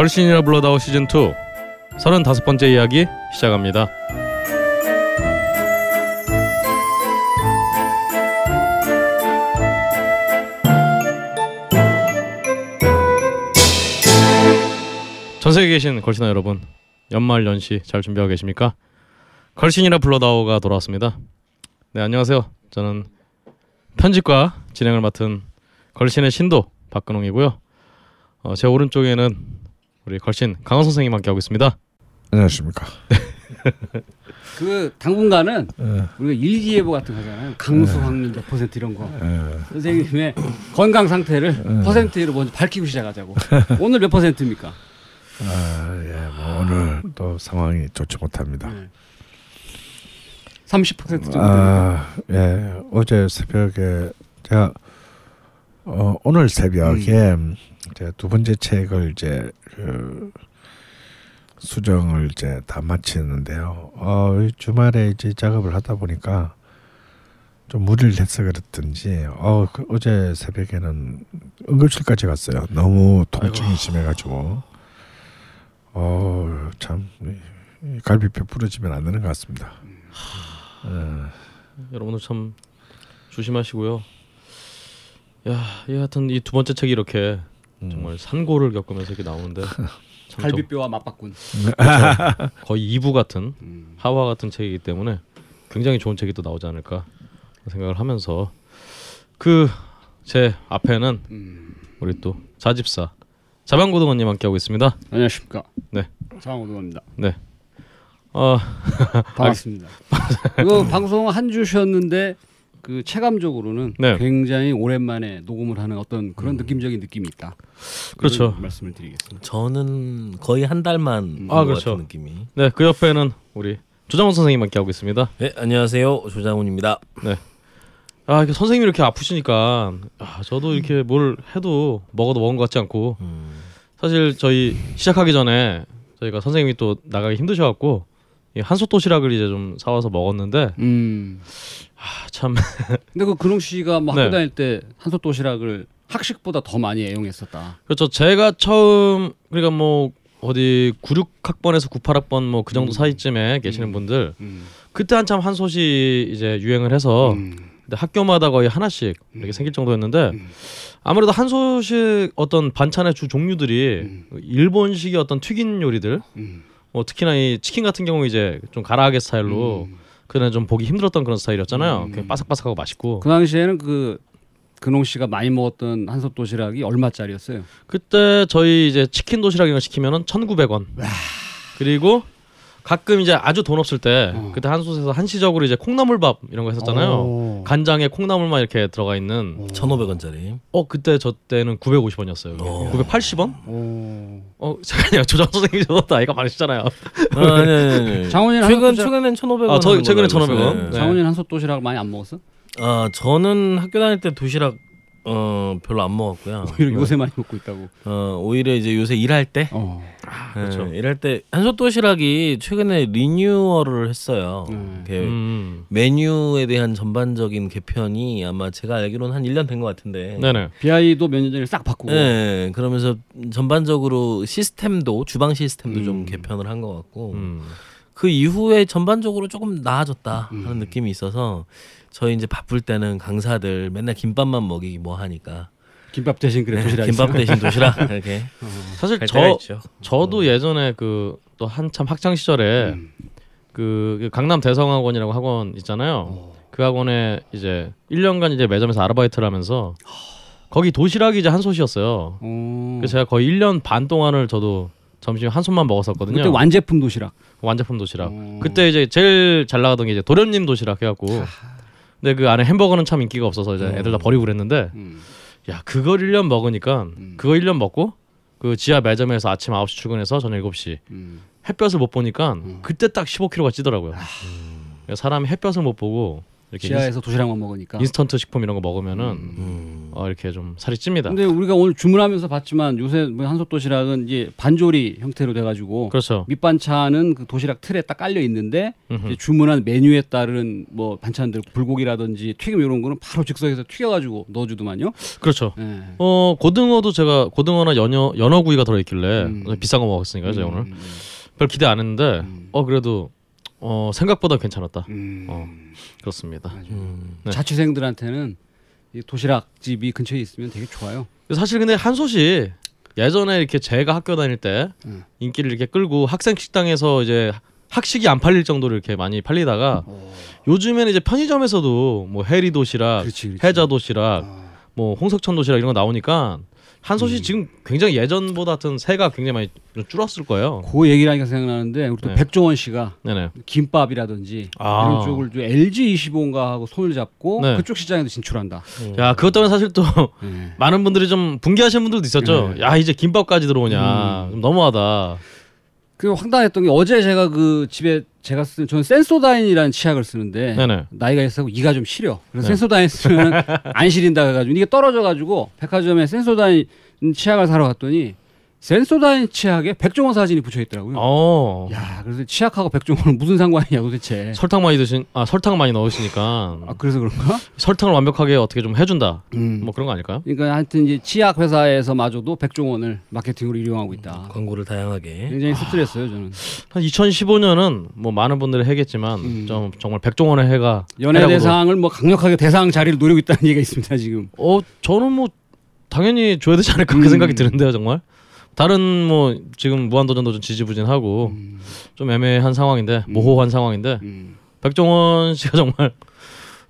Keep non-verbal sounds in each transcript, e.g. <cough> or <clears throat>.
걸신이라 불러다오 시즌 2 35번째 이야기 시작합니다. 전 세계에 계신 걸신아 여러분 연말 연시 잘 준비하고 계십니까? 걸신이라 불러다오가 돌아왔습니다. 네 안녕하세요. 저는 편집과 진행을 맡은 걸신의 신도 박근홍이고요. 어, 제 오른쪽에는 우리 걸신 강원 선생님 함께 하고 있습니다. 안녕하십니까. <laughs> 그 당분간은 예, 우리가 일기예보 같은 거 하잖아요. 강수 확률 몇 퍼센트 이런 거. 예. 선생님의 건강 상태를 퍼센트로 먼저 밝히고 시작하자고. <laughs> 오늘 몇 퍼센트입니까? 아, 예, 뭐 오늘 또 상황이 좋지 못합니다. 네. 30% 정도. 아, 예, 어제 새벽에 제가 어, 오늘 새벽에 제가 두 번째 책을 이제 그 수정을 이제 다 마치는데요. 어, 이 주말에 이제 작업을 하다 보니까 좀 무리를 해서 그랬든지 어, 그 어제 새벽에는 응급실까지 갔어요. 너무 통증이 심해가지고 어, 참 갈비뼈 부러지면 안 되는 것 같습니다. 예. 여러분들 참 조심하시고요. 야, 이 하여튼 이 두 번째 책이 이렇게 음. 정말 산고를 겪으면서 이렇게 나오는데 <laughs> 갈비뼈와 맞바꾼. 거의 2부 같은 음. 하와 같은 책이기 때문에 굉장히 좋은 책이 또 나오지 않을까 생각을 하면서 그 제 앞에는 음. 우리 또 자집사 자방고등원님 함께 하고 있습니다. 안녕하십니까. 네. 장호동입니다. 네. 어, <laughs> 반갑습니다. 이거 방송 한주 쉬었는데 그 체감적으로는 네. 굉장히 오랜만에 녹음을 하는 어떤 그런 느낌적인 느낌이 있다. 그렇죠. 말씀을 드리겠습니다. 저는 거의 한 달만 아, 아, 그렇죠. 같은 느낌이. 네, 그 옆에는 우리 조장훈 선생님 함께 하고 있습니다. 네, 안녕하세요. 조장훈입니다. 아, 이렇게 선생님이 이렇게 아프시니까 아, 저도 이렇게 뭘 해도 먹어도 먹은 것 같지 않고 음, 사실 저희 시작하기 전에 저희가 선생님이 또 나가기 힘드셔 갖고 이 한솥 도시락을 이제 좀 사와서 먹었는데 음. 아, 참 <laughs> 근데 그 근홍 씨가 뭐 학교 네. 다닐 때 한솥 도시락을 학식보다 더 많이 애용했었다. 그렇죠. 제가 처음 그러니까 뭐 어디 96학번에서 98학번 뭐 그 정도 음. 사이쯤에 계시는 음. 분들 음. 그때 한참 한솥이 이제 유행을 해서 음. 근데 학교마다 거의 하나씩 이렇게 음. 생길 정도였는데 음. 아무래도 한솥이 어떤 반찬의 주 종류들이 음. 일본식의 어떤 튀긴 요리들 음. 뭐 특히나 이 치킨 같은 경우 이제 좀 가라아게 스타일로 음. 그는 좀 보기 힘들었던 그런 스타일이었잖아요. 음. 그냥 바삭바삭하고 맛있고 그 당시에는 그 근홍 씨가 많이 먹었던 한솥 도시락이 얼마짜리였어요? 그때 저희 이제 치킨 도시락 이런 거 시키면은 1,900원. 그리고 가끔 이제 아주 돈 없을 때 어. 그때 한솥에서 한시적으로 이제 콩나물밥 이런 거 했었잖아요. 오. 간장에 콩나물만 이렇게 들어가 있는 1,500원짜리. 어 그때 저 때는 950원이었어요. 어. 980원? 오. 어 잠깐요 조장 선생님 저도 나이가 많으시잖아요. 아, 아니, 아니, 아니. 장훈이는 최근 한솥 도시락- 최근엔 1,500원. 아, 저- 최근에 걸로 알고 1,500원. 있어요. 네. 장훈이는 한솥 도시락을 많이 안 먹었어? 아, 저는 학교 다닐 때 도시락 어 별로 안 먹었고요. <laughs> 오히려 요새 많이 먹고 있다고. 어, 오히려 이제 요새 일할 때 어. 그렇죠. 네, 일할 때 한솥 도시락이 최근에 리뉴얼을 했어요. 음. 음. 메뉴에 대한 전반적인 개편이 아마 제가 알기로는 한 1년 된 것 같은데. 네네. BI도 몇 년 전에 싹 바꾸고. 네, 그러면서 전반적으로 시스템도 주방 시스템도 좀 음. 개편을 한 것 같고 음. 그 이후에 전반적으로 조금 나아졌다 하는 음. 느낌이 있어서 저희 이제 바쁠 때는 강사들 맨날 김밥만 먹이기 뭐 하니까 김밥 대신 그래 네, 도시락. 김밥 대신 도시락 <laughs> 이렇게 사실 갈 때가 저 있죠. 저도 예전에 그 또 한참 학창 시절에 음. 그 강남 대성학원이라고 학원 있잖아요. 어. 그 학원에 이제 1년간 이제 매점에서 아르바이트를 하면서 거기 도시락이 이제 한 솥이었어요. 어. 그래서 제가 거의 1년 반 동안을 저도 점심 한 솥만 먹었었거든요. 그때 완제품 도시락. 완제품 도시락. 어. 그때 이제 제일 잘 나가던 게 이제 도련님 도시락 해갖고. 근데 그 안에 햄버거는 참 인기가 없어서 이제 애들 다 버리고 그랬는데 음. 야 그걸 1년 먹으니까 음. 그거 1년 먹고 그 지하 매점에서 아침 9시 출근해서 저녁 7시 음. 햇볕을 못 보니까 음. 그때 딱 15kg가 찌더라고요. 그래서 사람이 햇볕을 못 보고 이렇게 지하에서 도시락만 먹으니까. 인스턴트 식품 이런 거 먹으면은 음. 어, 이렇게 좀 살이 찝니다. 근데 우리가 오늘 주문하면서 봤지만 요새 뭐 한솥 도시락은 이제 반조리 형태로 돼가지고 그렇죠. 밑반찬은 그 도시락 틀에 딱 깔려 있는데 주문한 메뉴에 따른 뭐 반찬들 불고기라든지 튀김 이런 거는 바로 즉석에서 튀겨가지고 넣어주더만요. 그렇죠. 예. 어 고등어도 제가 고등어나 연어 연어구이가 들어있길래 음. 비싼 거 먹었으니까 제가 음, 오늘 별 기대 안 했는데 음. 어 그래도 어 생각보다 괜찮았다. 음. 어. 그렇습니다. 음. 네. 자취생들한테는 이 도시락집이 근처에 있으면 되게 좋아요. 사실 근데 한솥이 예전에 이렇게 제가 학교 다닐 때 음. 인기를 이렇게 끌고 학생 식당에서 이제 학식이 안 팔릴 정도로 이렇게 많이 팔리다가 어. 요즘에는 이제 편의점에서도 뭐 해리 도시락, 그렇지, 그렇지. 해자 도시락, 아. 뭐 홍석천 도시락 이런 거 나오니까 한솥이 음. 지금 굉장히 예전보다 든 새가 굉장히 많이 좀 줄었을 거예요. 그 얘기를 하니까 생각나는데 우리 또 네. 백종원 씨가 네네. 김밥이라든지 아. 이런 쪽을 좀 LG 25인가 하고 손을 잡고 네. 그쪽 시장에도 진출한다. 야 그것 때문에 사실 또 네. <laughs> 많은 분들이 좀 분개하시는 분들도 있었죠. 네. 야 이제 김밥까지 들어오냐 음. 좀 너무하다. 그 황당했던 게 어제 제가 그 집에 제가 쓰는 저는 센소다인이라는 치약을 쓰는데 네네. 나이가 있어서 이가 좀 시려. 그래서 네. 센소다인 쓰면 안 시린다 해가지고 이게 떨어져가지고 백화점에 센소다인 치약을 사러 갔더니 센소다인 치약에 백종원 사진이 붙여 있더라고요. 어. 야, 그래서 치약하고 백종원은 무슨 상관이냐 도대체. 설탕 많이 드신 아 설탕 많이 넣으시니까 아, 그래서 그런가? 설탕을 완벽하게 어떻게 좀 해준다. 음. 뭐 그런 거 아닐까요? 그러니까 하여튼 이제 치약 회사에서마저도 백종원을 마케팅으로 이용하고 있다. 광고를 다양하게. 굉장히 씁쓸했어요 저는. 한 2015년은 뭐 많은 분들이 해겠지만 음. 좀 정말 백종원의 해가 연예 대상을 뭐 강력하게 대상 자리를 노리고 있다는 얘기가 있습니다 지금. 어 저는 뭐 당연히 줘야 되지 않을까 그렇게 음. 생각이 드는데요 정말. 다른 뭐 지금 무한도전도 좀 지지부진하고 음. 좀 애매한 상황인데 음. 모호한 상황인데 음. 백종원 <laughs> 씨가 정말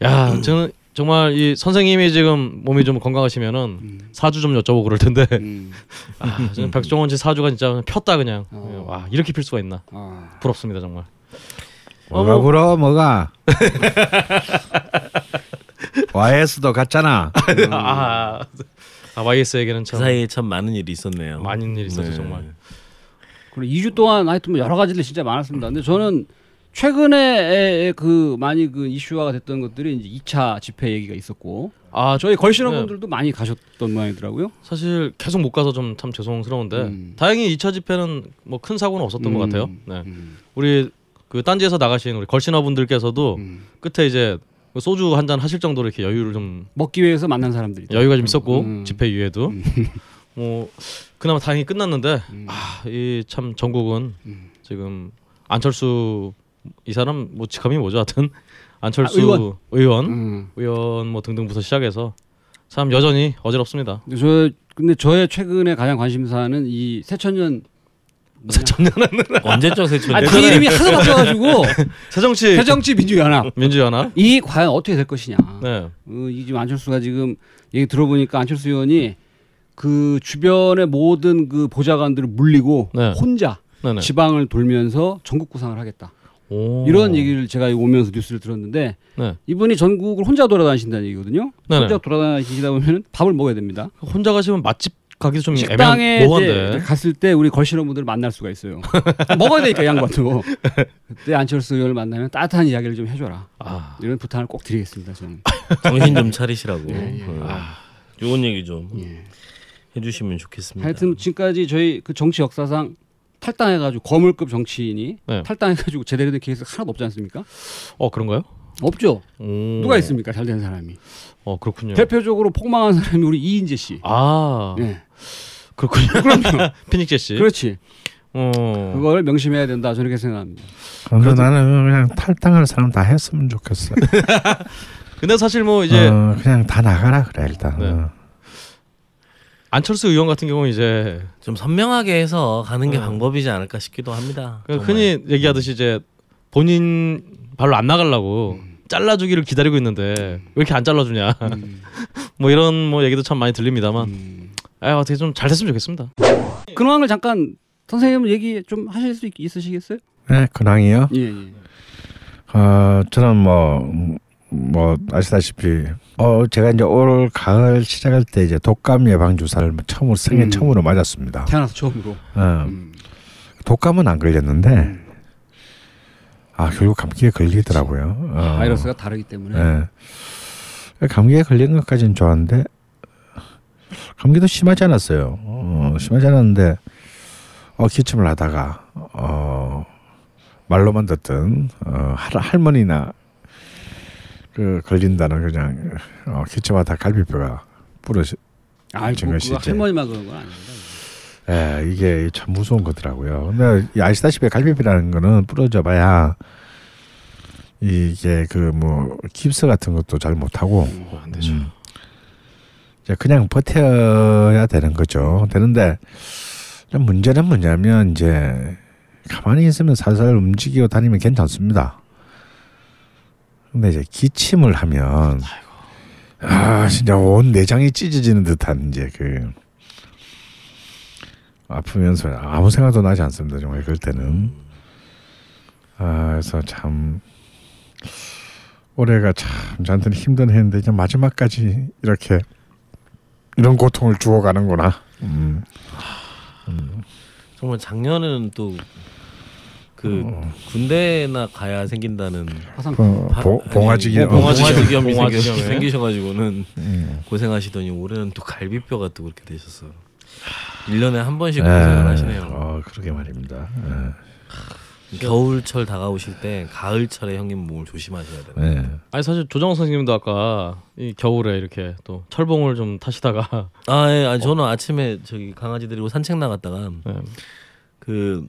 야 저는 정말 이 선생님이 지금 몸이 좀 건강하시면은 음. 사주 좀 여쭤보고 그럴 텐데 음. <laughs> 아, 저는 백종원 씨 사주가 진짜 폈다 그냥 어. 와 이렇게 필 수가 있나 아. 부럽습니다 정말 뭐가 뭐- 불어 뭐가 <laughs> YS도 갔잖아. 아, 아 YS에게는 그참 사이에 참 많은 일이 있었네요. 많은 일이 있었죠 네. 정말 그리고 2주 동안 하여튼 뭐 여러 가지들 진짜 많았습니다. 근데 저는 최근에 그 많이 그 이슈화가 됐던 것들이 이제 2차 집회 얘기가 있었고 아 저희 걸신원 네. 분들도 많이 가셨던 모양이더라고요. 사실 계속 못 가서 좀 참 죄송스러운데 음. 다행히 2차 집회는 뭐 큰 사고는 없었던 것 음. 같아요. 네. 음. 우리 그 딴지에서 나가신 우리 걸신어 분들께서도 음. 끝에 이제 소주 한 잔 하실 정도로 이렇게 여유를 좀 먹기 위해서 만난 사람들이 여유가 좀 있었고 음. 집회 이후에도 음. <laughs> 뭐 그나마 다행히 끝났는데 음. 아이 참 전국은 음. 지금 안철수 이 사람 뭐 직함이 뭐죠 하여튼 <laughs> 안철수 아, 의원. 의원 음. 의원 뭐 등등부터 시작해서 참 여전히 어지럽습니다. 저 근데 저의 최근에 가장 관심사는 이 새천년 뭐냐? 언제적 세춘? 아, 그 이름이 하도 바뀌어가지고 새정치 <laughs> 새정치 민주연합 민주연합 이 과연 어떻게 될 것이냐. 네. 어, 이 지금 안철수가 지금 얘기 들어보니까 안철수 의원이 그 주변의 모든 그 보좌관들을 물리고 네. 혼자 네네. 지방을 돌면서 전국 구상을 하겠다. 오. 이런 얘기를 제가 오면서 뉴스를 들었는데 네. 이분이 전국을 혼자 돌아다니신다는 얘기거든요. 네네. 혼자 돌아다니시다 보면 밥을 먹어야 됩니다. 혼자 가시면 맛집 가기도 좀 식당에 애매한. 이제 <laughs> 갔을 때 우리 걸신원분들을 만날 수가 있어요. <laughs> 먹어야 되니까 양반도. 그때 안철수 의원을 만나면 따뜻한 이야기를 좀 해줘라. 아. 이런 부탁을 꼭 드리겠습니다. 저는. 정신 좀 차리시라고. 예, 예. 어. 아. 좋은 얘기 좀 예. 해주시면 좋겠습니다. 하여튼 지금까지 저희 그 정치 역사상 탈당해가지고 거물급 정치인이 네. 탈당해가지고 제대로 된 케이스가 하나도 없지 않습니까? 어 그런가요? 없죠. 오. 누가 있습니까? 잘 된 사람이. 어 그렇군요. 대표적으로 폭망한 사람이 우리 이인재 씨. 아 예. 그렇군요. 그럼요. <laughs> 피닉 제씨. 그렇지. 어. 그걸 명심해야 된다. 저는 그렇게 생각합니다. 근데 나는 그냥 탈당할 사람 다 했으면 좋겠어. <laughs> 근데 사실 뭐 이제 어, 그냥 다 나가라 그래 일단. 네. 어. 안철수 의원 같은 경우 는 이제 좀 선명하게 해서 가는 게 어. 방법이지 않을까 싶기도 합니다. 그 정말. 흔히 얘기하듯이 이제 본인 발로 안 나가려고 잘라주기를 기다리고 있는데 왜 이렇게 안 잘라주냐 음. <laughs> 뭐 이런 뭐 얘기도 참 많이 들립니다만 음. 아 어떻게 좀 잘 됐으면 좋겠습니다. 근황을 잠깐 선생님 얘기 좀 하실 수 있, 있으시겠어요? 네, 근황이요. 예, 예. 어, 저는 뭐, 뭐, 아시다시피, 어, 제가 이제 올 가을 시작할 때 이제 독감 예방 주사를 처음으로, 생애 음. 처음으로 맞았습니다. 태어나서 처음으로. 어, 음. 독감은 안 걸렸는데, 아 결국 감기에 걸리더라고요. 어. 바이러스가 다르기 때문에. 예. 감기에 걸린 것까지는 좋았는데 감기도 심하지 않았어요. 어, 심하지 않았는데 어, 기침을 하다가 어, 말로만 듣던 어, 할, 할머니나 그 걸린다는 그냥 어, 기침하다 갈비뼈가 그거 실제. 할머니만 그런 건 아닙니다. 예, 이게 참 무서운 거더라고요. 근데 이 아시다시피 갈비뼈라는 거는 부러져봐야 이게 그 뭐 깁스 같은 것도 잘 못하고 안 되죠. 음. 그냥 버텨야 되는 거죠. 되는데 좀 문제는 뭐냐면 이제 가만히 있으면 살살 움직이고 다니면 괜찮습니다. 근데 이제 기침을 하면 아 진짜 온 내장이 찢어지는 듯한 이제 그 아프면서 아무 생각도 나지 않습니다. 정말 그럴 때는 아 그래서 참 올해가 참 저한테는 힘든 해인데 이제 마지막까지 이렇게 이런 고통을 주어가는구나. 음. 정말 작년에는 또그 군대나 가야 생긴다는 화상 어, 바- 보, 아니, 봉화지기 뭐 봉화지겸이 봉화지겸. 생겨- 생기셔가지고는 음. 고생하시더니 올해는 또 갈비뼈가 또 그렇게 되셨어요. 1년에 한 번씩 예, 고생을 하시네요. 어, 그러게 말입니다. 예. 겨울철 다가오실 때 가을철에 형님 몸을 조심하셔야 돼요. 예. 아니 사실 조정 선생님도 아까 이 겨울에 이렇게 또 철봉을 좀 타시다가 아, 예, 아, 저는 아침에 저기 강아지 데리고 산책 나갔다가 네, 그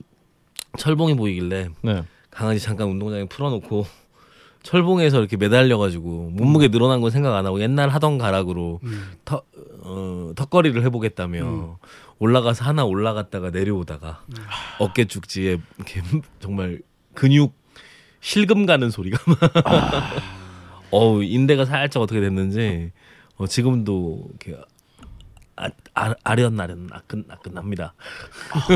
철봉이 보이길래 네. 강아지 잠깐 운동장에 풀어놓고 철봉에서 이렇게 매달려가지고 몸무게 늘어난 건 생각 안 하고 옛날 하던 가락으로 음. 턱, 어, 턱걸이를 해보겠다며 올라가서 하나 올라갔다가 내려오다가 어깨 쭉지에 이렇게 정말 근육 실금 가는 소리가 어우 인대가 살짝 어떻게 됐는지 어, 지금도 이렇게 아, 아, 아련아련 아끈 아끈합니다.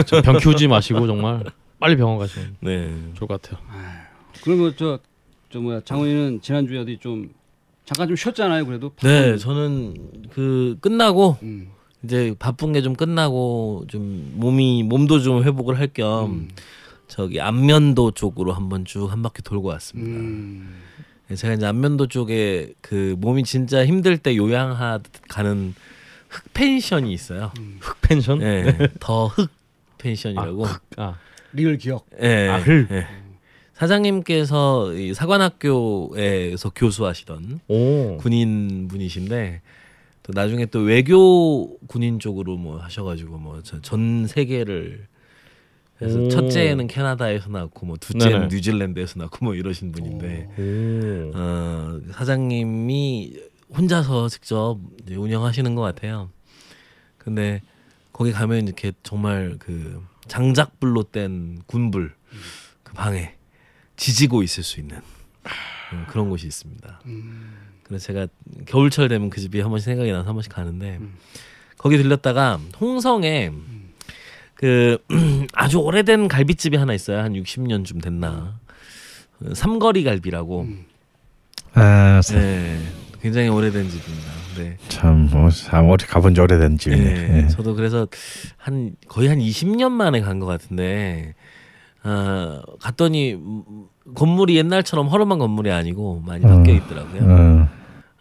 저병 키우지 마시고 정말 빨리 병원 가시면 네. 좋을 것 같아요. 그러면 저, 저 뭐야 장훈이는 지난 주에 어디 좀 잠깐 좀 쉬었잖아요. 그래도 네, 저는 그 끝나고 음. 이제 바쁜 게 좀 끝나고 좀 몸이 몸도 좀 회복을 할겸 음. 저기 안면도 쪽으로 한번 쭉 한 바퀴 돌고 왔습니다. 음. 제가 이제 안면도 쪽에 그 몸이 진짜 힘들 때 요양하러 가는 흙 펜션이 있어요. 흙 펜션? 예, 더흙 펜션이라고. 아, 리을 기역. 예, 아, 흙. 예. 사장님께서 이 사관학교에서 교수하시던 오. 군인 분이신데 또 나중에 또 외교 군인 쪽으로 뭐 하셔가지고 뭐 전 세계를 해서 오. 첫째는 캐나다에서 낳고 뭐 둘째는 네네. 뉴질랜드에서 낳고 뭐 이러신 분인데 오. 어, 사장님이 혼자서 직접 이제 운영하시는 것 같아요. 근데 거기 가면 이렇게 정말 그 장작불로 뗀 군불 그 방에 지지고 있을 수 있는 음, 그런 곳이 있습니다. 그래서 제가 겨울철 되면 그 집이 한 번씩 생각이 나서 한 번씩 가는데 거기 들렸다가 홍성에 그 <clears throat> 아주 오래된 갈비집이 하나 있어요. 한 60년쯤 됐나. 어, 삼거리 갈비라고. 아, 참, 네. 굉장히 오래된 집입니다. 네. 참, 뭐, 참 어디 가본 지 오래된 집이네. 네. 예. 저도 그래서 한 거의 한 20년 만에 간 것 같은데 아, 갔더니 음, 건물이 옛날처럼 허름한 건물이 아니고 많이 어. 바뀌어 있더라고요. 어,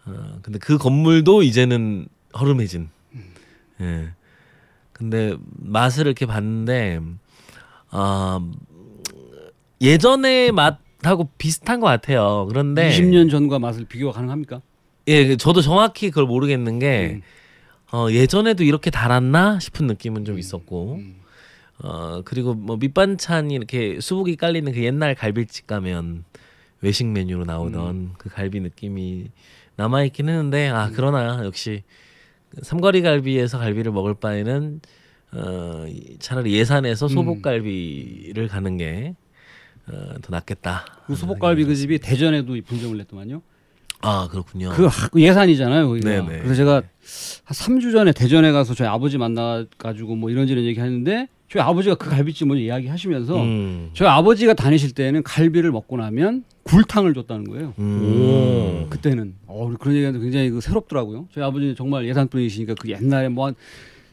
어, 근데 그 건물도 이제는 허름해진. 예. 근데 맛을 이렇게 봤는데 아 예전의 맛하고 비슷한 것 같아요. 그런데 20년 전과 맛을 비교가 가능합니까? 예, 저도 정확히 그걸 모르겠는 게 음. 어, 예전에도 이렇게 달았나 싶은 느낌은 좀 있었고 음. 어 그리고 뭐 밑반찬이 이렇게 수북이 깔리는 그 옛날 갈비집 가면 외식 메뉴로 나오던 음. 그 갈비 느낌이 남아 있긴 했는데 아 그러나 역시 삼거리 갈비에서 갈비를 먹을 바에는 어 이- 차라리 예산에서 음. 소복갈비를 가는 게 어, 더 낫겠다. 그 소복갈비 그 집이 대전에도 분점을 냈더만요. 아 그렇군요. 그, 하- 그 예산이잖아요. 거기가. 네네. 그래서 제가 한 3주 전에 대전에 가서 저희 아버지 만나 가지고 뭐 이런저런 얘기 하는데 저희 아버지가 그 갈비집 먼저 이야기하시면서 음. 저희 아버지가 다니실 때는 갈비를 먹고 나면 굴탕을 줬다는 거예요. 음. 그때는 어 그런 얘기하는데 굉장히 그 새롭더라고요. 저희 아버지는 정말 예산 분이시니까 그 옛날에 뭐 한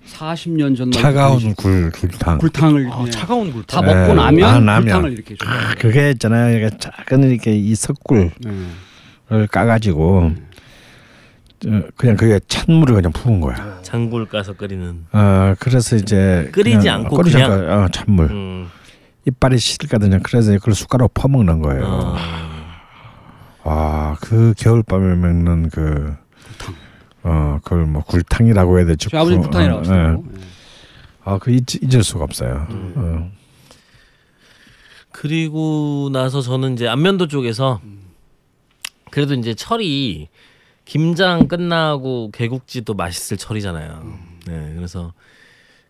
40년 전만 차가운 굴 굴탕. 굴탕을 아, 차가운 다 굴탕. 네. 먹고 나면, 아, 나면. 굴탕을 이렇게 줘. 아, 그게 있잖아요. 이게 작은 이렇게 이 석굴을 네. 까가지고 어, 그냥 그게 찬물을 그냥 부은 거야. 장굴 까서 끓이는. 어 그래서 이제 끓이지 그냥 않고 끓이지 그냥? 않고, 어, 찬물 음. 이빨이 시들거든요. 그래서 그걸 숟가락 퍼먹는 거예요. 어. 아그 겨울밤에 먹는 그 어, 그걸 뭐 굴탕이라고 해야 되죠. 아버지 구- 굴탕이라고 어, 하시더라고. 예. 아, 그 잊, 잊을 수가 없어요. 음. 어. 그리고 나서 저는 이제 안면도 쪽에서 그래도 이제 철이 김장 끝나고 개국지도 맛있을 철이잖아요. 네, 그래서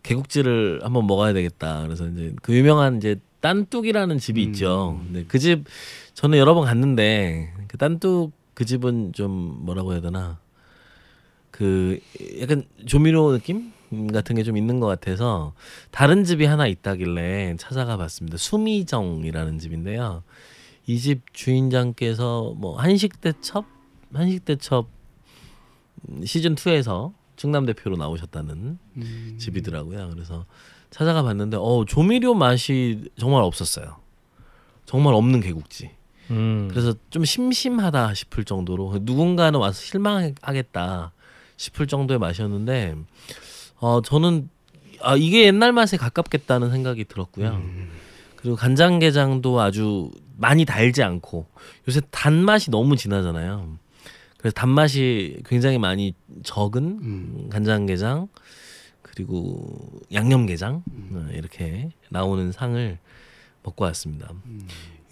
개국지를 한번 먹어야 되겠다. 그래서 이제 그 유명한 이제 딴뚝이라는 집이 있죠. 네, 그집 저는 여러 번 갔는데 그 딴뚝 그 집은 좀 뭐라고 해야 되나 그 약간 조미료 느낌 같은 게 좀 있는 것 같아서 다른 집이 하나 있다길래 찾아가 봤습니다. 수미정이라는 집인데요. 이 집 주인장께서 뭐 한식 대첩 한식대첩 시즌 2에서 충남 대표로 나오셨다는 음. 집이더라고요. 그래서 찾아가 봤는데 어 조미료 맛이 정말 없었어요. 정말 없는 개국지. 음. 그래서 좀 심심하다 싶을 정도로 누군가는 와서 실망하겠다 싶을 정도의 맛이었는데 어 저는 아 이게 옛날 맛에 가깝겠다는 생각이 들었고요. 그리고 간장게장도 아주 많이 달지 않고 요새 단맛이 너무 진하잖아요. 그래서 단맛이 굉장히 많이 적은 음. 간장게장 그리고 양념게장 어, 이렇게 나오는 상을 먹고 왔습니다.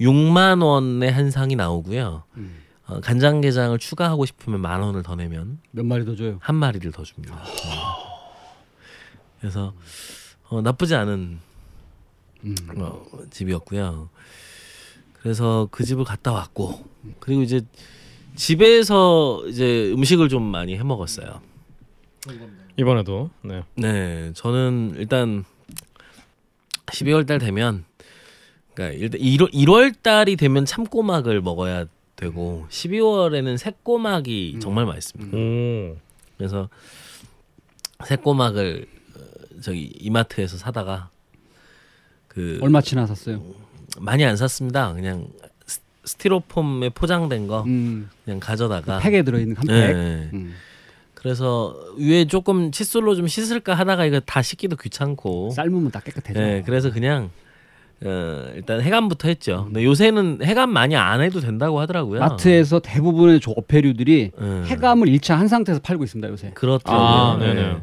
6만 원의 한 상이 나오고요. 음. 어, 간장게장을 추가하고 싶으면 만 원을 더 내면 몇 마리 더 줘요. 한 마리를 더 줍니다. 네. 그래서 어, 나쁘지 않은 음. 어, 집이었고요. 그래서 그 집을 갔다 왔고 그리고 이제 집에서 이제 음식을 좀 많이 해 먹었어요. 이번에도 네. 네, 저는 일단 12월 달 되면 그러니까 일단 1월, 1월 달이 되면 참꼬막을 먹어야 되고 12월에는 새꼬막이 정말 맛있습니다. 오. 그래서 새꼬막을 어, 저기 이마트에서 사다가 그 얼마치나 샀어요? 많이 안 샀습니다. 그냥 스- 스티로폼에 포장된 거 음. 그냥 가져다가 팩에 들어 있는 한 팩. 네. 음. 그래서 위에 조금 칫솔로 좀 씻을까 하다가 이거 다 씻기도 귀찮고 삶으면 다 깨끗해져. 네, 그래서 그냥 어, 일단 해감부터 했죠. 근데 요새는 해감 많이 안 해도 된다고 하더라고요. 마트에서 대부분의 조 어패류들이 음. 해감을 1차 한 상태에서 팔고 있습니다 요새. 그렇더라고요. 아, 네.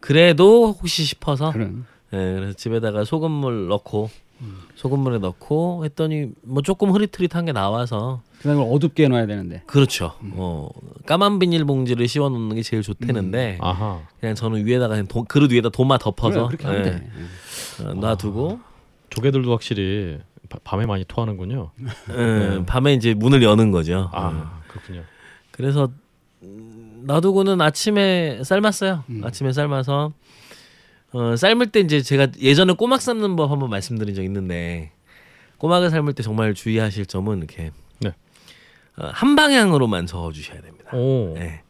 그래도 혹시 싶어서 그런. 네, 그래서 집에다가 소금물 넣고 음. 소금물에 넣고 했더니 뭐 조금 흐릿흐릿한 게 나와서 그다음에 어둡게 해놔야 되는데. 그렇죠. 음. 어, 까만 비닐봉지를 씌워 놓는 게 제일 좋대는데 아하. 그냥 저는 위에다가 그냥 도, 그릇 위에다 도마 덮어서 그래, 그렇게 네, 돼. 음. 어, 놔두고 조개들도 확실히 바- 밤에 많이 토하는군요. 음, 밤에 이제 문을 여는 거죠. 음. 아 그렇군요. 그래서 음, 놔두고는 아침에 삶았어요. 음. 아침에 삶아서 어, 삶을 때 이제 제가 예전에 꼬막 삶는 법 한번 말씀드린 적 있는데 꼬막을 삶을 때 정말 주의하실 점은 이렇게 네. 어, 한 방향으로만 저어 주셔야 됩니다. 오. 네.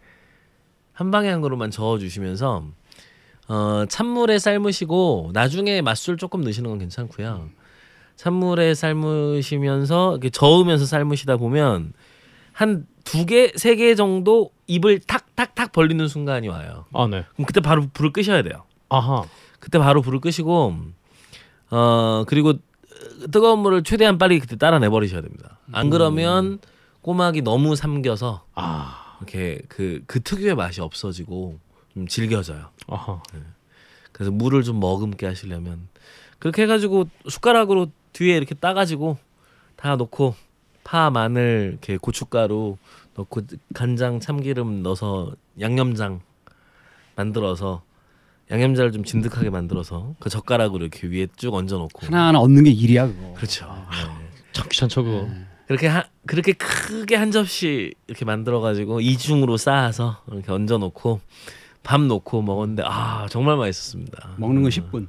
한 방향으로만 저어 주시면서 어, 찬물에 삶으시고 나중에 맛술 조금 넣으시는 건 괜찮고요. 찬물에 삶으시면서 이렇게 저으면서 삶으시다 보면 한 두 개, 세 개 정도 입을 탁탁탁 벌리는 순간이 와요. 아 네. 그럼 그때 바로 불을 끄셔야 돼요. 아하. 그때 바로 불을 끄시고 어 그리고 뜨거운 물을 최대한 빨리 그때 따라 내 버리셔야 됩니다. 안 그러면 꼬막이 너무 삼겨서 아. 이렇게 그, 그 특유의 맛이 없어지고 좀 질겨져요. 아하. 그래서 물을 좀 머금게 하시려면 그렇게 해가지고 숟가락으로 뒤에 이렇게 따가지고 다 넣고 파, 마늘, 이렇게 고춧가루 넣고 간장, 참기름 넣어서 양념장 만들어서 양념장을 좀 진득하게 만들어서 그 젓가락으로 이렇게 위에 쭉 얹어 놓고 하나하나 얻는 게 일이야 그거. 그렇죠. 네. 참 귀찮죠 그거. 그렇게 하, 그렇게 크게 한 접시 이렇게 만들어 가지고 이중으로 쌓아서 이렇게 얹어 놓고 밥 놓고 먹었는데 아 정말 맛있었습니다. 먹는 건 10분.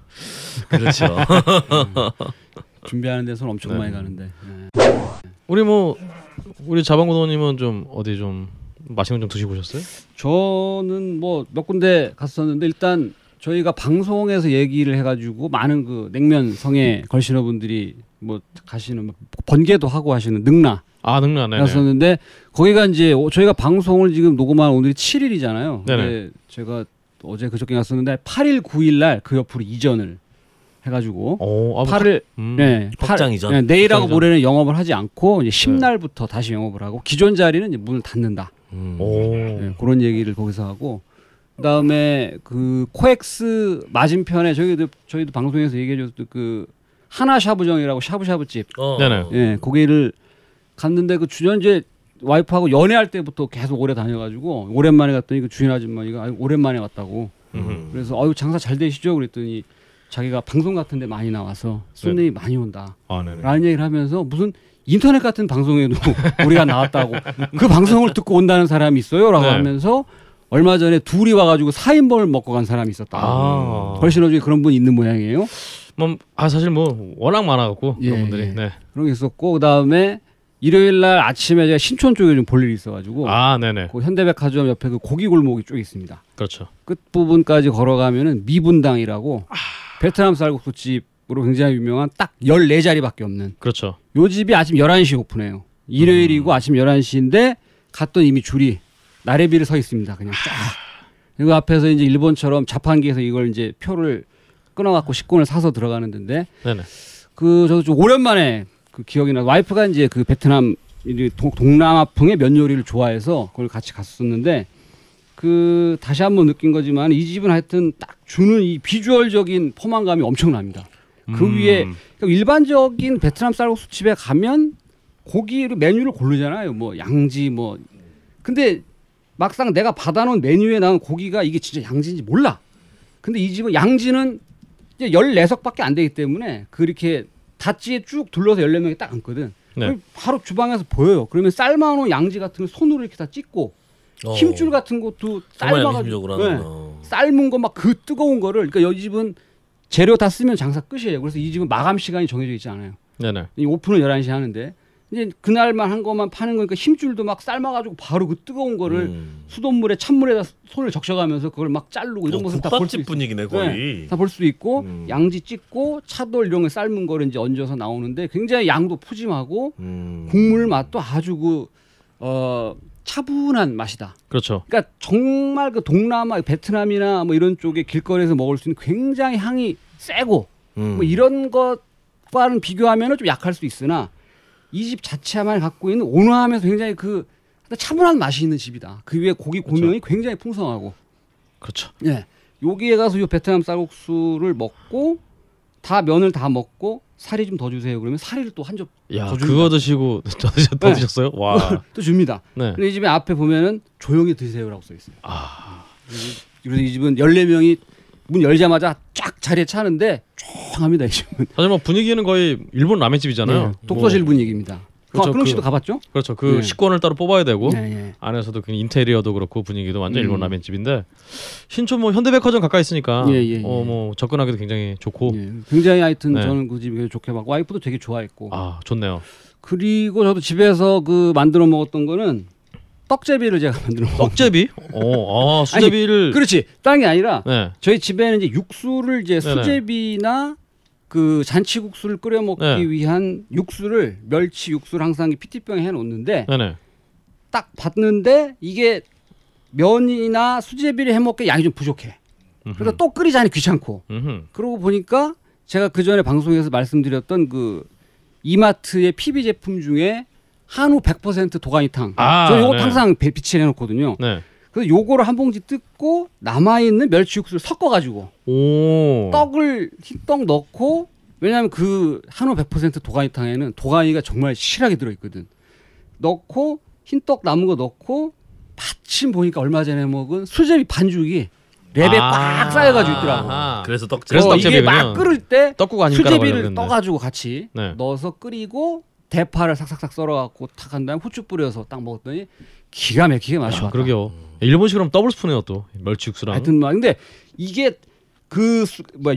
그렇죠. <laughs> <laughs> 준비하는 데서는 엄청 네. 많이 가는데. 네. 우리 뭐 우리 자방구도님은 좀 어디 좀 맛있는 거좀 드시고 오셨어요? 저는 뭐 몇 군데 갔었는데 일단 저희가 방송에서 얘기를 해가지고 많은 그 냉면 성에 걸신어 분들이 뭐 가시는 뭐 번개도 하고 하시는 능라 아 능라네. 였었는데 거기가 이제 오- 저희가 방송을 지금 녹음한 오늘이 7일이잖아요. 네네. 근데 제가 어제 그저께 갔었는데 8일 9일 날 그 옆으로 이전을 해가지고 오, 아, 뭐 8일 음. 네, 확장 이전. 네, 내일하고 확장 이전. 모레는 영업을 하지 않고 이제 네. 10날부터 다시 영업을 하고 기존 자리는 이제 문을 닫는다. 음. 오. 네, 그런 얘기를 거기서 하고 그다음에 그 코엑스 맞은편에 저희도 저희도 방송에서 얘기해 줬던 그 하나 샤브정이라고 샤브샤브 집 어. 네네. 예, 거기를 갔는데 그 주전제 와이프하고 연애할 때부터 계속 오래 다녀가지고 오랜만에 갔더니 그 주인 아줌마가 오랜만에 왔다고 음. 그래서 아유 장사 잘 되시죠 그랬더니 자기가 방송 같은데 많이 나와서 손님이 많이 온다 아 네네. 라는 얘기를 하면서 무슨 인터넷 같은 방송에도 <laughs> 우리가 나왔다고 그 방송을 듣고 온다는 사람이 있어요라고 네. 하면서 얼마 전에 둘이 와가지고 4인번을 먹고 간 사람이 있었다. 아. 걸신어 중에 그런 분이 있는 모양이에요. 뭐, 아 사실 뭐 워낙 많아갖고 예, 그런 분들이. 예. 네. 그런 게 있었고 그 다음에 일요일 날 아침에 제가 신촌 쪽에 좀 볼 일이 있어가지고 아 네네. 그 현대백화점 옆에 그 고기 골목이 쭉 있습니다. 그렇죠. 끝 부분까지 걸어가면은 미분당이라고 아. 베트남 쌀국수 집으로 굉장히 유명한 딱 14자리밖에 없는 그렇죠. 요 집이 아침 11시 오픈해요. 일요일이고 아침 11시인데 갔더니 이미 줄이 나래비를 서 있습니다. 그냥 쫙. 그리고 앞에서 이제 일본처럼 자판기에서 이걸 이제 표를 끊어갖고 식권을 사서 들어가는 데인데 네네. 그 저도 좀 오랜만에 그 기억이 나. 와이프가 이제 그 베트남 동- 동남아풍의 면 요리를 좋아해서 그걸 같이 갔었는데 그 다시 한번 느낀 거지만 이 집은 하여튼 딱 주는 이 비주얼적인 포만감이 엄청납니다. 그 음. 위에 그러니까 일반적인 베트남 쌀국수 집에 가면 고기를 메뉴를 고르잖아요. 뭐 양지 뭐 근데 막상 내가 받아놓은 메뉴에 나온 고기가 이게 진짜 양지인지 몰라. 근데 이 집은 양지는 이제 14석밖에 안 되기 때문에 그렇게 다찌에 쭉 둘러서 14명이 딱 앉거든. 네. 바로 주방에서 보여요. 그러면 삶아놓은 양지 같은 걸 손으로 이렇게 다 찍고 어. 힘줄 같은 것도 삶아가지고 네. 거. 삶은 거 막 그 뜨거운 거를 그러니까 이 집은 재료 다 쓰면 장사 끝이에요. 그래서 이 집은 마감 시간이 정해져 있지 않아요. 네네. 이 오픈은 11시에 하는데 이제 그날만 한 것만 파는 거니까 힘줄도 막 삶아가지고 바로 그 뜨거운 거를 음. 수돗물에 찬물에다 손을 적셔가면서 그걸 막 자르고 이런 어, 것을 다볼 수. 분위기네 거의. 다볼 수 있고 음. 양지 찍고 차돌 이런 거 삶은 거를 이제 얹어서 나오는데 굉장히 양도 푸짐하고 음. 국물 맛도 아주 그 어, 차분한 맛이다. 그렇죠. 그러니까 정말 그 동남아 베트남이나 뭐 이런 쪽에 길거리에서 먹을 수 있는 굉장히 향이 세고 음. 뭐 이런 것과는 비교하면 좀 약할 수 있으나 이 집 자체만 갖고 있는 온화하면서 굉장히 그 차분한 맛이 있는 집이다. 그 위에 고기 고명이 굉장히 풍성하고 그렇죠. 예. 여기에 가서 이 베트남 쌀국수를 먹고 다 면을 다 먹고 살이 좀 더 주세요. 그러면 살이를 또한점더야 줍니다. 그거 드시고 더, 드셨, 더 네. 드셨어요? 와. <laughs> 또 줍니다. 네. 근데 이 집에 앞에 보면은 조용히 드세요라고 써 있어요. 아 그래서 이 집은 14명이 문 열자마자 쫙 자리에 차는데 조용합니다. 이 집은. 사실 뭐 분위기는 거의 일본 라면집이잖아요. 네, 독서실 분위기입니다. 그렇죠, 아, 그럼 그- 씨도 가봤죠? 그렇죠. 그 네. 식권을 따로 뽑아야 되고 네, 네. 안에서도 그 인테리어도 그렇고 분위기도 완전 음. 일본 라면집인데 신촌 뭐 현대백화점 가까이 있으니까 예, 예, 예. 어뭐 접근하기도 굉장히 좋고 예, 굉장히 하여튼 네. 저는 그 집이 좋게 봤고 와이프도 되게 좋아했고 아 좋네요. 그리고 저도 집에서 그 만들어 먹었던 거는 떡제비를 제가 만들어 먹었 떡제비? 어, 아 <laughs> 수제비를 그렇지. 다른 게 아니라 네. 저희 집에는 이제 육수를 이제. 수제비나 그 잔치국수를 끓여 먹기 네. 위한 육수를 멸치 육수를 항상 피티병에 해 놓는데. 딱 봤는데 이게 면이나 수제비를 해 먹기 양이 좀 부족해. 그래서 또 끓이자니 귀찮고. 음흠. 그러고 보니까 제가 그 전에 방송에서 말씀드렸던 그 이마트의 PB 제품 중에 한우 100% 도가니탕. 아, 저는 이거 네. 항상 배- 비치해 놓거든요. 네. 그래서 요거를 한 봉지 뜯고 남아 있는 멸치 육수를 섞어 가지고 오. 떡을 흰떡 넣고 왜냐하면 그 한우 100% 도가니탕에는 도가니가 정말 실하게 들어 있거든. 넣고 흰떡 남은 거 넣고 마침 보니까 얼마 전에 먹은 수제비 반죽이 랩에 아. 꽉 쌓여가지고 있더라고. 아하. 그래서 떡제. 그래서 어, 이게. 막 끓을 때 떡국? 수제비를 떠가지고 같이 네. 넣어서 끓이고 대파를 삭삭삭 썰어갖고 탁 한 다음에 후추 뿌려서 딱 먹었더니 기가 막히게 맛이 아, 왔다. 그러게요. 일본식으로 더블 스프예요 또 멸치 육수랑. 하여튼 막 근데 이게 그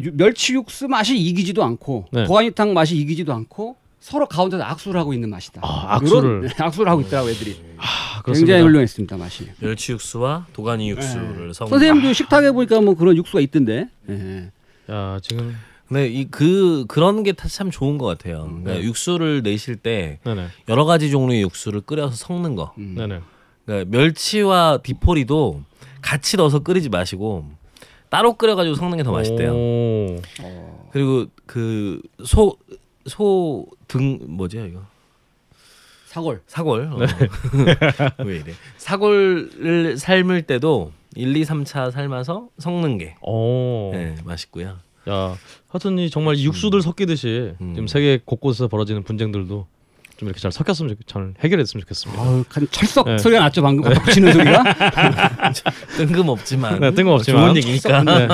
유- 멸치 육수 맛이 이기지도 않고 네. 도가니탕 맛이 이기지도 않고 서로 가운데서 악수를 하고 있는 맛이다. 아, 악수를. 요런- 악수를 하고 있더라고 애들이. 아. 굉장히 훌륭했습니다 맛이. 멸치 육수와 도가니 육수를 섞은. 네. 선생님도 식탁에 보니까 뭐 그런 육수가 있던데. 예. 야 지금 근데 이그 그런 게 참 좋은 것 같아요. 그러니까 네. 육수를 내실 때 네네 여러 가지 종류의 육수를 끓여서 섞는 거. 음. 네네 그러니까 멸치와 디포리도 같이 넣어서 끓이지 마시고 따로 끓여가지고 섞는 게 더 맛있대요. 오. 그리고 그 소 소 등 뭐죠 이거 사골. 사골 어. <laughs> 왜 이래 사골을 삶을 때도 1, 2, 3차 삶아서 섞는 게 오. 네, 맛있고요. 야, 하여튼 이 정말 이 육수들 섞이듯이 음. 지금 세계 곳곳에서 벌어지는 분쟁들도 좀 이렇게 잘 섞였으면 좋, 잘 해결했으면 좋겠습니다. 아유, 간 철썩 네. 소리가 났죠 방금 네. 붙이는 소리가. <laughs> 뜬금없지만 네, 뜬금없지만. 좋은 얘기니까. 네.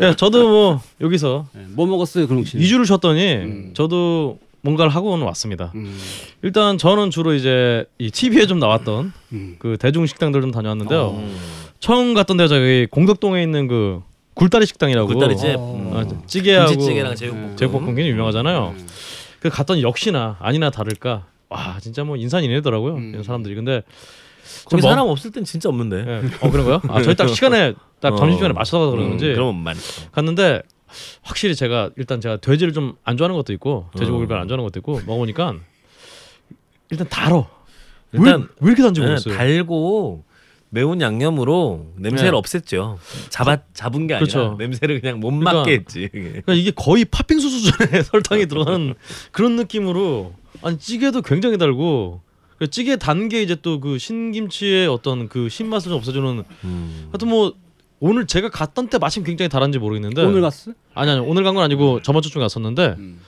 예, 저도 뭐 여기서 네, 뭐 먹었어요 그럼 씨. 2주를 쉬었더니 저도 뭔가를 하고는 왔습니다. 음, 일단 저는 주로 이제 이 TV에 좀 나왔던 음. 그 대중 식당들 좀 다녀왔는데요. 음. 처음 갔던 데가 저기 공덕동에 있는 그 굴다리 식당이라고 굴다리집 어. 아, 찌개하고 김치찌개랑 제육볶음. 제육볶음 굉장히 유명하잖아요. 음. 그 갔더니 역시나 아니나 다를까 와 진짜 뭐 인산이네더라고요 음. 이런 사람들이 근데 거기 좀 사람 없을 땐 진짜 없는데. 예. 어 그런가요? 아 저희 딱 시간에 딱 어. 점심 시간에 맞춰서 그러는지 음, 그러면 많죠. 갔는데 확실히 제가 일단 제가 돼지를 좀 안 좋아하는 것도 있고 돼지고기를 어. 별로 안 좋아하는 것도 있고 먹으니까 일단 달어. 일단 왜, 왜 이렇게 단지 네, 모르겠어요. 달고 매운 양념으로 냄새를 네. 없앴죠. 잡아 잡은 게 아니라 그렇죠. 냄새를 그냥 못 그러니까- 맡게 했지. 그러니까 이게 거의 팥빙수 수준의 <laughs> 설탕이 들어간 그런 느낌으로 아니 찌개도 굉장히 달고 그 찌개 단 게 이제 또 그 신김치의 어떤 그 신맛을 좀 없애주는 음. 하여튼 뭐 오늘 제가 갔던 때 마침 굉장히 달았는지 모르겠는데 오늘 갔어? 아니 아니 오늘 간 건 아니고 저번 주쯤 갔었는데 음.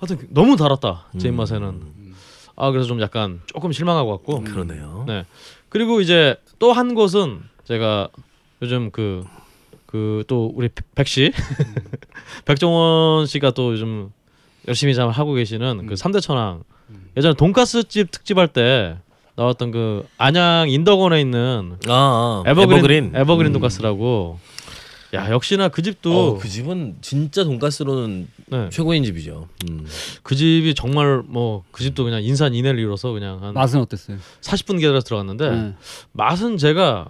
하여튼 너무 달았다 제 음. 입맛에는 아 그래서 좀 약간 조금 실망하고 왔고 그러네요. 네 그리고 이제 또 한 곳은 제가 요즘 그 그 또 우리 백 씨? <laughs> 백종원 씨가 또 요즘 열심히 잘 하고 계시는 그 삼대 천왕 예전에 돈가스 집 특집할 때 나왔던 그 안양 인덕원에 있는 아, 아. 에버그린 에버그린. 에버그린 음. 돈가스라고. 야 역시나 그 집도 어, 그 집은 진짜 돈가스로는 네, 최고인 집이죠. 음. 그 집이 정말 뭐 그 집도 그냥 인산 인해를 이뤄서 그냥 한 맛은 어땠어요? 40분 기다려서 들어갔는데 네. 맛은 제가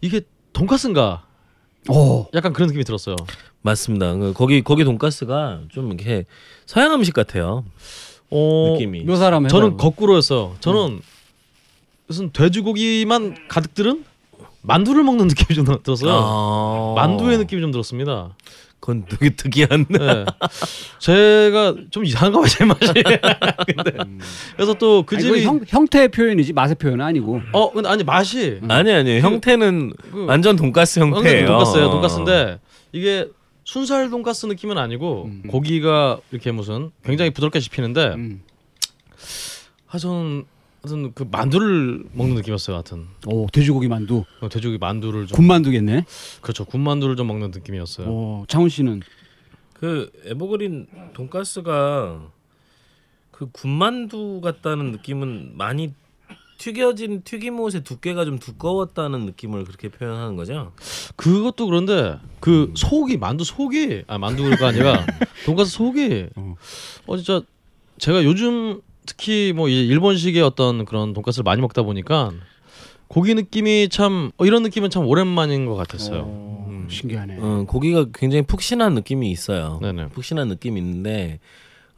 이게 돈가스인가 오. 약간 그런 느낌이 들었어요. 맞습니다. 그 거기 거기 돈가스가 좀 이렇게 서양 음식 같아요. 어, 느낌이. 묘사를 한번 저는. 거꾸로였어요. 저는 무슨 돼지고기만 가득 들은 만두를 먹는 느낌이 좀 들었어요. 아. 만두의 느낌이 좀 들었습니다. 그건 되게 특이한. 네. 제가 좀 이상한가 봐요 제 맛이. 근데 그래서 또그 아니, 그건 집이 형, 형태의 표현이지 맛의 표현은 아니고. 어 근데 아니 맛이 아니 아니 형태는 그- 완전 돈가스 형태예요. 돈가스예요. 돈가스인데 이게 순살 돈가스 느낌은 아니고 음. 고기가 이렇게 무슨 굉장히 부드럽게 씹히는데 음. 아 저는 하여튼 그 만두를 먹는 느낌이었어요. 하여튼 오 돼지고기 만두, 어, 돼지고기 만두를 좀 군만두겠네. 그렇죠 군만두를 좀 먹는 느낌이었어요. 오 장훈 씨는 그 에버그린 돈가스가 그 군만두 같다는 느낌은 많이 튀겨진 튀김옷의 두께가 좀 두꺼웠다는 느낌을 그렇게 표현하는 거죠. 그것도 그런데 그 속이 만두 속이 아 만두가 아니라 <laughs> 돈가스 속이 어. 어 진짜 제가 요즘 특히 뭐이 일본식의 어떤 그런 돈가스를 많이 먹다 보니까 고기 느낌이 참 어, 이런 느낌은 참 오랜만인 것 같았어요. 오, 음. 신기하네. 어, 고기가 굉장히 푹신한 느낌이 있어요. 네네. 푹신한 느낌이 있는데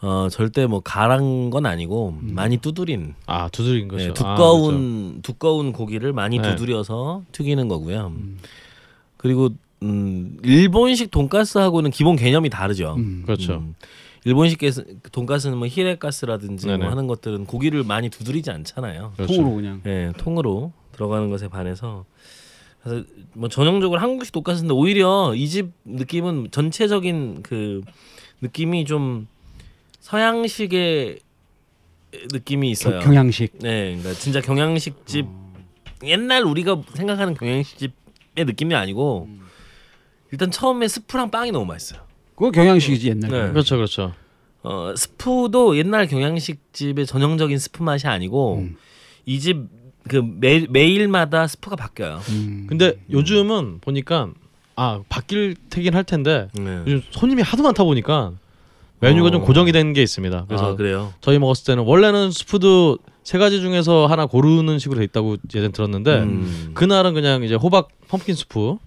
어, 절대 뭐 가란 건 아니고 많이 두드린 아 두드린 거죠. 네, 아, 두꺼운 두꺼운 고기를 많이 네. 두드려서 튀기는 거고요. 그리고 음, 일본식 돈가스하고는 기본 개념이 다르죠. 음. 그렇죠. 음, 일본식 게스- 돈가스는 뭐 히레가스라든지. 뭐 하는 것들은 고기를 많이 두드리지 않잖아요. 그렇죠. 통으로 그냥. 예, 통으로 들어가는 것에 반해서 그래서 뭐 전형적으로 한국식 돈가스인데 오히려 이 집 느낌은 전체적인 그 느낌이 좀 서양식의 느낌이 있어요. 겨- 경양식. 네, 그러니까 진짜 경양식 집 옛날 우리가 생각하는 경양식 집의 느낌이 아니고 일단 처음에 스프랑 빵이 너무 맛있어요. 그거 경양식이지 옛날에. 네. 그렇죠, 그렇죠. 어 스프도 옛날 경양식 집의 전형적인 스프 맛이 아니고 음. 이집그 매일마다 스프가 바뀌어요. 음. 근데 요즘은 보니까 아 바뀌긴 할 텐데 네. 요즘 손님이 하도 많다 보니까 메뉴가 어. 좀 고정이 된 게 있습니다. 그래서 아, 그래요. 저희 먹었을 때는 원래는 스프도 세 가지 중에서 하나 고르는 식으로 돼 있다고 예전 들었는데 음. 그날은 그냥 이제 호박 pumpkin 스프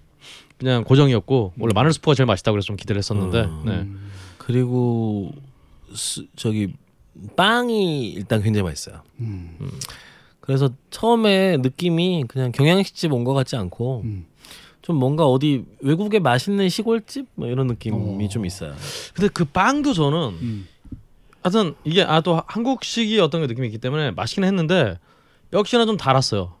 그냥 고정이었고 원래 마늘 스프가 제일 맛있다고 그래서 좀 기대를 했었는데 음. 네. 그리고 스, 저기 빵이 일단 굉장히 맛있어요. 음. 그래서 처음에 느낌이 그냥 경양식집 온 것 같지 않고 음. 좀 뭔가 어디 외국의 맛있는 시골집 뭐 이런 느낌이 어. 좀 있어요. 근데 그 빵도 저는 음. 하여튼 이게 아 또 한국식이 어떤 게 느낌이 있기 때문에 맛있긴 했는데 역시나 좀 달았어요.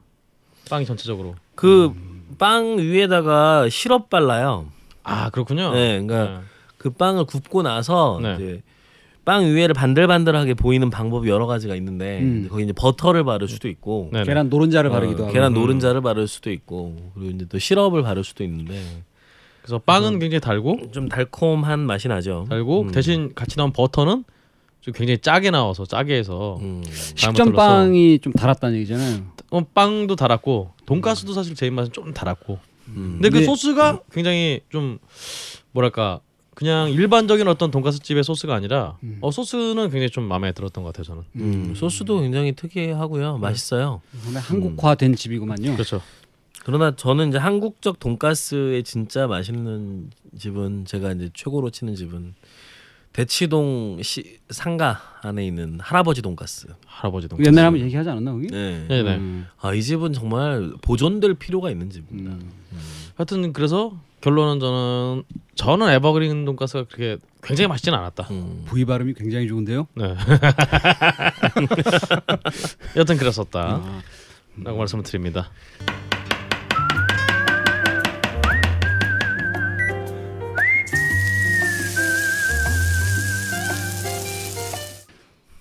빵이 전체적으로. 그 빵 위에다가 시럽 발라요. 아 그렇군요. 네, 그러니까 그 빵을 굽고 나서 네. 이제 빵 위에를 반들반들하게 보이는 방법이 여러 가지가 있는데 음. 거기 이제 버터를 바를 수도 있고 네네. 계란 노른자를 어, 바르기도 하고. 계란 음. 노른자를 바를 수도 있고 그리고 이제 또 시럽을 바를 수도 있는데 그래서 빵은 굉장히 달고 좀 달콤한 맛이 나죠. 달고 음. 대신 같이 나온 버터는 좀 굉장히 짜게 나와서 짜게 해서 음. 식전 빵이 좀 달았다는 얘기잖아요. 어, 빵도 달았고 돈가스도 사실 제 입맛은 좀 달았고 음. 근데 그 근데- 소스가 굉장히 좀 뭐랄까 그냥 일반적인 어떤 돈가스 집의 소스가 아니라 음. 어 소스는 굉장히 좀 마음에 들었던 것 같아요 저는 음, 소스도 굉장히 특이하고요. 맛있어요. 근데 한국화된 집이구만요. 그렇죠 그러나 저는 이제 한국적 돈가스의 진짜 맛있는 집은 제가 이제 최고로 치는 집은 대치동 시, 상가 안에 있는 할아버지 돈가스. 할아버지 돈가스 옛날에 한번 얘기하지 않았나 거기? 네. 네네 음. 아, 이 집은 정말 보존될 필요가 있는 집입니다. 음. 하여튼 그래서 결론은 저는 저는 에버그린 돈가스가 그렇게 굉장히 맛있진 않았다 음. 부위 발음이 굉장히 좋은데요. 네 <laughs> 여튼 그랬었다 아, 라고 말씀을 드립니다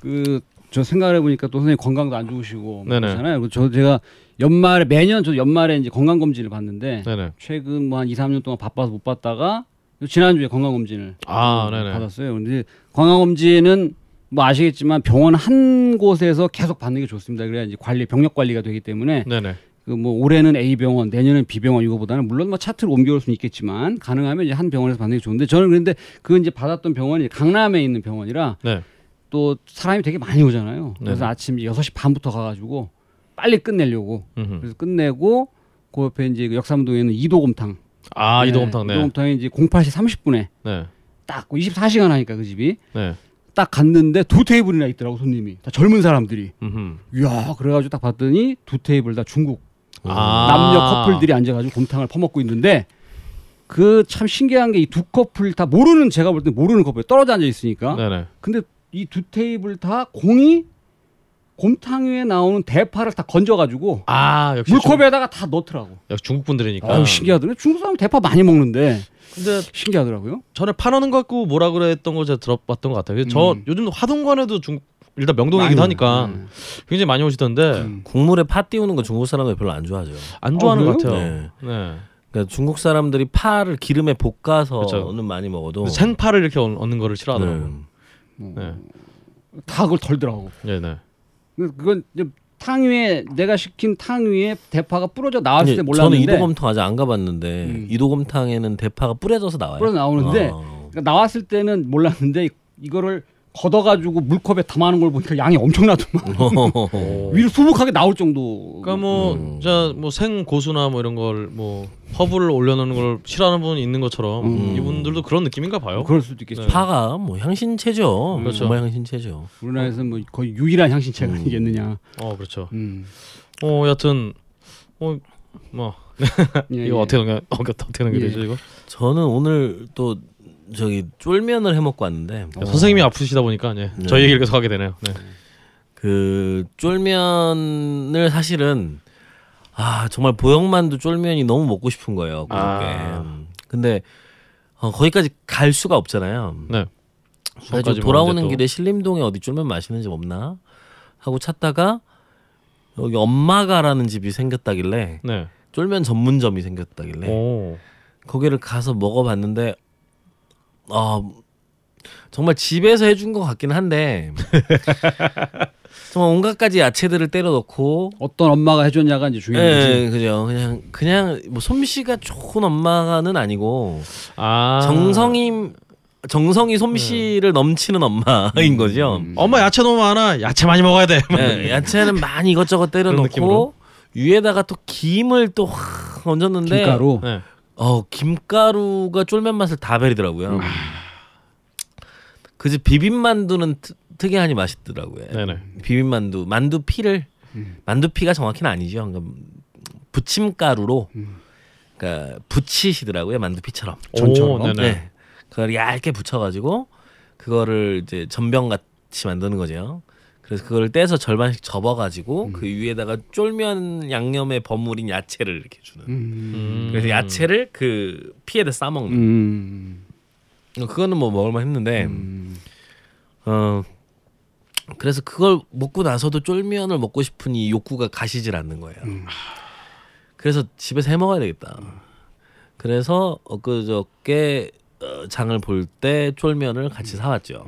그 저 생각을 해보니까 또 선생님 건강도 안 좋으시고 네네. 그렇잖아요. 그저 제가 연말에 매년 저 연말에 이제 건강 검진을 받는데 네네 최근 뭐 한 2, 3년 동안 바빠서 못 받다가 지난주에 건강 검진을 아 받았어요. 근데 건강 검진은 뭐 아시겠지만 병원 한 곳에서 계속 받는 게 좋습니다. 그래야 이제 관리 병력 관리가 되기 때문에 네네 그뭐 올해는 A 병원, 내년은 B 병원 이거보다는 물론 뭐 차트를 옮겨올 수는 있겠지만 가능하면 이제 한 병원에서 받는 게 좋은데 저는 그런데 그 이제 받았던 병원이 강남에 있는 병원이라 네 또 사람이 되게 많이 오잖아요. 그래서 네네. 아침 6시 반부터 가가지고 빨리 끝내려고 음흠. 그래서 끝내고 그 옆에 이제 그 역삼동에 있는 이도곰탕. 아 네, 이도곰탕 네 이도곰탕이 이제 08시 30분에 네. 딱 24시간 하니까 그 집이 네. 딱 갔는데 두 테이블이나 있더라고 손님이 다 젊은 사람들이. 음흠. 이야 그래가지고 딱 봤더니 두 테이블 다 중국 아. 남녀 커플들이 앉아가지고 곰탕을 퍼먹고 있는데 그 참 신기한 게 이 두 커플 다 모르는 제가 볼 때 모르는 커플 떨어져 앉아 있으니까 네네. 근데 이 두 테이블 다 공이 곰탕 위에 나오는 대파를 다 건져가지고 아 역시 물컵에다가 다 넣더라고. 중, 역시 중국 분들이니까. 아유 신기하더라고요. 중국 사람 대파 많이 먹는데 근데 신기하더라고요. 전에 파노는 거 갖고 뭐라 그랬던 거 제가 들어봤던 것 같아요. 그래서 저 음. 요즘 화동관에도 중 일단 명동이기도 하니까 먹어요. 굉장히 많이 오시던데 음. 국물에 파 띄우는 거 중국 사람들 별로 안 좋아하죠. 안 좋아하는 어, 것? 같아요. 네. 그러니까 중국 사람들이 파를 기름에 볶아서는 그렇죠. 많이 먹어도 생파를 이렇게 얻- 얻는 거를 싫어하더라고요. 네. 네. 다 그걸 덜더라고. 네, 네. 그- 그건 이제 탕 위에 내가 시킨 탕 위에 대파가 부러져 나왔을 아니, 때 저는 몰랐는데 이도곰탕 아직 안 가봤는데 음. 이도곰탕에는 대파가 뿌려져서 나와요. 부러져 나오는데 어. 그러니까 나왔을 때는 몰랐는데 이거를 걷어가지고 물컵에 담아놓은 걸 보니까 양이 엄청나더만 오. <laughs> 위로 수북하게 나올 정도. 그러니까 뭐, 음. 뭐자 뭐 생 고수나 뭐 이런 걸 뭐 허브를 올려놓는 걸 싫어하는 분이 있는 것처럼 음. 이분들도 그런 느낌인가 봐요. 그럴 수도 있겠죠. 네. 파가 뭐 향신채죠. 그렇죠. 정말 향신채죠. 우리나라에서 뭐 거의 유일한 향신채가 음. 아니겠느냐. 어 그렇죠. 음. 어 여튼 어뭐 <laughs> 예, 이거 예. 어떻게 넘겨 어, 어떻게 넘겨 예. 되죠 이거? 저는 오늘 또 저기 쫄면을 해 먹고 왔는데 어. 선생님이 아프시다 보니까 예. 네. 저희 얘기를 계속 하게 되네요. 네. 그 쫄면을 사실은 아 정말 보영만두 쫄면이 너무 먹고 싶은 거예요. 그저께. 아. 근데 어, 거기까지 갈 수가 없잖아요. 네. 그래서 수원까지 돌아오는 길에 신림동에 어디 쫄면 맛있는 집 없나 하고 찾다가 여기 엄마가라는 집이 생겼다길래 네. 쫄면 전문점이 생겼다길래 오. 거기를 가서 먹어봤는데 아 정말 집에서 해준 것 같긴 한데 <laughs> 정말 온갖 가지 야채들을 때려 넣고 어떤 엄마가 해줬냐가 이제 중요한 거지. 예, 그죠. 그냥 그냥 뭐 솜씨가 좋은 엄마는 아니고 아 정성이 정성이 솜씨를 넘치는 엄마인 거죠. 음. 엄마 야채 너무 많아. 야채 많이 먹어야 돼. 네, 야채는 많이 이것저것 때려놓고 느낌으로? 위에다가 또 김을 또 확 얹었는데 김가루. 네. 어 김가루가 쫄면 맛을 다 베리더라고요. 음. 그지 비빔만두는 트, 특이하니 맛있더라고요. 네네. 비빔만두 만두 피를 음. 만두 피가 정확히는 아니죠. 그러니까 부침가루로 음. 그러니까 부치시더라고요 만두 피처럼. 전처럼? 네. 그걸 얇게 붙여가지고 그거를 이제 전병 같이 만드는 거죠. 그래서 그걸 떼서 절반씩 접어가지고 음. 그 위에다가 쫄면 양념에 버무린 야채를 이렇게 주는. 음. 그래서 야채를 그 피에다 싸먹는. 음. 그거는 뭐 먹을만 했는데 음. 어 그래서 그걸 먹고 나서도 쫄면을 먹고 싶은 이 욕구가 가시질 않는 거예요. 음. 그래서 집에서 해 먹어야 되겠다. 그래서 엊그저께 어, 장을 볼 때 쫄면을 같이 사왔죠.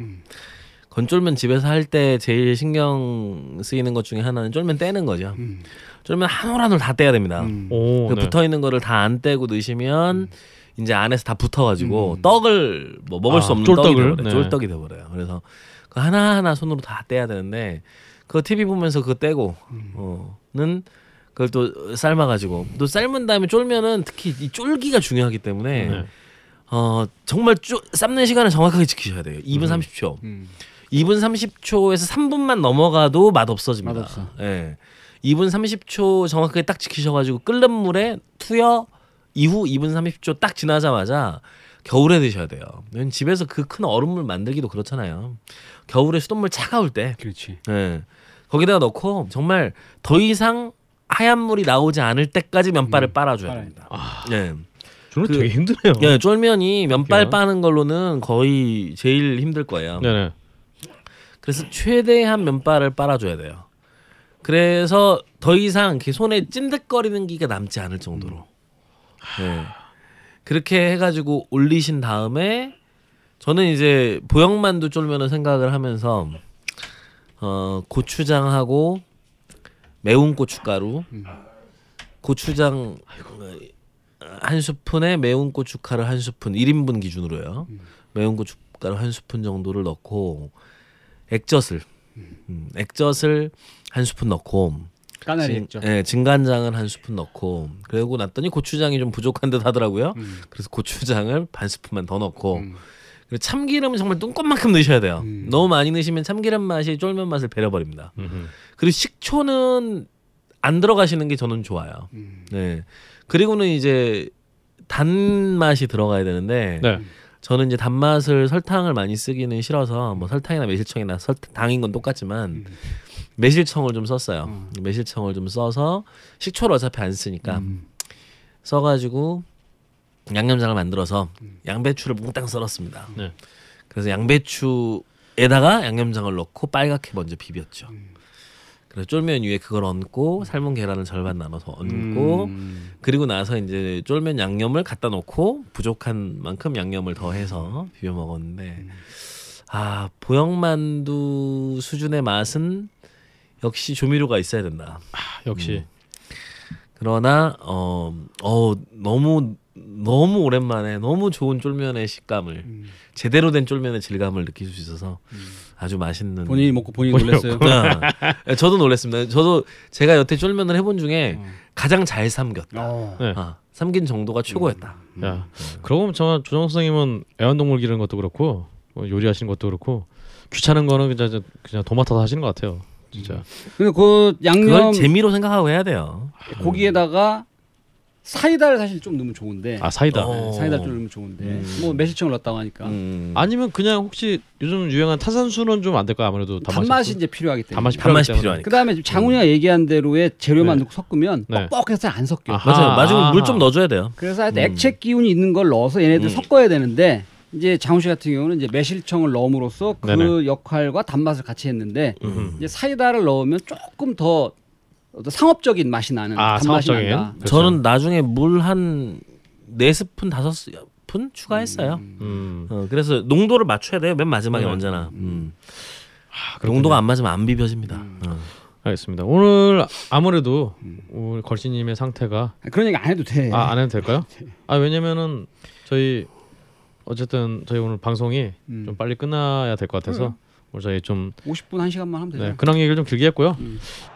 음. 건쫄면 집에서 할 때 제일 신경 쓰이는 것 중에 하나는 쫄면 떼는 거죠. 음. 쫄면 한 올 한 올 다 떼야 됩니다. 음. 오, 그 네. 붙어 있는 거를 다 안 떼고 넣으시면 이제 안에서 다 붙어가지고 음. 떡을 뭐 먹을 아, 수 없는 쫄떡을? 떡이 돼버려. 네. 쫄떡이 돼버려요. 그래서 그 하나 하나 손으로 다 떼야 되는데 그 TV 보면서 그거 떼고 음. 어는 그걸 또 삶아가지고 또 삶은 다음에 쫄면은 특히 이 쫄기가 중요하기 때문에 네. 어 정말 쪼, 삶는 시간을 정확하게 지키셔야 돼요. 2분 음. 30초. 음. 2분 30초에서 3분만 넘어가도 맛 없어집니다. 맛없어. 예. 2분 30초 정확하게 딱 지키셔가지고 끓는 물에 투여 이후 2분 30초 딱 지나자마자 겨울에 드셔야 돼요. 집에서 그 큰 얼음물 만들기도 그렇잖아요. 겨울에 수돗물 차가울 때, 그렇지. 예. 거기다가 넣고 정말 더 이상 하얀 물이 나오지 않을 때까지 면발을 빨아줘야 빨아야 됩니다. 아, 예. 저는 그- 되게 힘드네요. 예, 쫄면이 면발 그렇게요? 빠는 걸로는 거의 제일 힘들 거예요. 네네. 그래서 최대한 면발을 빨아줘야 돼요. 그래서 더 이상 손에 찐득거리는 기가 남지 않을 정도로. 네. 그렇게 해가지고 올리신 다음에 저는 이제 보형만두 쫄면을 생각을 하면서 어 고추장하고 매운 고춧가루, 고추장 한 스푼에 매운 고춧가루 한 스푼 1인분 기준으로요. 매운 고춧가루 한 스푼 정도를 넣고 액젓을 음, 액젓을 한 스푼 넣고 까나리 진- 했죠. 예, 진간장을 한 스푼 넣고 그러고 났더니 고추장이 좀 부족한 듯 하더라고요. 음. 그래서 고추장을 반 스푼만 더 넣고 음. 그리고 참기름은 정말 뚱껏만큼 넣으셔야 돼요. 음. 너무 많이 넣으시면 참기름 맛이 쫄면 맛을 배려버립니다. 음흠. 그리고 식초는 안 들어가시는 게 저는 좋아요. 음. 네. 그리고는 이제 단 맛이 들어가야 되는데 네. 저는 이제 단맛을 설탕을 많이 쓰기는 싫어서 뭐 설탕이나 매실청이나 설탕 당인 건 똑같지만 음. 매실청을 좀 썼어요. 음. 매실청을 좀 써서 식초를 어차피 안 쓰니까 음. 써가지고 양념장을 만들어서 양배추를 몽땅 썰었습니다. 네. 그래서 양배추에다가 양념장을 넣고 빨갛게 먼저 비볐죠. 그래서 쫄면 위에 그걸 얹고 삶은 계란을 절반 나눠서 얹고 음. 그리고 나서 이제 쫄면 양념을 갖다 놓고 부족한 만큼 양념을 더해서 비벼 먹었는데 아 보형만두 수준의 맛은 역시 조미료가 있어야 된다. 아, 역시 그러나 어, 어 너무 너무 오랜만에 너무 좋은 쫄면의 식감을 음. 제대로 된 쫄면의 질감을 느낄 수 있어서 아주 맛있는 본인이 먹고 본인이 본인이 놀랐어요. 아, 저도 놀랐습니다. 저도 제가 여태 쫄면을 해본 중에 가장 잘 삼겼다. 어. 네. 아, 삼긴 정도가 최고였다. 야, 그러고 보면 조정 선생님은 애완동물 기르는 것도 그렇고 뭐 요리하시는 것도 그렇고 귀찮은 거는 그냥 그냥 도맡아서 하시는 것 같아요. 진짜. 근데 그 그걸 양념 재미로 생각하고 해야 돼요. 고기에다가 사이다를 사실 좀 넣으면 좋은데 아 사이다. 어. 네, 사이다 좀 넣으면 좋은데 음. 뭐 매실청을 넣었다고 하니까 음. 아니면 그냥 혹시 요즘 유행한 탄산수는 좀 안 될까요? 아무래도 단맛이, 단맛이? 이제 필요하기 때문에 단맛이 단맛이 필요하니까. 그다음에 장훈이가 얘기한 대로의 재료만 네. 넣고 섞으면 네. 뻑뻑해서 잘안 섞여. 아하. 맞아요. 마지막에 물 좀. 넣어줘야 돼요. 그래서 하여튼 음. 액체 기운이 있는 걸 넣어서 얘네들 음. 섞어야 되는데 이제 장훈 씨 같은 경우는 이제 매실청을 넣음으로써 그 네네. 역할과 단맛을 같이 했는데 음. 이제 사이다를 넣으면 조금 더 어떤 상업적인 맛이 나는 아, 단맛이 상업적인? 난다. 그렇죠. 저는 나중에 물 한 네 스푼 다섯 스푼 추가했어요. 음. 어, 그래서 농도를 맞춰야 돼요. 맨 마지막에 네. 언제나. 음. 아, 그렇군요. 농도가 안 맞으면 안 비벼집니다. 어. 알겠습니다. 오늘 아무래도 우리 걸씨님의 상태가 그런 얘기 안 해도 돼. 아, 안 해도 될까요? 아 왜냐면은 저희 어쨌든 저희 오늘 방송이 음. 좀 빨리 끝나야 될 것 같아서 오늘 저희 좀 50분 1 시간만 하면 되죠. 네, 근황 얘기를 좀 길게 했고요.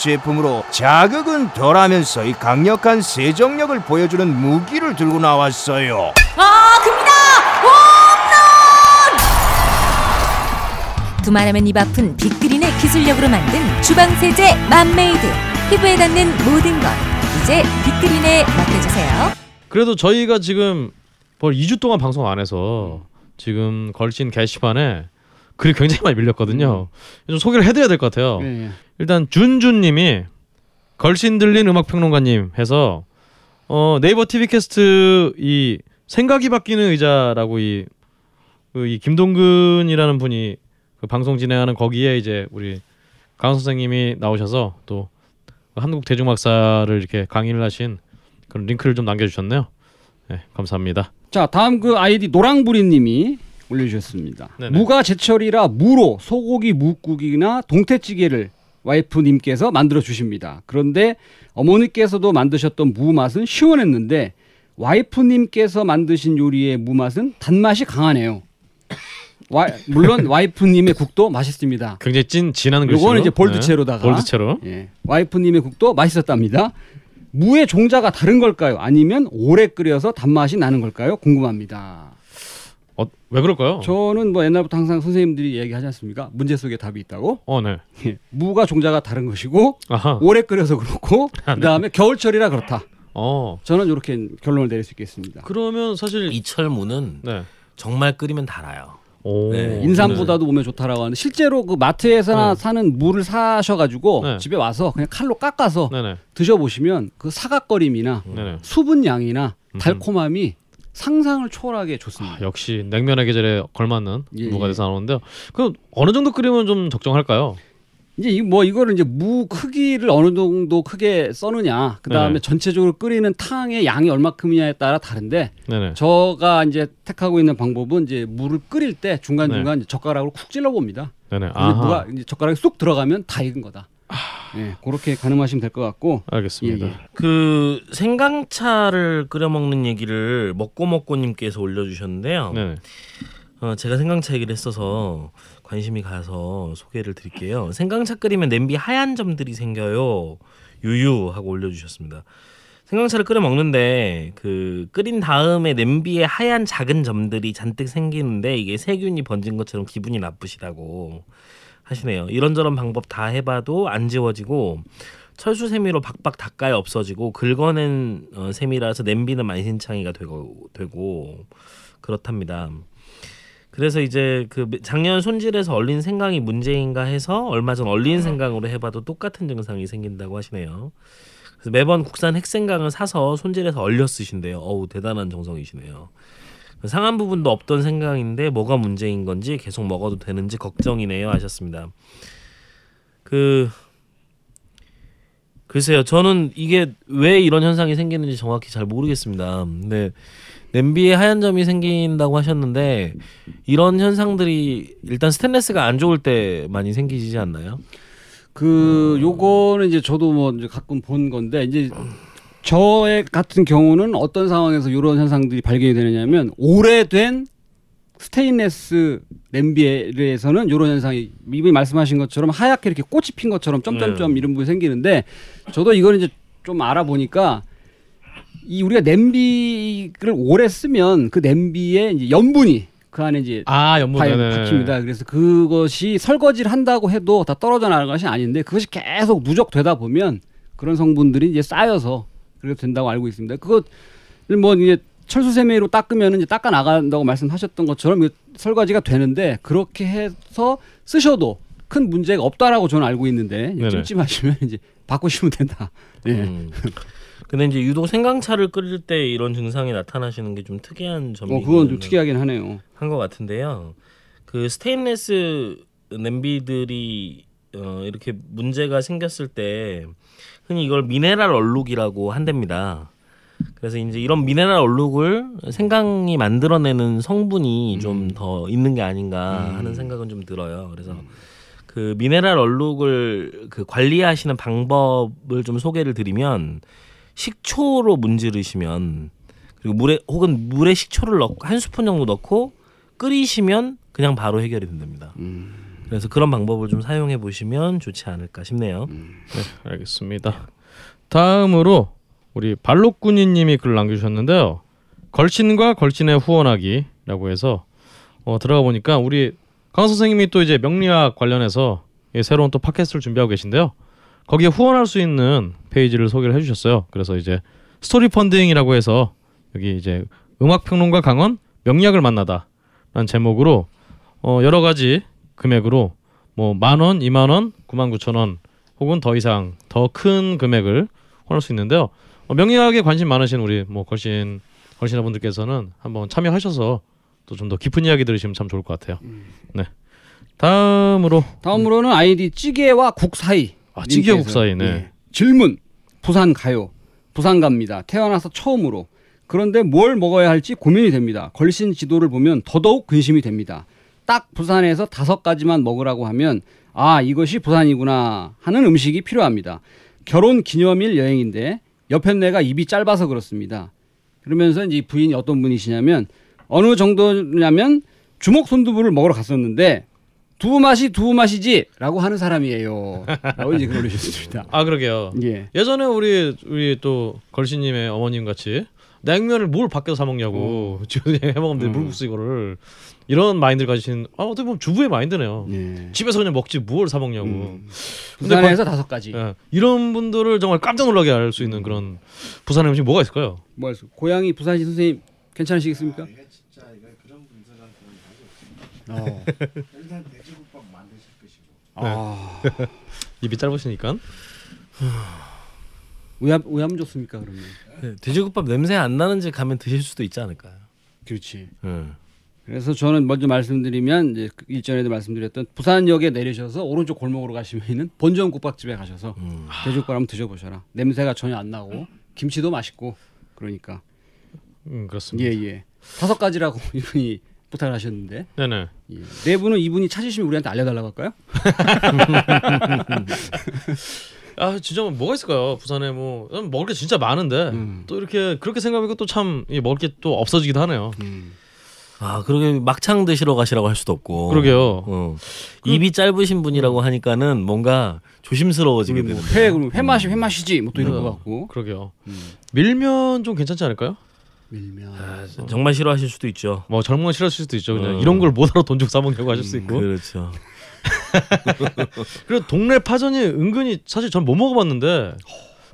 제품으로 자극은 덜하면서 이 강력한 세정력을 보여주는 무기를 들고 나왔어요. 아 큽니다. 홈런. 두말하면 입 아픈 빅그린의 기술력으로 만든 주방 세제 맘메이드 피부에 닿는 모든 것 이제 빅그린에 맡겨주세요. 그래도 저희가 지금 벌 2주 동안 방송 안 해서 지금 걸친 게시판에 글이 굉장히 많이 밀렸거든요. 좀 소개를 해드려야 될 것 같아요. 예, 예. 일단 준준님이 걸신 들린 음악 평론가님 해서 어, 네이버 TV 캐스트 이 생각이 바뀌는 의자라고 이, 그 이 김동근이라는 분이 그 방송 진행하는 거기에 이제 우리 강 선생님이 나오셔서 또 한국 대중박사를 이렇게 강의를 하신 그런 링크를 좀 남겨주셨네요. 네, 감사합니다. 자 다음 그 아이디 노랑부리님이 올려주셨습니다. 네네. 무가 제철이라 무로 소고기 묵국이나 동태찌개를 와이프님께서 만들어 주십니다. 그런데 어머니께서도 만드셨던 무 맛은 시원했는데 와이프님께서 만드신 요리의 무 맛은 단맛이 강하네요. 와, 물론 와이프님의 국도 맛있습니다. 굉장히 찐 진한 글씨로. 요거는 이제 볼드체로다가 볼드체로. 예. 와이프님의 국도 맛있었답니다. 무의 종자가 다른 걸까요? 아니면 오래 끓여서 단맛이 나는 걸까요? 궁금합니다. 어, 왜 그럴까요? 저는 뭐 옛날부터 항상 선생님들이 얘기하지 않습니까? 문제 속에 답이 있다고. 어, 네. 예. 무가 종자가 다른 것이고 아하. 오래 끓여서 그렇고 그다음에 겨울철이라 그렇다. 어. 저는 이렇게 결론을 내릴 수 있겠습니다. 그러면 사실 이철무는 네. 정말 끓이면 달아요. 오. 네. 인삼보다도 몸에 좋다라고 하는데 실제로 그 마트에서나 네. 사는 무를 사셔가지고 네. 집에 와서 그냥 칼로 깎아서 네네. 드셔보시면 그 사각거림이나. 수분 양이나 음흠. 달콤함이 상상을 초월하게 아, 좋습니다. 역시 냉면의 계절에 걸맞는 예, 무가 예. 돼서 나오는데요. 그럼 어느 정도 끓이면 좀 적정할까요? 이제 이뭐 이거를 이제 무 크기를 어느 정도 크게 써느냐, 그 다음에 네네. 전체적으로 끓이는 탕의 양이 얼마큼이냐에 따라 다른데 네네. 저가 이제 택하고 있는 방법은 이제 물을 끓일 때 중간 중간 젓가락으로 쿡 찔러 봅니다. 네네. 무가 이제 젓가락이 쑥 들어가면 다 익은 거다. 예, 그렇게 가늠하시면 될 것 같고. 알겠습니다. 예, 예. 그 생강차를 끓여 먹는 얘기를 먹고 먹고님께서 올려주셨는데요. 네네. 어, 제가 생강차 얘기를 했어서 관심이 가서 소개를 드릴게요. 생강차 끓이면 냄비 하얀 점들이 생겨요. 유유 하고 올려주셨습니다. 생강차를 끓여 먹는데 그 끓인 다음에 냄비에 하얀 작은 점들이 잔뜩 생기는데 이게 세균이 번진 것처럼 기분이 나쁘시다고 하시네요. 이런저런 방법 다 해봐도 안 지워지고 철수 세미로 박박 닦아야 없어지고 긁어낸 어, 세미라서 냄비는 만신창이가 되고 되고 그렇답니다. 그래서 이제 그 작년 손질해서 얼린 생강이 문제인가 해서 얼마 전 얼린 생강으로 해봐도 똑같은 증상이 생긴다고 하시네요. 그래서 매번 국산 핵생강을 사서 손질해서 얼려 쓰신대요. 어우 대단한 정성이시네요. 상한 부분도 없던 생강인데 뭐가 문제인 건지 계속 먹어도 되는지 걱정이네요 하셨습니다. 그 글쎄요 저는 이게 왜 이런 현상이 생기는지 정확히 잘 모르겠습니다. 근데 냄비에 하얀 점이 생긴다고 하셨는데 이런 현상들이 일단 스테인레스가 안 좋을 때 많이 생기지 않나요? 그 요거는 이제 저도 뭐 이제 가끔 본 건데 이제 저의 같은 경우는 어떤 상황에서 이런 현상들이 발견이 되느냐면 오래된 스테인레스 냄비에서는 이런 현상이 이분이 말씀하신 것처럼 하얗게 이렇게 꽃이 핀 것처럼 점점점 네. 이런 부분이 생기는데 저도 이거는 이제 좀 알아보니까 이 우리가 냄비를 오래 쓰면 그 냄비에 이제 염분이 그 안에 이제 아 연못 파에 네네. 박힙니다. 그래서 그것이 설거지를 한다고 해도 다 떨어져 나가는 것이 아닌데 그것이 계속 누적되다 보면 그런 성분들이 이제 쌓여서 그렇게 된다고 알고 있습니다. 그것을 뭐 이제 철수세미로 닦으면 이제 닦아 나간다고 말씀하셨던 것처럼 설거지가 되는데 그렇게 해서 쓰셔도 큰 문제가 없다라고 저는 알고 있는데 네네. 찜찜하시면 이제 바꾸시면 된다. 예. 음. 근데 이제 유독 생강차를 끓일 때 이런 증상이 나타나시는 게 좀 특이한 점이 어 그건 좀 특이하긴 하네요. 한 것 같은데요. 그 스테인레스 냄비들이 어, 이렇게 문제가 생겼을 때 흔히 이걸 미네랄 얼룩이라고 한답니다. 그래서 이제 이런 미네랄 얼룩을 생강이 만들어내는 성분이 좀더 있는 게 아닌가 하는 생각은 좀 들어요. 그래서 그 미네랄 얼룩을 그 관리하시는 방법을 좀 소개를 드리면 식초로 문지르시면 그리고 물에 혹은 물에 식초를 넣고 한 스푼 정도 넣고 끓이시면 그냥 바로 해결이 된답니다. 그래서 그런 방법을 좀 사용해 보시면 좋지 않을까 싶네요. 네, 알겠습니다. 다음으로 우리 발록군이님이 글 남겨주셨는데요. 걸친과 걸친의 후원하기라고 해서 어, 들어가 보니까 우리 강 선생님이 또 이제 명리학 관련해서 이 새로운 또 팟캐스트를 준비하고 계신데요. 거기에 후원할 수 있는 페이지를 소개를 해주셨어요. 그래서 이제 스토리 펀딩이라고 해서 여기 이제 음악 평론가 강원 명리학을 만나다라는 제목으로 어, 여러 가지 금액으로 뭐 만 원, 이만 원, 구만 구천 원 혹은 더 이상 더 큰 금액을 후원할 수 있는데요. 어, 명리학에 관심 많으신 우리 뭐 걸신 걸신아 분들께서는 한번 참여하셔서 또 좀 더 깊은 이야기 들으시면 참 좋을 것 같아요. 네. 다음으로 다음으로는 아이디 찌개와 국 사이. 아, 찌개와 님께서, 국 사이, 네. 예. 질문. 부산 가요. 부산 갑니다. 태어나서 처음으로. 그런데 뭘 먹어야 할지 고민이 됩니다. 걸신 지도를 보면 더더욱 근심이 됩니다. 딱 부산에서 다섯 가지만 먹으라고 하면 아 이것이 부산이구나 하는 음식이 필요합니다. 결혼 기념일 여행인데 옆에 내가 입이 짧아서 그렇습니다. 그러면서 이제 이 부인이 어떤 분이시냐면 어느 정도냐면 주먹 손두부를 먹으러 갔었는데 두부 맛이 두부 맛이지라고 하는 사람이에요.라고 이제 글 올리셨습니다. 아 그러게요. 예. 예전에 우리 우리 또 걸신님의 어머님 같이 냉면을 뭘 밖에서 사 먹냐고 지금 해 먹으면 돼 음. 물국수 이거를 이런 마인드를 가지신 아 어떻게 보면 주부의 마인드네요. 예. 집에서 그냥 먹지 뭘사 먹냐고. 음. 부산에서 다섯 가지. 예, 이런 분들을 정말 깜짝 놀라게 할 수 있는 그런 부산의 음식 뭐가 있을까요? 뭐 할수? 고양이 부산시 선생님 괜찮으시겠습니까? 이게 진짜 이거 그런 분들한테는 어. <laughs> 일단 돼지국밥 만드실 것이고 아. <laughs> 입이 짧으시니까. <sighs> 왜 하면 좋습니까 그러면? 네, 돼지국밥 냄새 안 나는 집 가면 드실 수도 있지 않을까요? 그렇지. 음. 그래서 저는 먼저 말씀드리면 이제 그 일전에도 말씀드렸던 부산역에 내리셔서 오른쪽 골목으로 가시면 있는 본전 국밥집에 가셔서 음. 돼지국밥 한번 드셔보셔라. 냄새가 전혀 안 나고 김치도 맛있고 그러니까 음 그렇습니다. 예예 다섯 가지라고 <laughs> 이분이 부탁을 하셨는데 네네. 예. 네 분은 이분이 찾으시면 우리한테 알려달라고 할까요? <laughs> 아 진짜 뭐가 있을까요? 부산에 뭐 음, 먹을 게 진짜 많은데 음. 또 이렇게 그렇게 생각하니까 또참 먹을 게 또 없어지기도 하네요. 아 그러게 막창 드시러 가시라고 할 수도 없고. 그러게요. 어. 입이 짧으신 분이라고 하니까는 뭔가 조심스러워지게 뭐 되는. 회 그러면 회 맛이 회 맛이지 뭐 또 이런 음. 거 같고 그러게요. 음. 밀면 좀 괜찮지 않을까요? 밀면 아, 정말 싫어하실 수도 있죠. 뭐 젊은 건 싫어하실 수도 있죠. 그냥 어. 이런 걸 뭐하러 돈 주고 사 먹냐고 하실 수 있고. 그렇죠. <laughs> 그리고 동네 파전이 은근히 사실 전 못 먹어봤는데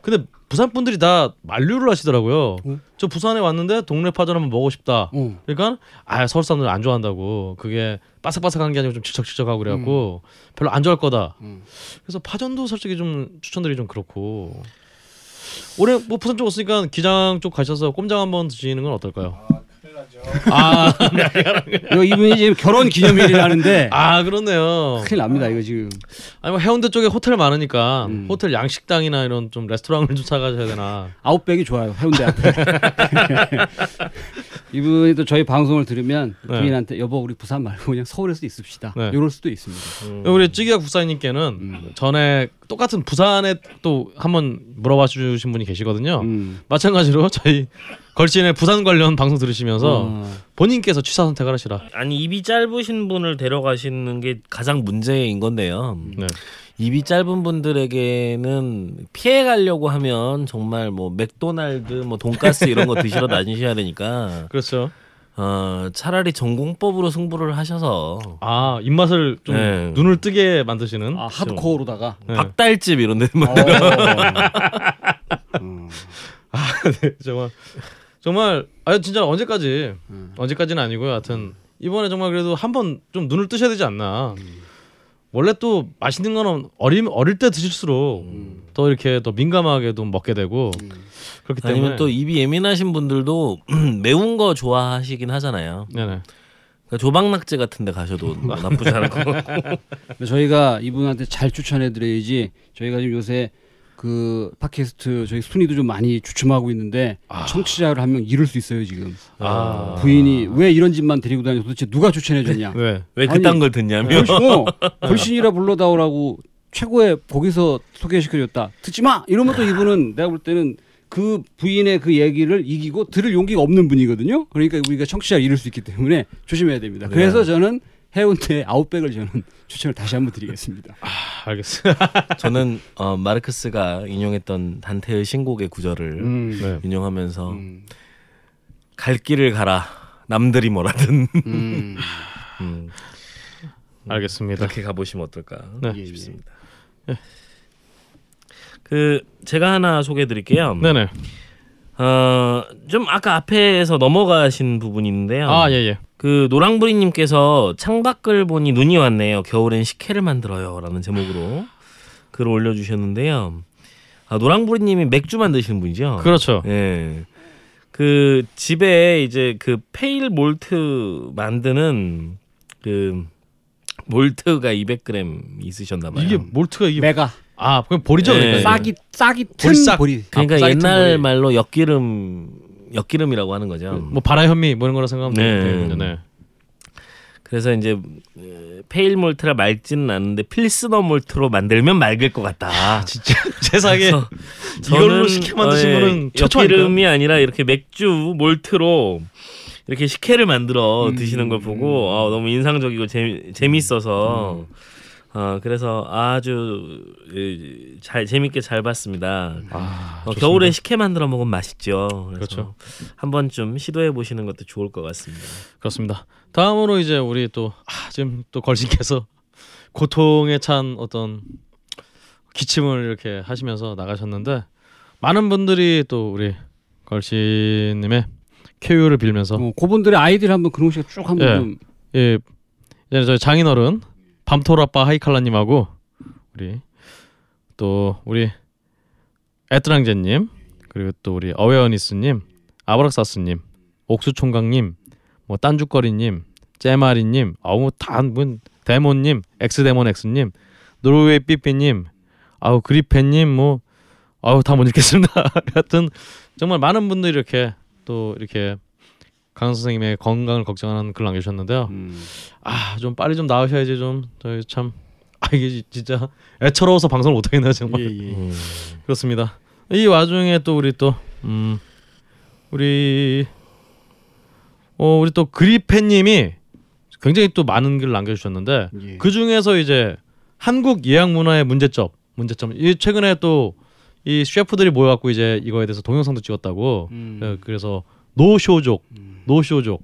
근데 부산 분들이 다 만류를 하시더라고요. 어? 저 부산에 왔는데 동네 파전 한번 먹고 싶다. 어. 그러니까 아 서울 사람들 안 좋아한다고 그게 바삭바삭한 게 아니고 좀 질척질척하고 그래갖고 별로 안 좋아할 거다. 음. 그래서 파전도 솔직히 좀 추천드리기 좀 그렇고 올해 뭐 부산 쪽 왔으니까 기장 쪽 가셔서 꼼장 한번 드시는 건 어떨까요? 아, <laughs> 이거 이분이 지금 결혼 기념일이라는데 아 그렇네요. 큰일 납니다 이거 지금 아니 뭐 해운대 쪽에 호텔 많으니까 음. 호텔 양식당이나 이런 좀 레스토랑을 좀 찾아가셔야 되나. 아웃백이 좋아요 해운대 앞에 <laughs> 이분이 또 저희 방송을 들으면 네. 부인한테 여보 우리 부산 말고 그냥 서울에서 있읍시다 네. 이럴 수도 있습니다 우리 찌개학 국사님께는 음. 전에 똑같은 부산에 또 한번 물어봐 주신 분이 계시거든요. 음. 마찬가지로 저희 걸친의 부산 관련 방송 들으시면서 어. 본인께서 취사 선택을 하시라. 아니 입이 짧으신 분을 데려가시는 게 가장 문제인 건데요. 네. 입이 짧은 분들에게는 피해 가려고 하면 정말 뭐 맥도날드 뭐 돈가스 이런 거 드시러 다니셔야 되니까 <laughs> 그렇죠. 어 차라리 전공법으로 승부를 하셔서 아 입맛을 좀 네. 눈을 뜨게 만드시는. 아 하드코어로다가 네. 박달집 이런 데 뭐. 어. 음. <laughs> 네, 정말 정말 아 진짜 언제까지 음. 언제까지는 아니고요. 하여튼 이번에 정말 그래도 한 번 좀 눈을 뜨셔야 되지 않나. 원래 또 맛있는 거는 어림 어릴 때 드실수록 음. 더 이렇게 더 민감하게도 먹게 되고 그렇기 때문에 아니면 또 입이 예민하신 분들도 <clears throat> 매운 거 좋아하시긴 하잖아요. 네네 그러니까 조박낙지 같은데 가셔도 뭐 나쁘지 않을 것 같고. <laughs> 저희가 이분한테 잘 추천해드려야지 저희가 지금 요새 그 팟캐스트 저희 순위도 좀 많이 주춤하고 있는데 청취자를 한 명 잃을 수 있어요 지금. 아. 부인이 왜 이런 집만 데리고 다녀 도대체 누가 추천해줬냐. 왜? 왜 아니, 그딴 걸 걸신, 어, 걸신이라 불러다오라고 최고의 거기서 소개시켜줬다. 듣지 마! 이러면 또 이분은 내가 볼 때는 그 부인의 그 얘기를 이기고 들을 용기가 없는 분이거든요. 그러니까 우리가 청취자를 잃을 수 있기 때문에 조심해야 됩니다. 그래서 저는 해운대 아웃백을 저는 <laughs> 추천을 다시 한번 드리겠습니다 아, 알겠습니다 <laughs> 저는 어, 마르크스가 인용했던 단테의 신곡의 구절을 음. 네. 인용하면서 음. 갈 길을 가라 남들이 뭐라든 음. <laughs> 음, 알겠습니다 그렇게 가보시면 어떨까 네. 예, 예. 싶습니다. 그 제가 하나 소개해드릴게요. 네네 어, 좀 아까 앞에서 넘어가신 부분이 있는데요. 아 예예 그 노랑부리님께서 창밖을 보니 눈이 왔네요. 겨울엔 식혜를 만들어요라는 제목으로 글을 올려주셨는데요. 아, 노랑부리님이 맥주 만드시는 분이죠. 그렇죠 예. 그 집에 이제 그 pale malt 만드는 그 malt가 200g 있으셨나 봐요. 이게 malt가 이게 맥아 아 그럼 보리죠 네. 그러니까 싹이 싹이 튼 보리싹. 보리 그러니까 아, 싹이 튼 옛날 보리. 말로 엿기름 엿기름이라고 하는 거죠. 뭐 발아 현미 뭐 이런 거라 생각하면 네. 네. 그래서 이제 에, pale malt라 맑지는 않은데 Pilsner malt로 만들면 맑을 것 같다. 진짜 <laughs> 세상에 그래서 이걸로 저는, 식혜 만드신 어, 예, 분은 최초 아닐까요? 엿기름이 아니라 이렇게 맥주 몰트로 이렇게 식혜를 만들어 음, 드시는 걸 보고 어, 너무 인상적이고 재, 재밌어서 어, 그래서 아주 예, 잘 재밌게 잘 봤습니다. 아, 어. 겨울에 식혜 만들어 먹으면 맛있죠. 그래서 그렇죠. 한 번쯤 시도해 보시는 것도 좋을 것 같습니다. 그렇습니다. 다음으로 이제 우리 또 아, 지금 또 걸신께서 <laughs> 고통에 찬 어떤 기침을 이렇게 하시면서 나가셨는데 많은 분들이 또 우리 걸신님의 쾌유를 빌면서 어, 그분들의 아이디를 한번 근홍 씨가 쭉 한번 예. 좀 예, 저희 장인어른 밤토라빠 하이칼라님하고 우리 또 우리 에트랑제님 그리고 또 우리 어웨어니스님 아브락사스님 옥수총각님 뭐 딴죽거리님 째마리님 아우 다뭐 데몬님 엑스데몬 엑스님 노르웨이 삐삐님 아우 그리펜님 뭐 아우 다 못 읽겠습니다. <laughs> 하여튼 정말 많은 분들이 이렇게 또 이렇게 강 선생님의 건강을 걱정하는 글 남겨주셨는데요. 음. 아좀 빨리 좀 나으셔야지 좀 저희 참 아 이게 지- 진짜 애처로워서 방송을 못 하겠네요 정말 예, 예. 음. 그렇습니다 이 와중에 또 우리 또 음 우리 어 우리 또 그리펜님이 굉장히 또 많은 글을 남겨주셨는데 예. 그 중에서 이제 한국 예약 문화의 문제점 문제점 이 최근에 또 이 셰프들이 모여갖고 이제 이거에 대해서 동영상도 찍었다고 음. 예, 그래서 노쇼족 노쇼족.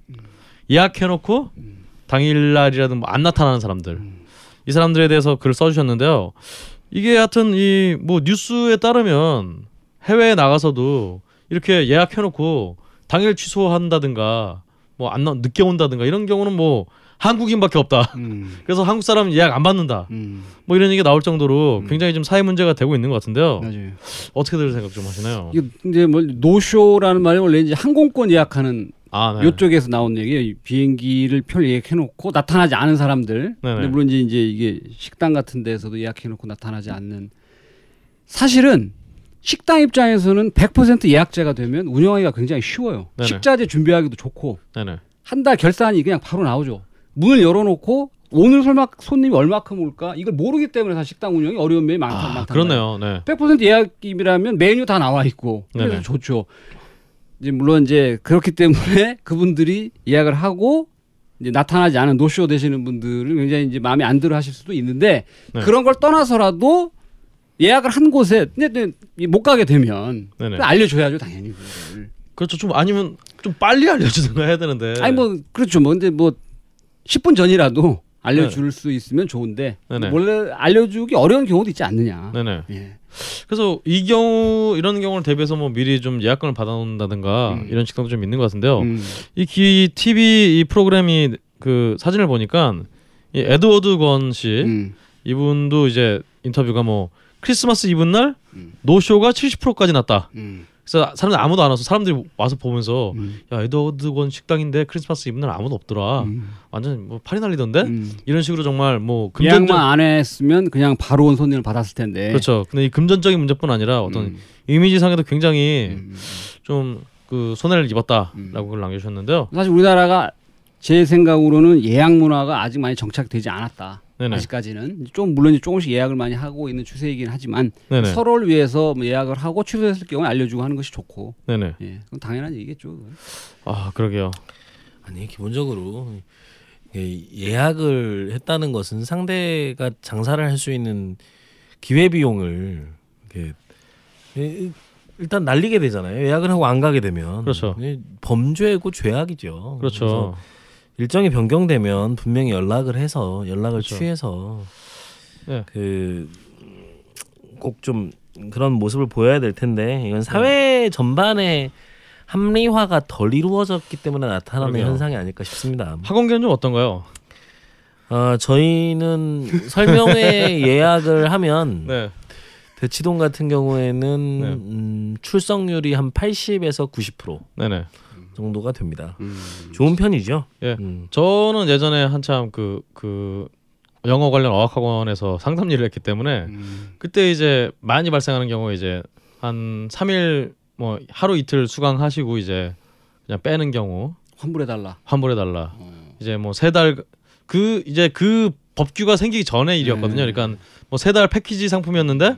예약해놓고 당일날이라든 뭐 안 나타나는 사람들. 이 사람들에 대해서 글을 써주셨는데요. 이게 하여튼 이 뭐 뉴스에 따르면 해외에 나가서도 이렇게 예약해놓고 당일 취소한다든가 뭐안나 늦게 온다든가 이런 경우는 뭐 한국인밖에 없다. 음. <laughs> 그래서 한국 사람 예약 안 받는다. 음. 뭐 이런 얘기 나올 정도로 음. 굉장히 좀 사회 문제가 되고 있는 것 같은데요. 맞아요. 어떻게들 생각 좀 하시나요? 이게 이제 뭐 노쇼라는 말이 원래 이제 항공권 예약하는 아, 네. 요쪽에서 나온 얘기예요. 이 비행기를 표 예약해놓고 나타나지 않은 사람들. 네네. 근데 물론 이제 이제 이게 식당 같은 데서도 예약해놓고 나타나지 않는. 사실은 식당 입장에서는 100% 예약제가 되면 운영하기가 굉장히 쉬워요. 네네. 식자재 준비하기도 좋고. 한 달 결산이 그냥 바로 나오죠. 문을 열어놓고 오늘 설마 손님이 얼마큼 올까 이걸 모르기 때문에 사실 식당 운영이 어려운 면이 많다. 아, 많다. 그렇네요. 네. 100% 예약이라면 메뉴 다 나와 있고 그래서 네네. 좋죠. 이제 물론 이제 그렇기 때문에 <laughs> 그분들이 예약을 하고 이제 나타나지 않은 노쇼 되시는 분들은 굉장히 이제 마음에 안 들어 하실 수도 있는데 네. 그런 걸 떠나서라도 예약을 한 곳에 근데 못 가게 되면. 알려줘야죠 당연히 그거를. 그렇죠. 좀 아니면 좀 빨리 알려주든가 해야 되는데. 아니 뭐 그렇죠 뭐 근데 뭐 10분 전이라도 알려줄 수 있으면 좋은데 네네. 원래 알려주기 어려운 경우도 있지 않느냐. 네네. 예. 그래서 이 경우 이런 경우를 대비해서 뭐 미리 좀 예약권을 받아놓는다든가 음. 이런 식당도 좀 있는 것 같은데요. 음. 이 기, TV 이 프로그램이 그 사진을 보니까 이 에드워드 권 씨, 음. 이분도 이제 인터뷰가 뭐 크리스마스 이브 날 음. no-show가 70%까지 났다. 음. 그래서 사람들 아무도 안 와서 사람들이 와서 보면서 음. 야 에드워드 권 식당인데 크리스마스 이브 날 아무도 없더라. 음. 완전 뭐 파리 날리던데 음. 이런 식으로 정말 뭐 예약만 금전적 안 했으면 그냥 바로 온 손님을 받았을 텐데. 그렇죠. 근데 이 금전적인 문제뿐 아니라 어떤 음. 이미지상에도 굉장히 음. 좀그 손해를 입었다라고 음. 글 남겨주셨는데요. 사실 우리나라가 제 생각으로는 예약 문화가 아직 많이 정착되지 않았다. 네네. 아직까지는 좀 물론 이제 조금씩 예약을 많이 하고 있는 추세이긴 하지만 네네. 서로를 위해서 뭐 예약을 하고 취소했을 경우에 알려주고 하는 것이 좋고 네네. 예, 그건 당연한 얘기겠죠. 아 그러게요. 아니 기본적으로 예, 예약을 했다는 것은 상대가 장사를 할 수 있는 기회 비용을 이렇게 예, 일단 날리게 되잖아요. 예약을 하고 안 가게 되면 그렇죠. 예, 범죄고 죄악이죠. 그렇죠. 일정이 변경되면 분명히 연락을 해서 연락을 그렇죠. 취해서 예. 그꼭 좀 그런 모습을 보여야 될 텐데 이건 사회 전반에 합리화가 덜 이루어졌기 때문에 나타나는 그러게요. 현상이 아닐까 싶습니다. 학원계는 좀 어떤가요? 아 저희는 설명회 <laughs> 예약을 하면 네. 대치동 같은 경우에는 네. 음, 출석률이 한 80에서 90% 네네. 정도가 됩니다. 음. 좋은 편이죠. 예. 음. 저는 예전에 한참 그그 영어 관련 어학학원에서 상담 일을 했기 때문에 음. 그때 이제 많이 발생하는 경우에 이제 한 3일 뭐 하루 이틀 수강하시고 이제 그냥 빼는 경우 환불해 달라. 환불해 달라. 어. 이제 뭐 세 달 그 이제 그 법규가 생기기 전의 일이었거든요. 네. 그러니까 뭐 세 달 패키지 상품이었는데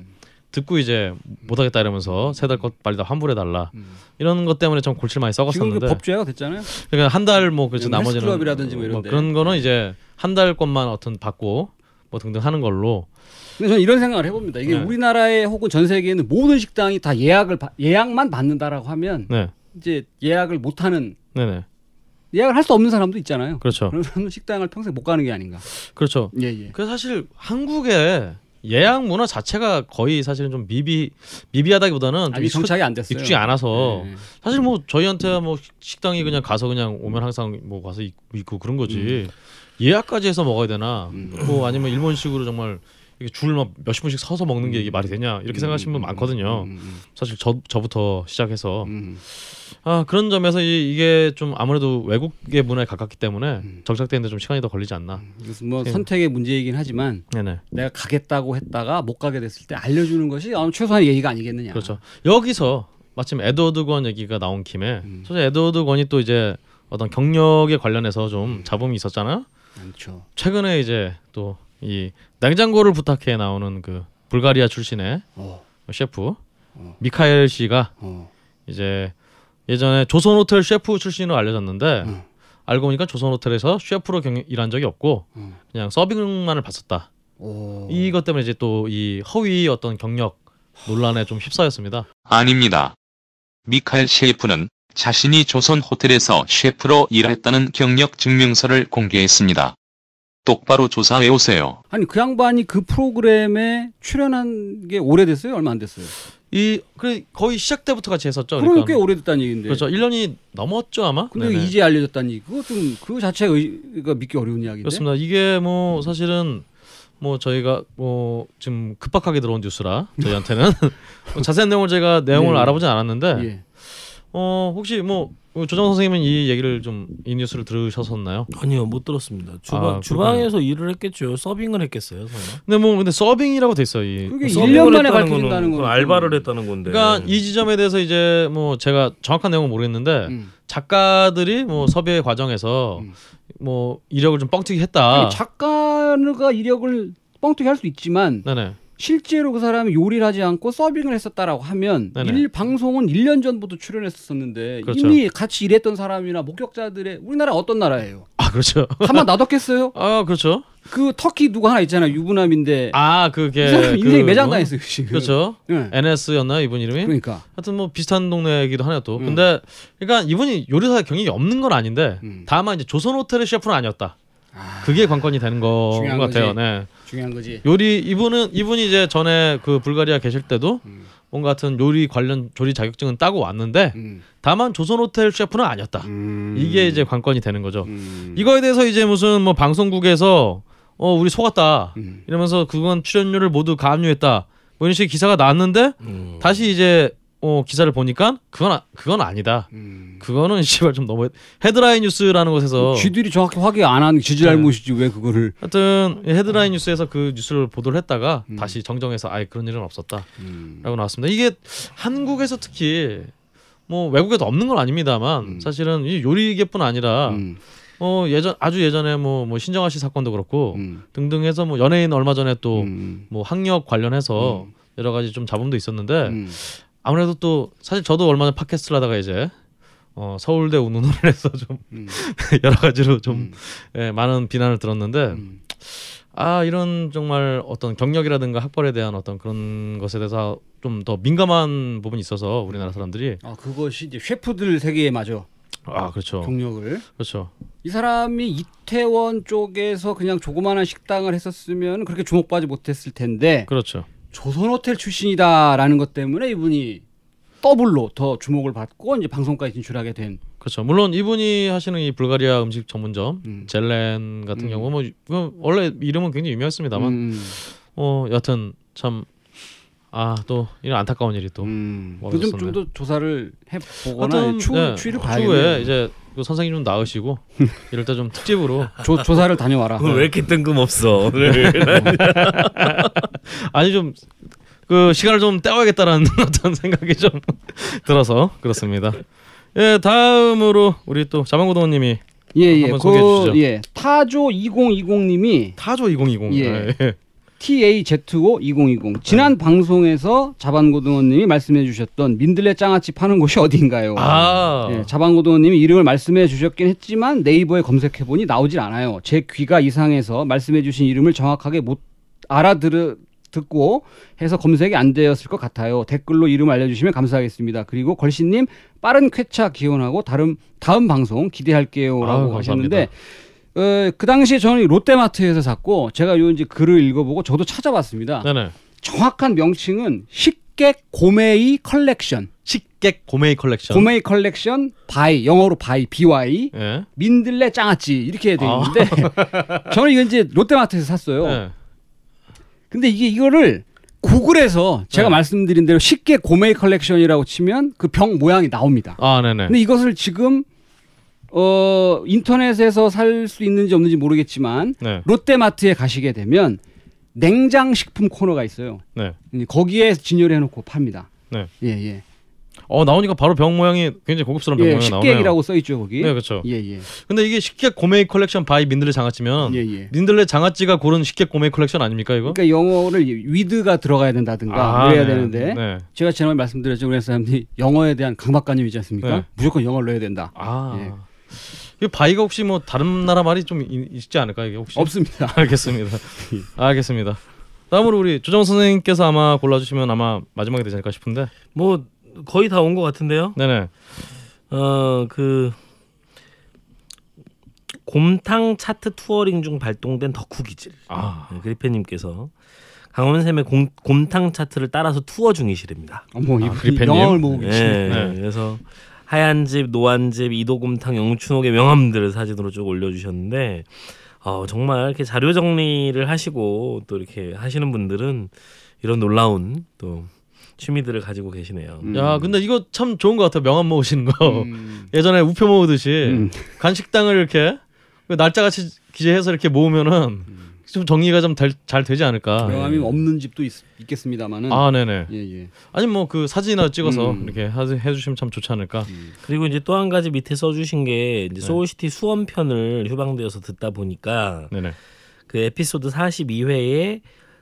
듣고 이제 못 하겠다 이러면서 세 달 것 빨리 다 환불해 달라. 음. 이런 것 때문에 좀 골치를 많이 썩었었는데 법제화가 됐잖아요. 그러니까 한 달 뭐 그래서 뭐 나머지는 헬스클럽이라든지 뭐 이런데. 그런 거는 이제 한 달 것만 어떤 받고 뭐 등등 하는 걸로 근데 저는 이런 생각을 해봅니다. 이게 네. 우리나라에 혹은 전 세계에 있는 모든 식당이 다 예약을 받- 예약만 받는다라고 하면 네. 이제 예약을 못하는 네네. 예약을 할 수 없는 사람도 있잖아요. 그렇죠. 그런 사람은 식당을 평생 못 가는 게 아닌가. 그렇죠. 예 예. 그 사실 한국의 예약 문화 자체가 거의 사실은 좀 미비 미비하다기보다는 좀 아직 익숙- 정착이 안 됐어요. 익숙지 않아서 예, 예. 사실 뭐 저희한테 뭐 식당이 그냥 가서 그냥 오면 항상 뭐 가서 있- 있고 그런 거지 예약까지 해서 먹어야 되나 음. 뭐 아니면 일본식으로 정말 이게 줄 막 몇십 분씩 서서 먹는 게 이게 말이 되냐 이렇게 생각하시는 분 많거든요 음, 음, 사실 저 저부터 시작해서 음, 아 그런 점에서 이, 이게 좀 아무래도 외국의 문화에 가깝기 때문에 음. 정착되는데 좀 시간이 더 걸리지 않나 음. 뭐 예. 선택의 문제이긴 하지만 네네 내가 가겠다고 했다가 못 가게 됐을 때 알려주는 것이 아마 최소한의 예의가 아니겠느냐. 그렇죠 여기서 마침 에드워드 권 얘기가 나온 김에 음. 사실 에드워드 권이 또 이제 어떤 경력에 관련해서 좀 잡음이 있었잖아요 많죠. 최근에 이제 또 이 냉장고를 부탁해 나오는 그 불가리아 출신의 어, 셰프 어. 미카엘 씨가 어, 이제 예전에 조선 호텔 셰프 출신으로 알려졌는데 어. 알고 보니까 조선 호텔에서 셰프로 경, 일한 적이 없고 어. 그냥 서빙만을 봤었다. 오. 이것 때문에 이제 또 이 허위 어떤 경력 논란에 좀 휩싸였습니다. 아닙니다. 미카엘 셰프는 자신이 조선 호텔에서 셰프로 일했다는 경력 증명서를 공개했습니다. 똑바로 조사해 오세요. 아니 그 양반이 그 프로그램에 출연한 게 오래됐어요? 얼마 안 됐어요? 이 그래 거의 시작 때부터 같이 했었죠. 그러면 꽤 오래됐다는 얘기인데. 그렇죠. 1년이 넘었죠, 아마. 근데 네네. 이제 알려졌다는 얘기. 그거 좀 그 자체가 의가 믿기 어려운 이야기인데. 그렇습니다. 이게 뭐 사실은 뭐 저희가 뭐 지금 급박하게 들어온 뉴스라 저희한테는 뭐 <laughs> 자세한 내용을 제가 내용을 네. 알아보진 않았는데 예. 어 혹시 뭐 조정 선생님은 이 얘기를 좀 이 뉴스를 들으셨었나요? 아니요 못 들었습니다. 주방 아, 주방에서 일을 했겠죠. 서빙을 했겠어요. 설마. 근데 뭐 근데 서빙이라고 돼 있어 이. 그게 서빙을 1년 만에 했다는 밝혀진다는 거는 건 알바를 좀- 했다는 건데. 그러니까 이 지점에 대해서 이제 뭐 제가 정확한 내용은 모르겠는데 음. 작가들이 뭐 섭외 과정에서 음. 뭐 이력을 좀 뻥튀기 했다. 아니, 작가가 이력을 뻥튀기 할 수 있지만 네네. 실제로 그 사람이 요리를 하지 않고 서빙을 했었다라고 하면 네네. 일 방송은 1년 전부터 출연했었는데 그렇죠. 이미 같이 일했던 사람이나 목격자들의 우리나라 어떤 나라예요? 아 그렇죠. 가만 놔뒀겠어요? <laughs> 아 그렇죠. 그 터키 누구 하나 있잖아요 유부남인데 아 그게 인생이 그 매장당했어요 지금. 그렇죠. 예. NS였나 이분 이름이? 그러니까. 하여튼 뭐 비슷한 동네이기도 하네요 또. 음. 근데 그러니까 이분이 요리사 경력이 없는 건 아닌데 음. 다만 이제 조선 호텔의 셰프는 아니었다. 아, 그게 관건이 되는 거 같아요. 거지. 네. 중요한 거지. 요리 이분은 이분이 이제 전에 그 불가리아 계실 때도 음. 뭔가 같은 요리 관련 조리 자격증은 따고 왔는데 음. 다만 조선 호텔 셰프는 아니었다. 음. 이게 이제 관건이 되는 거죠. 음. 이거에 대해서 이제 무슨 뭐 방송국에서 어 우리 속았다 음. 이러면서 그건 출연료를 모두 가압류했다 뭐 이런 식의 기사가 나왔는데 음. 다시 이제 어 기사를 보니까 그건 아, 그건 아니다 음. 그거는 <laughs> 씨발 좀 너무 헤드라인 뉴스라는 곳에서 쥐들이 정확히 확인 안 한 지질 네. 잘못이지 왜 그거를 하여튼 이 헤드라인 뉴스에서 그 뉴스를 보도를 했다가 음. 다시 정정해서 아예 그런 일은 없었다라고 음. 나왔습니다. 이게 한국에서 특히 뭐 외국에도 없는 건 아닙니다만 음. 사실은 이 요리계뿐 아니라 음. 어 예전 아주 예전에 뭐, 뭐 신정아 씨 사건도 그렇고 음. 등등 해서 뭐 연예인 얼마 전에 또뭐 음. 학력 관련해서 음. 여러 가지 좀 잡음도 있었는데 음. 아무래도 또 사실 저도 얼마 전에 팟캐스트를 하다가 이제 어 서울대 운운을 해서 좀 음. <laughs> 여러 가지로 좀 음. 예, 많은 비난을 들었는데 음. 아 이런 정말 어떤 경력이라든가 학벌에 대한 어떤 그런 것에 대해서 좀 더 민감한 부분이 있어서 우리나라 사람들이. 아 그것이 이제 셰프들 세계에 맞아. 아 그렇죠. 경력을. 그렇죠. 이 사람이 이태원 쪽에서 그냥 조그마한 식당을 했었으면 그렇게 주목받지 못했을 텐데 그렇죠 조선호텔 출신이다라는 것 때문에 이분이 더블로 더 주목을 받고 이제 방송까지 진출하게 된 그렇죠 물론 이분이 하시는 이 불가리아 음식 전문점 음. 젤렌 같은 음. 경우 뭐 원래 이름은 굉장히 유명했습니다만 음. 어 여하튼 참 아 또 이런 안타까운 일이 또 음. 뭐좀더 조사를 해 보거나 추 네, 추이를 추후에 봐야겠네요. 이제 그 선생님 좀 나으시고 <laughs> 이럴 때 좀 특집으로 조, 조사를 다녀와라. 오늘 왜 이렇게 뜬금없어 <laughs> 오늘 <laughs> 아니 좀 그 시간을 좀 때워야겠다라는 어떤 생각이 좀 들어서 그렇습니다. 예, 다음으로 우리 또 자만고등원님이 예예. 한번 소개해 주시죠. 그 예. 타조 2020님이 타조 2020. 예. 예. TAZ5 2020 네. 지난 방송에서 자반고등원님이 말씀해 주셨던 민들레 장아찌 파는 곳이 어딘가요? 아, 예, 자반고등원님이 이름을 말씀해 주셨긴 했지만 네이버에 검색해 보니 나오질 않아요. 제 귀가 이상해서 말씀해 주신 이름을 정확하게 못 알아들 듣고 해서 검색이 안 되었을 것 같아요. 댓글로 이름 알려주시면 감사하겠습니다. 그리고 걸신님 빠른 쾌차 기원하고 다음 다음 방송 기대할게요라고 아유, 하셨는데 어, 그 당시에 저는 롯데마트에서 샀고 제가 요 이제 글을 읽어보고 저도 찾아봤습니다. 네네. 정확한 명칭은 식객 고메이 컬렉션. 식객 고메이 컬렉션. 고메이 컬렉션 by 영어로 by BY 예. 민들레 장아찌 이렇게 돼 아. 있는데 <laughs> 저는 이거 이제 롯데마트에서 샀어요. 예. 근데 이게 이거를 구글에서 제가 네. 말씀드린 대로 쉽게 고메이 컬렉션이라고 치면 그 병 모양이 나옵니다. 아, 네네. 근데 이것을 지금 어 인터넷에서 살 수 있는지 없는지 모르겠지만 네. 롯데마트에 가시게 되면 냉장 식품 코너가 있어요. 네. 거기에 진열해 놓고 팝니다. 네. 예, 예. 어 나오니까 바로 병 모양이 굉장히 고급스러운 병 예, 모양이 나오네요. 식객이라고 써 있죠, 거기. 네, 그렇죠. 예, 예. 근데 이게 식객 고메이 컬렉션 by 민들레 장아찌면 예, 예. 민들레 장아찌가 고른 식객 고메이 컬렉션 아닙니까 이거? 그러니까 영어를 with가 들어가야 된다든가 아, 그래야 네. 되는데 네. 제가 지난번에 말씀드렸죠. 우리 사람들이 영어에 대한 강박관념이지 않습니까? 네. 무조건 영어를 넣어야 된다. 아. 예. 이 by가 혹시 뭐 다른 나라 말이 좀 이- 있지 않을까 이게 혹시? 없습니다. <laughs> 알겠습니다. 알겠습니다. 다음으로 우리 조정 선생님께서 아마 골라주시면 아마 마지막이 되지 않을까 싶은데. 뭐 거의 다 온 것 같은데요. 네네. 어그 곰탕 차트 touring 중 발동된 덕후 기질. 아. 네, 그리페님께서 강원샘의 곰, 곰탕 차트를 따라서 투어 중이시랍니다. 어머, 아, 이 그리페님? 영어를 보고 네, 계시네. 네. 그래서 하얀 집, 노안집, 이도곰탕, 영춘옥의 명함들을 사진으로 쭉 올려주셨는데 어, 정말 이렇게 자료 정리를 하시고 또 이렇게 하시는 분들은 이런 놀라운 또 취미들을 가지고 계시네요. 음. 야, 근데 이거 참 좋은 것 같아요. 명함 모으시는 거. 음. <laughs> 예전에 우표 모으듯이 음. 간식당을 이렇게 그 날짜같이 기재해서 이렇게 모으면은 좀 정리가 좀 잘 되지 않을까. 명함이 없는 집도 있, 있겠습니다만은 아, 네네. 예, 예. 아니 뭐 그 사진이나 찍어서 음. 이렇게 하- 해주시면 참 좋지 않을까. 그리고 이제 또 한 가지 밑에 써주신 게 이제 네. 소울시티 수원 편을 휴방되어서 듣다 보니까 네네. 그 에피소드 42회에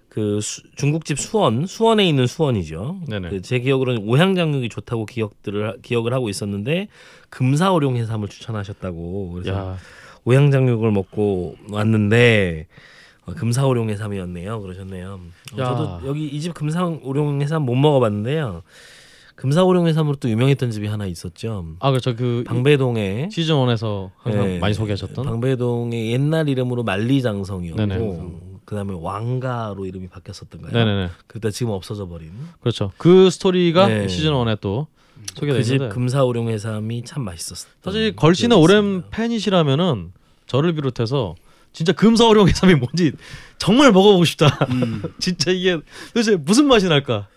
그 수- 중국집 수원 수원에 있는 수원이죠. 네네. 그제 기억으로는 오향장육이 좋다고 기억들을 하- 기억을 하고 있었는데 금사오룡 해삼을 추천하셨다고 그래서 야, 오향장육을 먹고 왔는데 어, 금사오룡 해삼이었네요. 그러셨네요. 어, 야. 저도 여기 이 집 금사오룡 해삼 못 먹어봤는데요. 금사오룡 해삼으로 또 유명했던 집이 하나 있었죠. 아 그렇죠. 그 방배동에 시즌 1에서 항상 네. 많이 소개하셨던. 방배동의 옛날 이름으로 만리장성이었고 네네. 그다음에 왕가로 이름이 바뀌었었던가요? 네네네. 그때 지금 없어져 버린 그렇죠. 그 스토리가 네. 시즌 1에 또 소개되어 그집 있는데 금사오룡 해삼이 참 맛있었어요. 사실 걸신의 오랜 팬이시라면은 저를 비롯해서 진짜 금사오룡 해삼이 뭔지 정말 먹어보고 싶다. 음. <laughs> 진짜 이게 도대체 무슨 맛이 날까?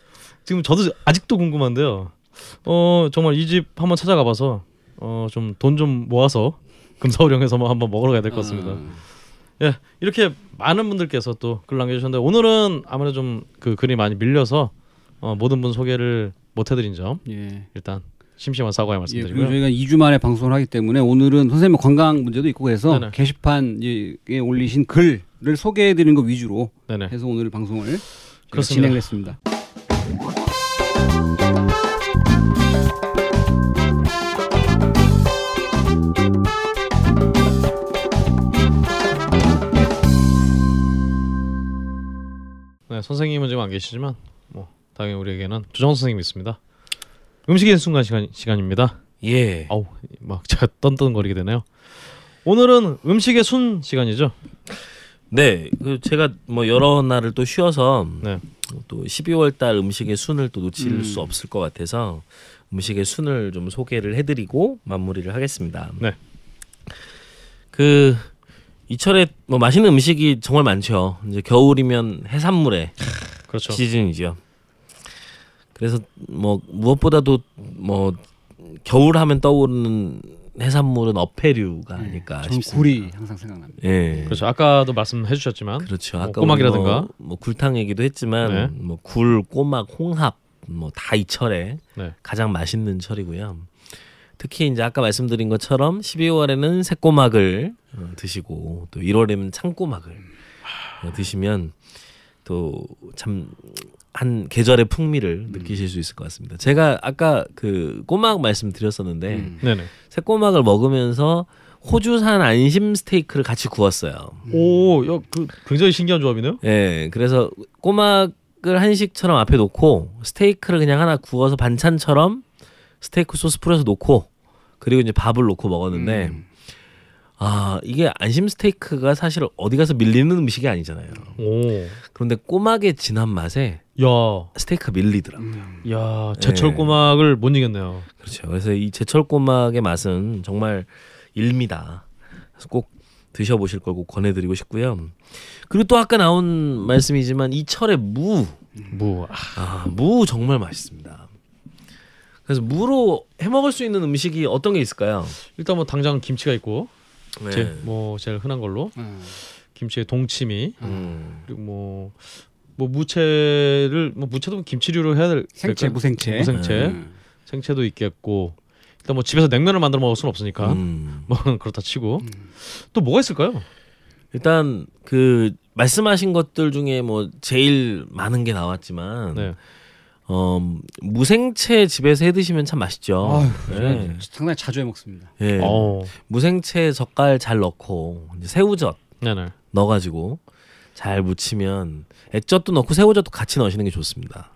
지금 저도 아직도 궁금한데요. 어 정말 이 집 한번 찾아가봐서 어 좀 돈좀 모아서 금사오룡에서 뭐 한번 먹으러 가야 될 것 같습니다. 어. 예 이렇게 많은 분들께서 또 글 남겨주셨는데 오늘은 아무래도 좀 그 글이 많이 밀려서 어, 모든 분 소개를 못 해드린 점 예. 일단 심심한 사과의 예, 말씀드리고요. 저희가 2주 만에 방송을 하기 때문에 오늘은 선생님 건강 문제도 있고 그래서 네네. 게시판에 올리신 글을 소개해드리는 거 위주로 네네 해서 오늘 방송을 저희가 그렇습니다. 진행을 했습니다. 네, 선생님은 지금 안 계시지만 뭐 당연히 우리에게는 주정 선생님이 있습니다. 음식의 순간 시간 시간입니다. 예. 아우 막 제가 떤떤거리게 되네요. 오늘은 음식의 순 시간이죠. 네, 그 제가 뭐 여러 날을 또 쉬어서 네. 또 12월 달 음식의 순을 또 놓칠 음. 수 없을 것 같아서 음식의 순을 좀 소개를 해드리고 마무리를 하겠습니다. 네. 그 이철에 뭐 맛있는 음식이 정말 많죠. 이제 겨울이면 해산물의 그렇죠. 시즌이죠. 그래서 뭐 무엇보다도 뭐 겨울 하면 떠오르는 해산물은 어패류가 아닐까 저는 싶습니다. 굴이 항상 생각납니다. 예. 그렇죠. 아까도 말씀해 주셨지만 그렇죠. 뭐 아까 꼬막이라든가. 뭐, 뭐 굴탕 얘기도 했지만 네. 뭐 굴, 꼬막, 홍합 뭐 다 이 철에 네. 가장 맛있는 철이고요. 특히 이제 아까 말씀드린 것처럼 12월에는 새꼬막을 어, 드시고 또 1월에는 창꼬막을 어, 드시면 또 참 한 계절의 풍미를 느끼실 수 있을 것 같습니다. 제가 아까 그 꼬막 말씀드렸었는데 음. 네네. 새꼬막을 먹으면서 호주산 안심 스테이크를 같이 구웠어요. 오, 야, 그 굉장히 신기한 조합이네요. 예, 그래서 꼬막을 한식처럼 앞에 놓고 스테이크를 그냥 하나 구워서 반찬처럼 스테이크 소스 뿌려서 놓고 그리고 이제 밥을 놓고 먹었는데 음. 아 이게 안심 스테이크가 사실 어디 가서 밀리는 음식이 아니잖아요. 오, 그런데 꼬막의 진한 맛에 야, 스테이크가 밀리더라고. 요 음. 야, 제철 네. 꼬막을 못 이겼네요. 그렇죠. 그래서 이 제철 꼬막의 맛은 정말 일미다. 그래서 꼭 드셔보실 걸 꼭 권해드리고 싶고요. 그리고 또 아까 나온 말씀이지만 이 철의 무 무, 아, 아, 무 정말 맛있습니다. 그래서 무로 해 먹을 수 있는 음식이 어떤 게 있을까요? 일단 뭐 당장 김치가 있고, 네. 제, 뭐 제일 흔한 걸로 어. 김치에 동치미 음. 그리고 뭐. 뭐 무채를 뭐 무채도 김치류로 해야 될 생채 될까요? 무생채. 무생채 음. 생채도 있겠고 일단 뭐 집에서 냉면을 만들어 먹을 수는 없으니까 음. <laughs> 뭐 그렇다 치고 또 뭐가 있을까요? 일단 그 말씀하신 것들 중에 뭐 제일 많은 게 나왔지만 네. 어, 무생채 집에서 해 드시면 참 맛있죠. 아유, 네. 저는 상당히 자주 해 먹습니다. 예. 어, 무생채 젓갈 잘 넣고 이제 새우젓 네네. 넣어가지고 잘 무치면 액젓도 넣고 새우젓도 같이 넣으시는 게 좋습니다.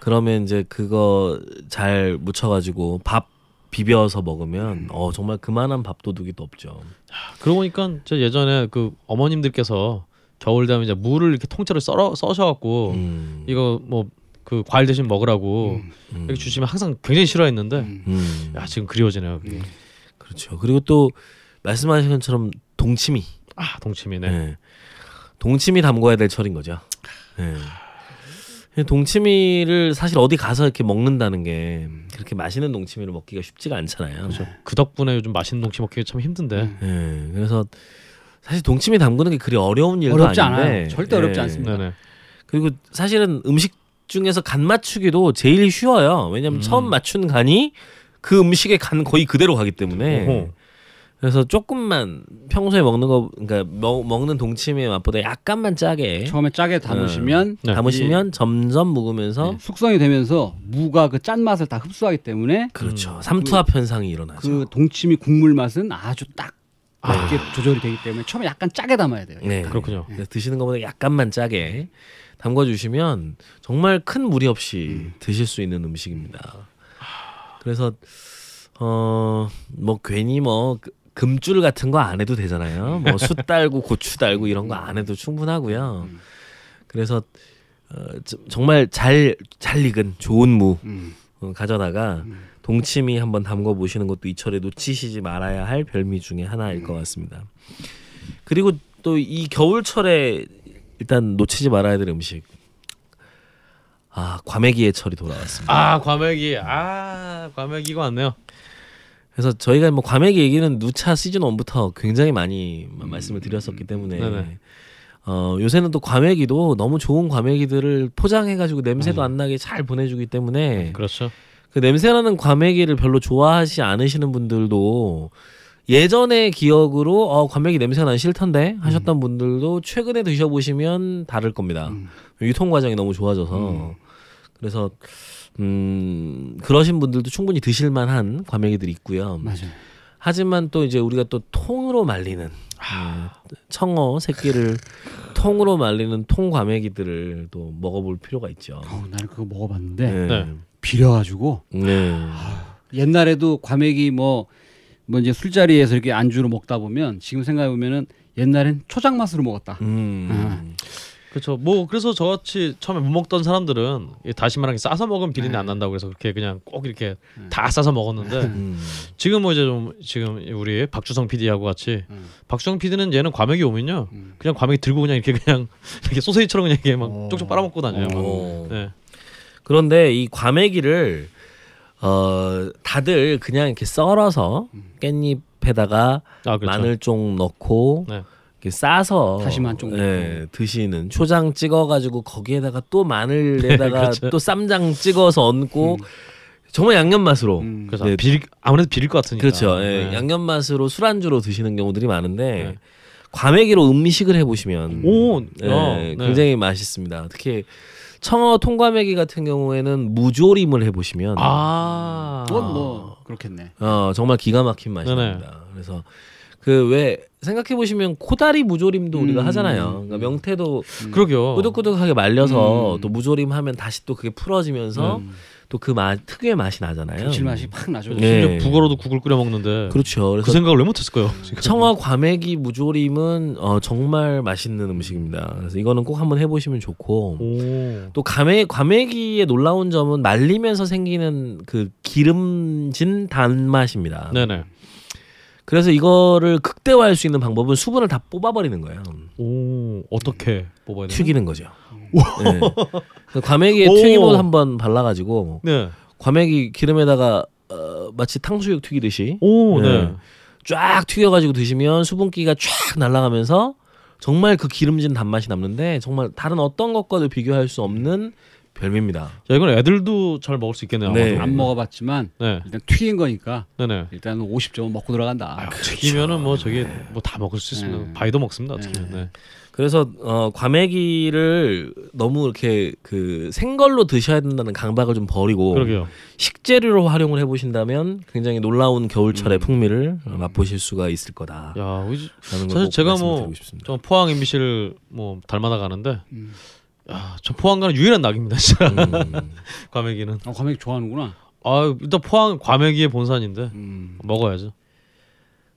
그러면 이제 그거 잘 무쳐가지고 밥 비벼서 먹으면 어 정말 그만한 밥 도둑이 또 없죠. 그러고 보니까 저 예전에 그 어머님들께서 겨울 되면 이제 무를 이렇게 통째로 썰어 써셔갖고 음, 이거 뭐 그 과일 대신 먹으라고 음, 이렇게 주시면 항상 굉장히 싫어했는데 음. 음, 야 지금 그리워지네요. 그게. 그렇죠. 그리고 또 말씀하신 것처럼 동치미, 아 동치미네. 네. 동치미 담궈야 될 철인 거죠. 네. 동치미를 사실 어디 가서 이렇게 먹는다는 게 그렇게 맛있는 동치미를 먹기가 쉽지가 않잖아요. 그렇죠. 그 덕분에 요즘 맛있는 동치 먹기 참 힘든데. 예, 그래서 사실 동치미 담그는 게 그리 어려운 일도 어렵지 아닌데 않아요. 절대 어렵지 예. 않습니다. 네네. 그리고 사실은 음식 중에서 간 맞추기도 제일 쉬워요. 왜냐하면 음. 처음 맞춘 간이 그 음식의 간 거의 그대로 가기 때문에 오호. 그래서 조금만 평소에 먹는 거 그러니까 먹, 먹는 동치미의 맛보다 약간만 짜게 처음에 짜게 담으시면 네. 담으시면 점점 묵으면서 네, 숙성이 되면서 무가 그 짠 맛을 다 흡수하기 때문에 그렇죠 음. 삼투압 현상이 일어나죠. 그 동치미 국물 맛은 아주 딱 맞게 조절이 되기 때문에 처음에 약간 짜게 담아야 돼요. 네. 그렇군요. 그래서 드시는 것보다 약간만 짜게 담궈 주시면 정말 큰 무리 없이 드실 수 있는 음식입니다. 그래서 어 뭐 괜히 뭐 그- 금줄 같은 거 안 해도 되잖아요. 뭐 <laughs> 숯 달고 고추 달고 이런 거 안 해도 충분하고요. 그래서 어, 저- 정말 잘잘 익은 좋은 무 음. 어, 가져다가 동치미 한번 담궈 보시는 것도 이철에 놓치시지 말아야 할 별미 중에 하나일 것 같습니다. 그리고 또 이 겨울철에 일단 놓치지 말아야 될 음식. 아 과메기의 철이 돌아왔습니다. 아 과메기 아 과메기가 왔네요. 그래서 저희가 뭐 과메기 얘기는 누차 시즌 1부터 굉장히 많이 마- 말씀을 드렸었기 때문에 네네. 어, 요새는 또 과메기도 너무 좋은 과메기들을 포장해가지고 냄새도 음. 안 나게 잘 보내주기 때문에 그렇죠. 그 냄새나는 과메기를 별로 좋아하지 않으시는 분들도 예전의 기억으로 어, 과메기 냄새가 난 싫던데 하셨던 분들도 최근에 드셔보시면 다를 겁니다. 음. 유통 과정이 너무 좋아져서 그래서 음 그러신 분들도 충분히 드실 만한 과메기들이 있고요. 맞아요. 하지만 또 이제 우리가 또 통으로 말리는 네, 청어 새끼를 통으로 말리는 통 과메기들을 또 먹어볼 필요가 있죠. 어우, 나는 그거 먹어봤는데 네. 네. 비려가지고 네. 옛날에도 과메기 뭐, 뭐 이제 술자리에서 이렇게 안주로 먹다 보면 지금 생각해 보면은 옛날엔 초장 맛으로 먹었다. 음. 그렇죠. 뭐 그래서 저같이 처음에 못 먹던 사람들은 이 다시마랑 싸서 먹으면 비린내 안 난다고 그래서 그렇게 그냥 꼭 이렇게 다 싸서 먹었는데 음. 지금 뭐 이제 좀 지금 우리 박주성 PD하고 같이 음. 박주성 PD는 얘는 과메기 오면요 음. 그냥 과메기 들고 그냥 이렇게 그냥 <laughs> 이렇게 소세지처럼 그냥 이렇게 막 어. 쪽쪽 빨아먹고 다녀요. 막. 어. 네. 그런데 이 과메기를 어 다들 그냥 이렇게 썰어서 깻잎에다가 아 그렇죠. 마늘 좀 넣고 네. 이렇게 싸서 다시마 한쪽 네, 드시는 초장 찍어가지고 거기에다가 또 마늘에다가 <laughs> 그렇죠. 또 쌈장 찍어서 얹고 정말 양념 맛으로 음. 그래서 네. 비릴 아무래도 비릴 것 같으니까. 그렇죠. 예, 네. 양념 맛으로 술안주로 드시는 경우들이 많은데 네. 과메기로 음미식을 해보시면 오, 예, 어, 네. 굉장히 맛있습니다. 특히 청어 통과메기 같은 경우에는 무조림을 해보시면 아. 그건 뭐 그렇겠네. 어, 정말 기가 막힌 맛이 네네. 납니다. 그래서 그 왜 생각해 보시면 코다리 무조림도 우리가 음. 하잖아요. 그러니까 명태도 그러게요. 꾸덕꾸덕하게 말려서 음. 또 무조림 하면 다시 또 그게 풀어지면서 음. 또 그 맛 특유의 맛이 나잖아요. 감칠맛이 팍 나죠. 네. 심지어 국어로도 국을 끓여 먹는데 그렇죠. 그 그래서 생각을 왜 못했을까요? 지금? 청어 과메기 무조림은 어, 정말 맛있는 음식입니다. 그래서 이거는 꼭 한번 해보시면 좋고 오. 또 과메 과메기의 놀라운 점은 말리면서 생기는 그 기름진 단맛입니다. 네네. 그래서 이거를 극대화할 수 있는 방법은 수분을 다 뽑아버리는 거예요. 오 어떻게 뽑아야 되나? 튀기는 거죠. 네. 과메기에 오. 튀김옷 한번 발라가지고 네. 과메기 기름에다가 어, 마치 탕수육 튀기듯이 오 네. 네. 쫙 튀겨가지고 드시면 수분기가 쫙 날아가면서 정말 그 기름진 단맛이 남는데 정말 다른 어떤 것과도 비교할 수 없는 별미입니다. 야 이건 애들도 잘 먹을 수 있겠네요. 네. 안 먹어봤지만 네. 일단 튀긴 거니까 네네. 일단 50점 먹고 들어간다. 튀기면은 뭐 저기 뭐다 먹을 수 있습니다. 네. 바위도 먹습니다. 어떻게. 네. 네. 그래서 어, 과메기를 너무 이렇게 그 생걸로 드셔야 된다는 강박을 좀 버리고 그러게요. 식재료로 활용을 해보신다면 굉장히 놀라운 겨울철의 음. 풍미를 어, 맛보실 수가 있을 거다. 야, 사실 제가 뭐. 저 포항 MBC를 뭐 닮아다 가는데 음. 야, 저 포항 가는 유일한 낙입니다. 진짜. 음. <laughs> 과메기는. 어, 과메기 좋아하는구나. 아, 일단 포항 과메기의 본산인데 음. 먹어야죠.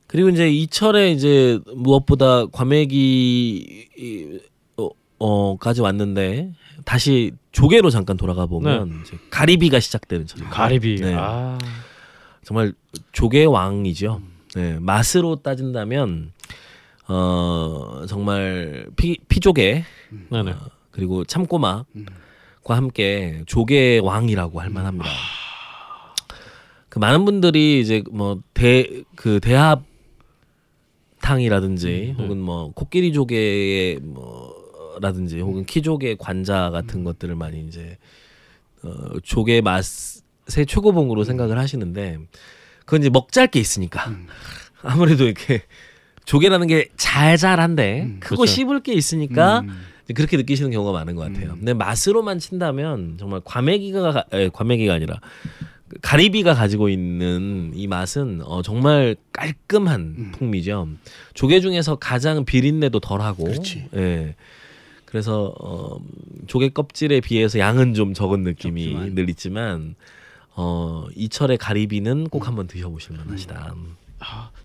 그리고 이제 이철에 이제 무엇보다 과메기 이- 어, 어까지 왔는데 다시 조개로 잠깐 돌아가 보면 이제 가리비가 시작되는 철. 가리비. 네. 아. 정말 조개 왕이죠. 네, 맛으로 따진다면 어 정말 피 피조개 네네. 어, 그리고 참꼬막과 함께 조개 왕이라고 할 만합니다. 그 많은 분들이 이제 뭐 대 그 대합 탕이라든지 음, 혹은 뭐 코끼리 조개의 뭐라든지 혹은 키조개 관자 같은 것들을 많이 이제 어 조개 맛의 최고봉으로 생각을 하시는데 그건 이제 먹잘 게 있으니까 <laughs> 아무래도 이렇게 조개라는 게 잘잘한데 크고 그렇죠. 씹을 게 있으니까 음. 그렇게 느끼시는 경우가 많은 것 같아요. 근데 맛으로만 친다면 정말 과메기가 가- 에, 과메기가 아니라 그 가리비가 가지고 있는 이 맛은 어, 정말 깔끔한 풍미죠. 조개 중에서 가장 비린내도 덜하고, 그렇지. 예. 그래서 어, 조개 껍질에 비해서 양은 좀 적은 느낌이 적지만. 늘 있지만 어, 이철의 가리비는 꼭 한번 드셔보실 만하시다.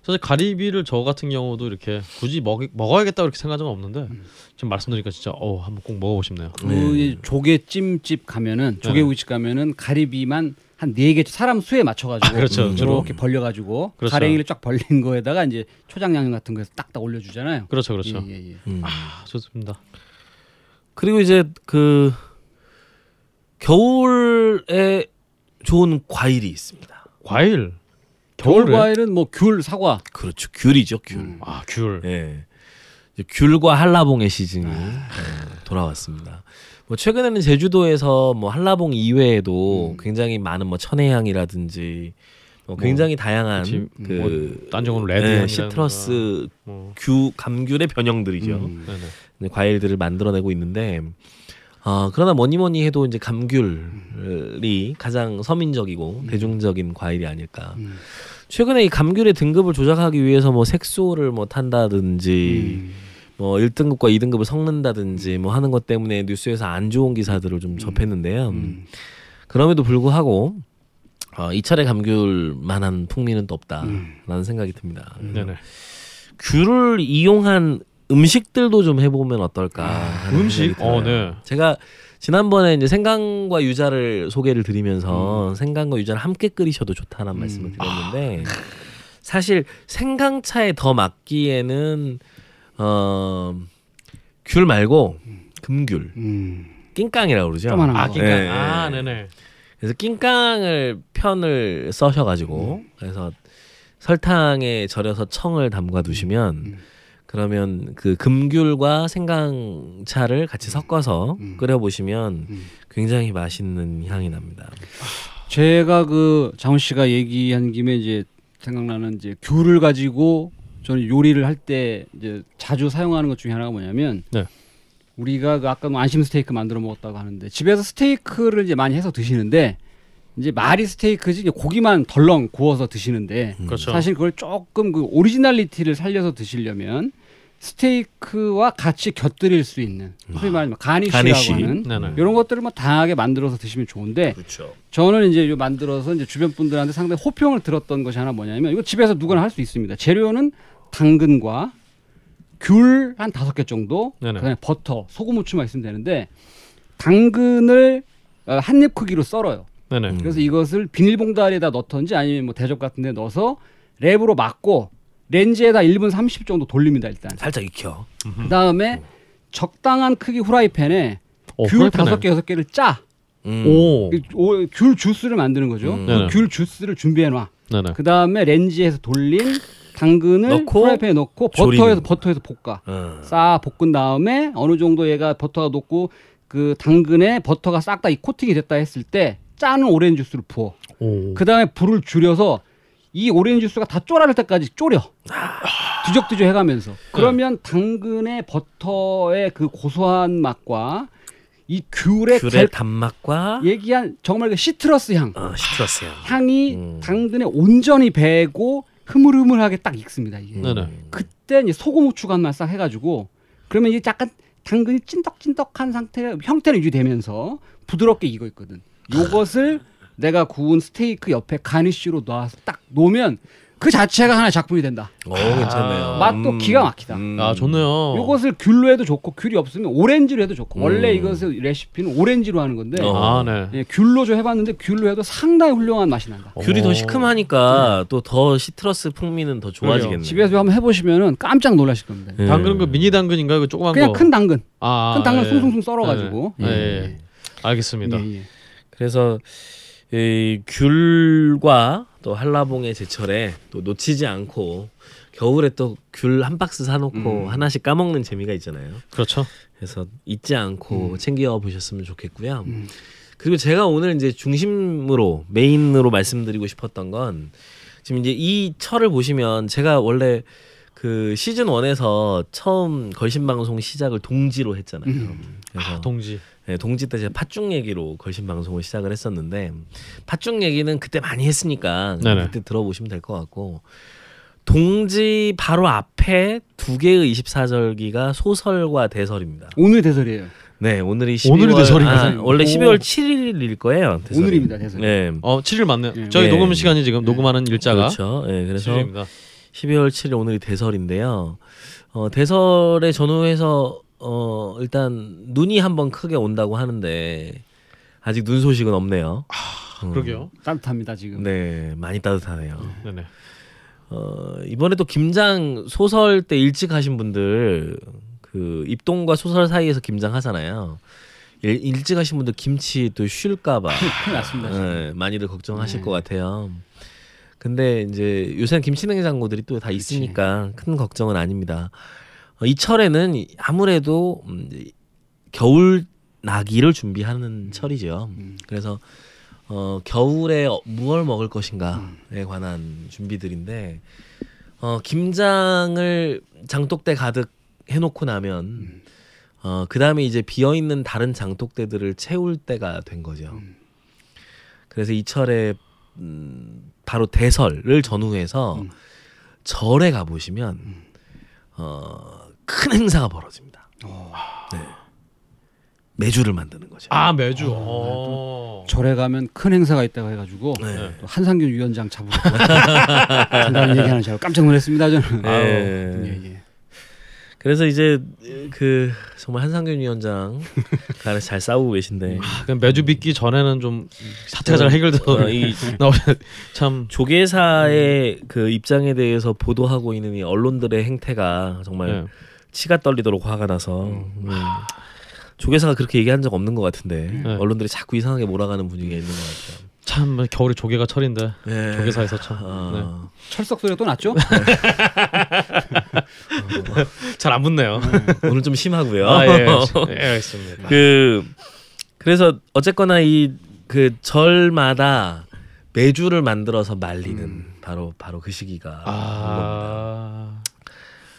사실 가리비를 저 같은 경우도 이렇게 굳이 먹 먹어야겠다 그렇게 생각한 적은 없는데 음. 지금 말씀드리니까 진짜 어 한번 꼭 먹어보고 싶네요. 그이 조개찜집 가면은 조개구이집 가면은 가리비만 한 네 개 사람 수에 맞춰가지고 아, 그렇죠. 음, 주로. 이렇게 벌려가지고 그렇죠. 가랭이를 쫙 벌린 거에다가 이제 초장 양념 같은 거에서 딱딱 올려주잖아요. 그렇죠, 그렇죠. 예, 예, 예. 음. 아, 좋습니다. 그리고 이제 그 겨울에 좋은 과일이 있습니다. 과일. 겨울? 과일은 뭐 귤, 사과. 그렇죠. 귤이죠, 귤. 음. 아 귤. 예. 귤과 한라봉의 시즌이 예, 돌아왔습니다. 뭐 최근에는 제주도에서 뭐 한라봉 이외에도 음. 굉장히 많은 뭐 천혜향이라든지 뭐 굉장히 다양한 그치, 그 뭐, 딴 레드 예, 향이라든가. 시트러스 뭐. 귤 감귤의 변형들이죠. 음. 네, 과일들을 만들어내고 있는데 어, 그러나 뭐니 뭐니 해도 이제 감귤이 가장 서민적이고 대중적인 과일이 아닐까. 음. 최근에 이 감귤의 등급을 조작하기 위해서 뭐 색소를 뭐 탄다든지 음. 뭐 1등급과 2등급을 섞는다든지 뭐 하는 것 때문에 뉴스에서 안 좋은 기사들을 좀 접했는데요. 음. 그럼에도 불구하고 어, 이 차례 감귤만한 풍미는 또 없다라는 생각이 듭니다. 네네. 귤을 이용한 음식들도 좀 해보면 어떨까. 하는 음식. 생각이 들어요. 어, 네. 제가 지난번에 이제 생강과 유자를 소개를 드리면서 생강과 유자를 함께 끓이셔도 좋다는 말씀을 드렸는데 사실 생강차에 더 맞기에는 어, 귤 말고 금귤, 음. 낑깡이라고 그러죠. 아 거. 낑깡. 네. 아 네네. 그래서 낑깡을 편을 써셔가지고 그래서 설탕에 절여서 청을 담가 두시면 그러면 그 금귤과 생강차를 같이 섞어서 음. 끓여 보시면 음. 굉장히 맛있는 향이 납니다. 제가 그 장훈 씨가 얘기한 김에 이제 생각나는 이제 귤을 가지고 저는 요리를 할 때 이제 자주 사용하는 것 중에 하나가 뭐냐면 네. 우리가 그 아까 뭐 안심 스테이크 만들어 먹었다고 하는데 집에서 스테이크를 이제 많이 해서 드시는데 이제 말이 스테이크지 고기만 덜렁 구워서 드시는데 그렇죠. 사실 그걸 조금 그 originality를 살려서 드시려면 스테이크와 같이 곁들일 수 있는 소위 말하면 garnish라고 garnish. 하는 네네. 이런 것들을 뭐 다양하게 만들어서 드시면 좋은데 그렇죠. 저는 이제 요 만들어서 이제 주변 분들한테 상당히 호평을 들었던 것이 하나 뭐냐면 이거 집에서 누구나 할 수 있습니다. 재료는 당근과 귤 한 다섯 개 정도, 네네. 그다음에 버터, 소금, 후추만 있으면 되는데 당근을 어, 한입 크기로 썰어요. 네네. 음. 그래서 이것을 비닐봉다리에다 넣던지 아니면 뭐 대접 같은 데 넣어서 랩으로 막고 렌즈에다 1분 30 정도 돌립니다, 일단. 살짝 익혀. 그 다음에 적당한 크기 후라이팬에 어, 귤. 다섯 개 여섯 개를 짜. 음. 오. 그 오- 귤 주스를 만드는 거죠. 음. 그. 귤 주스를 준비해 놔. 그 다음에 렌즈에서 돌린 당근을 넣고 프라이팬에 넣고 조림. 버터에서 버터에서 볶아. 어. 싹 볶은 다음에 어느 정도 얘가 버터가 녹고 그 당근에 버터가 싹 다 이 코팅이 됐다 했을 때 짜는 오렌지 주스를 부어. 오. 그 다음에 불을 줄여서 이 오렌지 주스가 다 쫄아날 때까지 졸여. 뒤적뒤적 해가면서. 그러면 당근의 버터의 그 고소한 맛과 이 귤의 귤의 갈- 단맛과 얘기한 정말 그 citrus 향. 어, citrus 향. 향이 음. 당근에 온전히 배고 흐물흐물하게 딱 익습니다. 이게. 네네. 그때 이제 소금 후추 간만 싹 해가지고 그러면 이제 약간 당근이 찐덕찐덕한 상태 형태를 유지되면서 부드럽게 익어 있거든. 요것을 내가 구운 스테이크 옆에 garnish로 놔서 딱 놓으면 그 자체가 하나의 작품이 된다. 오 괜찮네요. 맛도 음. 기가 막히다. 음. 아 좋네요. 요것을 귤로 해도 좋고 귤이 없으면 오렌지로 해도 좋고 원래 음. 이것의 레시피는 오렌지로 하는 건데 어. 아 네. 예, 귤로 좀 해봤는데 귤로 해도 상당히 훌륭한 맛이 난다. 귤이 오. 더 시큼하니까 또 더 citrus 풍미는 더 좋아지겠네요. 집에서 한번 해보시면은 깜짝 놀라실 겁니다. 예. 당근은 그 미니 당근인가요? 그 조그만 그냥 거. 큰 당근, 아, 큰 당근 예. 숭숭숭 썰어가지고. 예. 예. 예. 알겠습니다. 예, 예. 그래서 이 귤과 또 한라봉의 제철에 또 놓치지 않고 겨울에 또 귤 한 박스 사놓고 음. 하나씩 까먹는 재미가 있잖아요. 그렇죠. 그래서 잊지 않고 챙겨 보셨으면 좋겠고요. 음. 그리고 제가 오늘 이제 중심으로 메인으로 말씀드리고 싶었던 건 지금 이제 이 철을 보시면 제가 원래 그 시즌 1에서 처음 걸신 방송 시작을 동지로 했잖아요. 음. 그래서 아, 동지. 네, 동지 때 제가 팥죽 얘기로 걸신 방송을 시작을 했었는데 팥죽 얘기는 그때 많이 했으니까 네네. 그때 들어보시면 될 것 같고 동지 바로 앞에 두 개의 24절기가 소설과 대설입니다. 오늘 대설이에요. 네, 오늘이 12월 오늘이 대설인가요? 아, 원래 오. 12월 7일일 거예요. 대설이. 오늘입니다, 대설. 네. 어 7일 맞네요. 예. 저희 예. 녹음 시간이 지금 녹음하는 일자가 그렇죠. 예, 그래서 7일입니다. 12월 7일 오늘이 대설인데요. 어, 대설에 전후해서 어, 일단 눈이 한번 크게 온다고 하는데 아직 눈 소식은 없네요. 음. 그러게요. 따뜻합니다 지금. 네, 많이 따뜻하네요. 네네. 어, 이번에도 김장 소설 때 일찍 하신 분들 그 입동과 소설 사이에서 김장 하잖아요. 일, 일찍 하신 분들 김치 또 쉴까봐 큰일 났습니다. 지금. 네, 많이들 걱정하실 네. 것 같아요. 근데 이제 요새는 김치 냉장고들이 또 다 있으니까 큰 걱정은 아닙니다. 어, 이 철에는 이- 아무래도 음, 이- 겨울 나기를 준비하는 철이죠. 음. 그래서 어, 겨울에 어, 무얼 먹을 것인가에 관한 준비들인데 어, 김장을 장독대 가득 해놓고 나면 음. 어, 그 다음에 이제 비어 있는 다른 장독대들을 채울 때가 된 거죠. 음. 그래서 이 철에 음, 바로 대설을 전후해서 음. 절에 가 보시면 어, 큰 행사가 벌어집니다. 어. 매주를 만드는 거죠. 아 매주. 어. 절에 가면 큰 행사가 있다고 해가지고 네. 또 한상균 위원장 잡으러 <laughs> 간다는 얘기하는 줄 알고 깜짝 놀랐습니다 저는. 네. 예, 예. 그래서 이제 그 정말 한상균 위원장 잘 싸우고 계신데 아, 그냥 매주 빚기 전에는 좀 사태가 잘 해결돼서 어, 이 <laughs> 나오면 참 조계사의 그 입장에 대해서 보도하고 있는 이 언론들의 행태가 정말 네. 치가 떨리도록 화가 나서 음. 조계사가 그렇게 얘기한 적 없는 것 같은데 네. 언론들이 자꾸 이상하게 몰아가는 분위기가 있는 것 같아요. 참 겨울에 조개가 철인데 네. 조계사에서 참 네. 아, 철석 소리가 또 났죠? <laughs> 잘안 붙네요. 오늘 좀 심하고요. 아, 예, <laughs> 예, 알겠습니다. 그 그래서 어쨌거나 이 그 절마다 매주를 만들어서 말리는 바로 바로 그 시기가 온 겁니다. 아,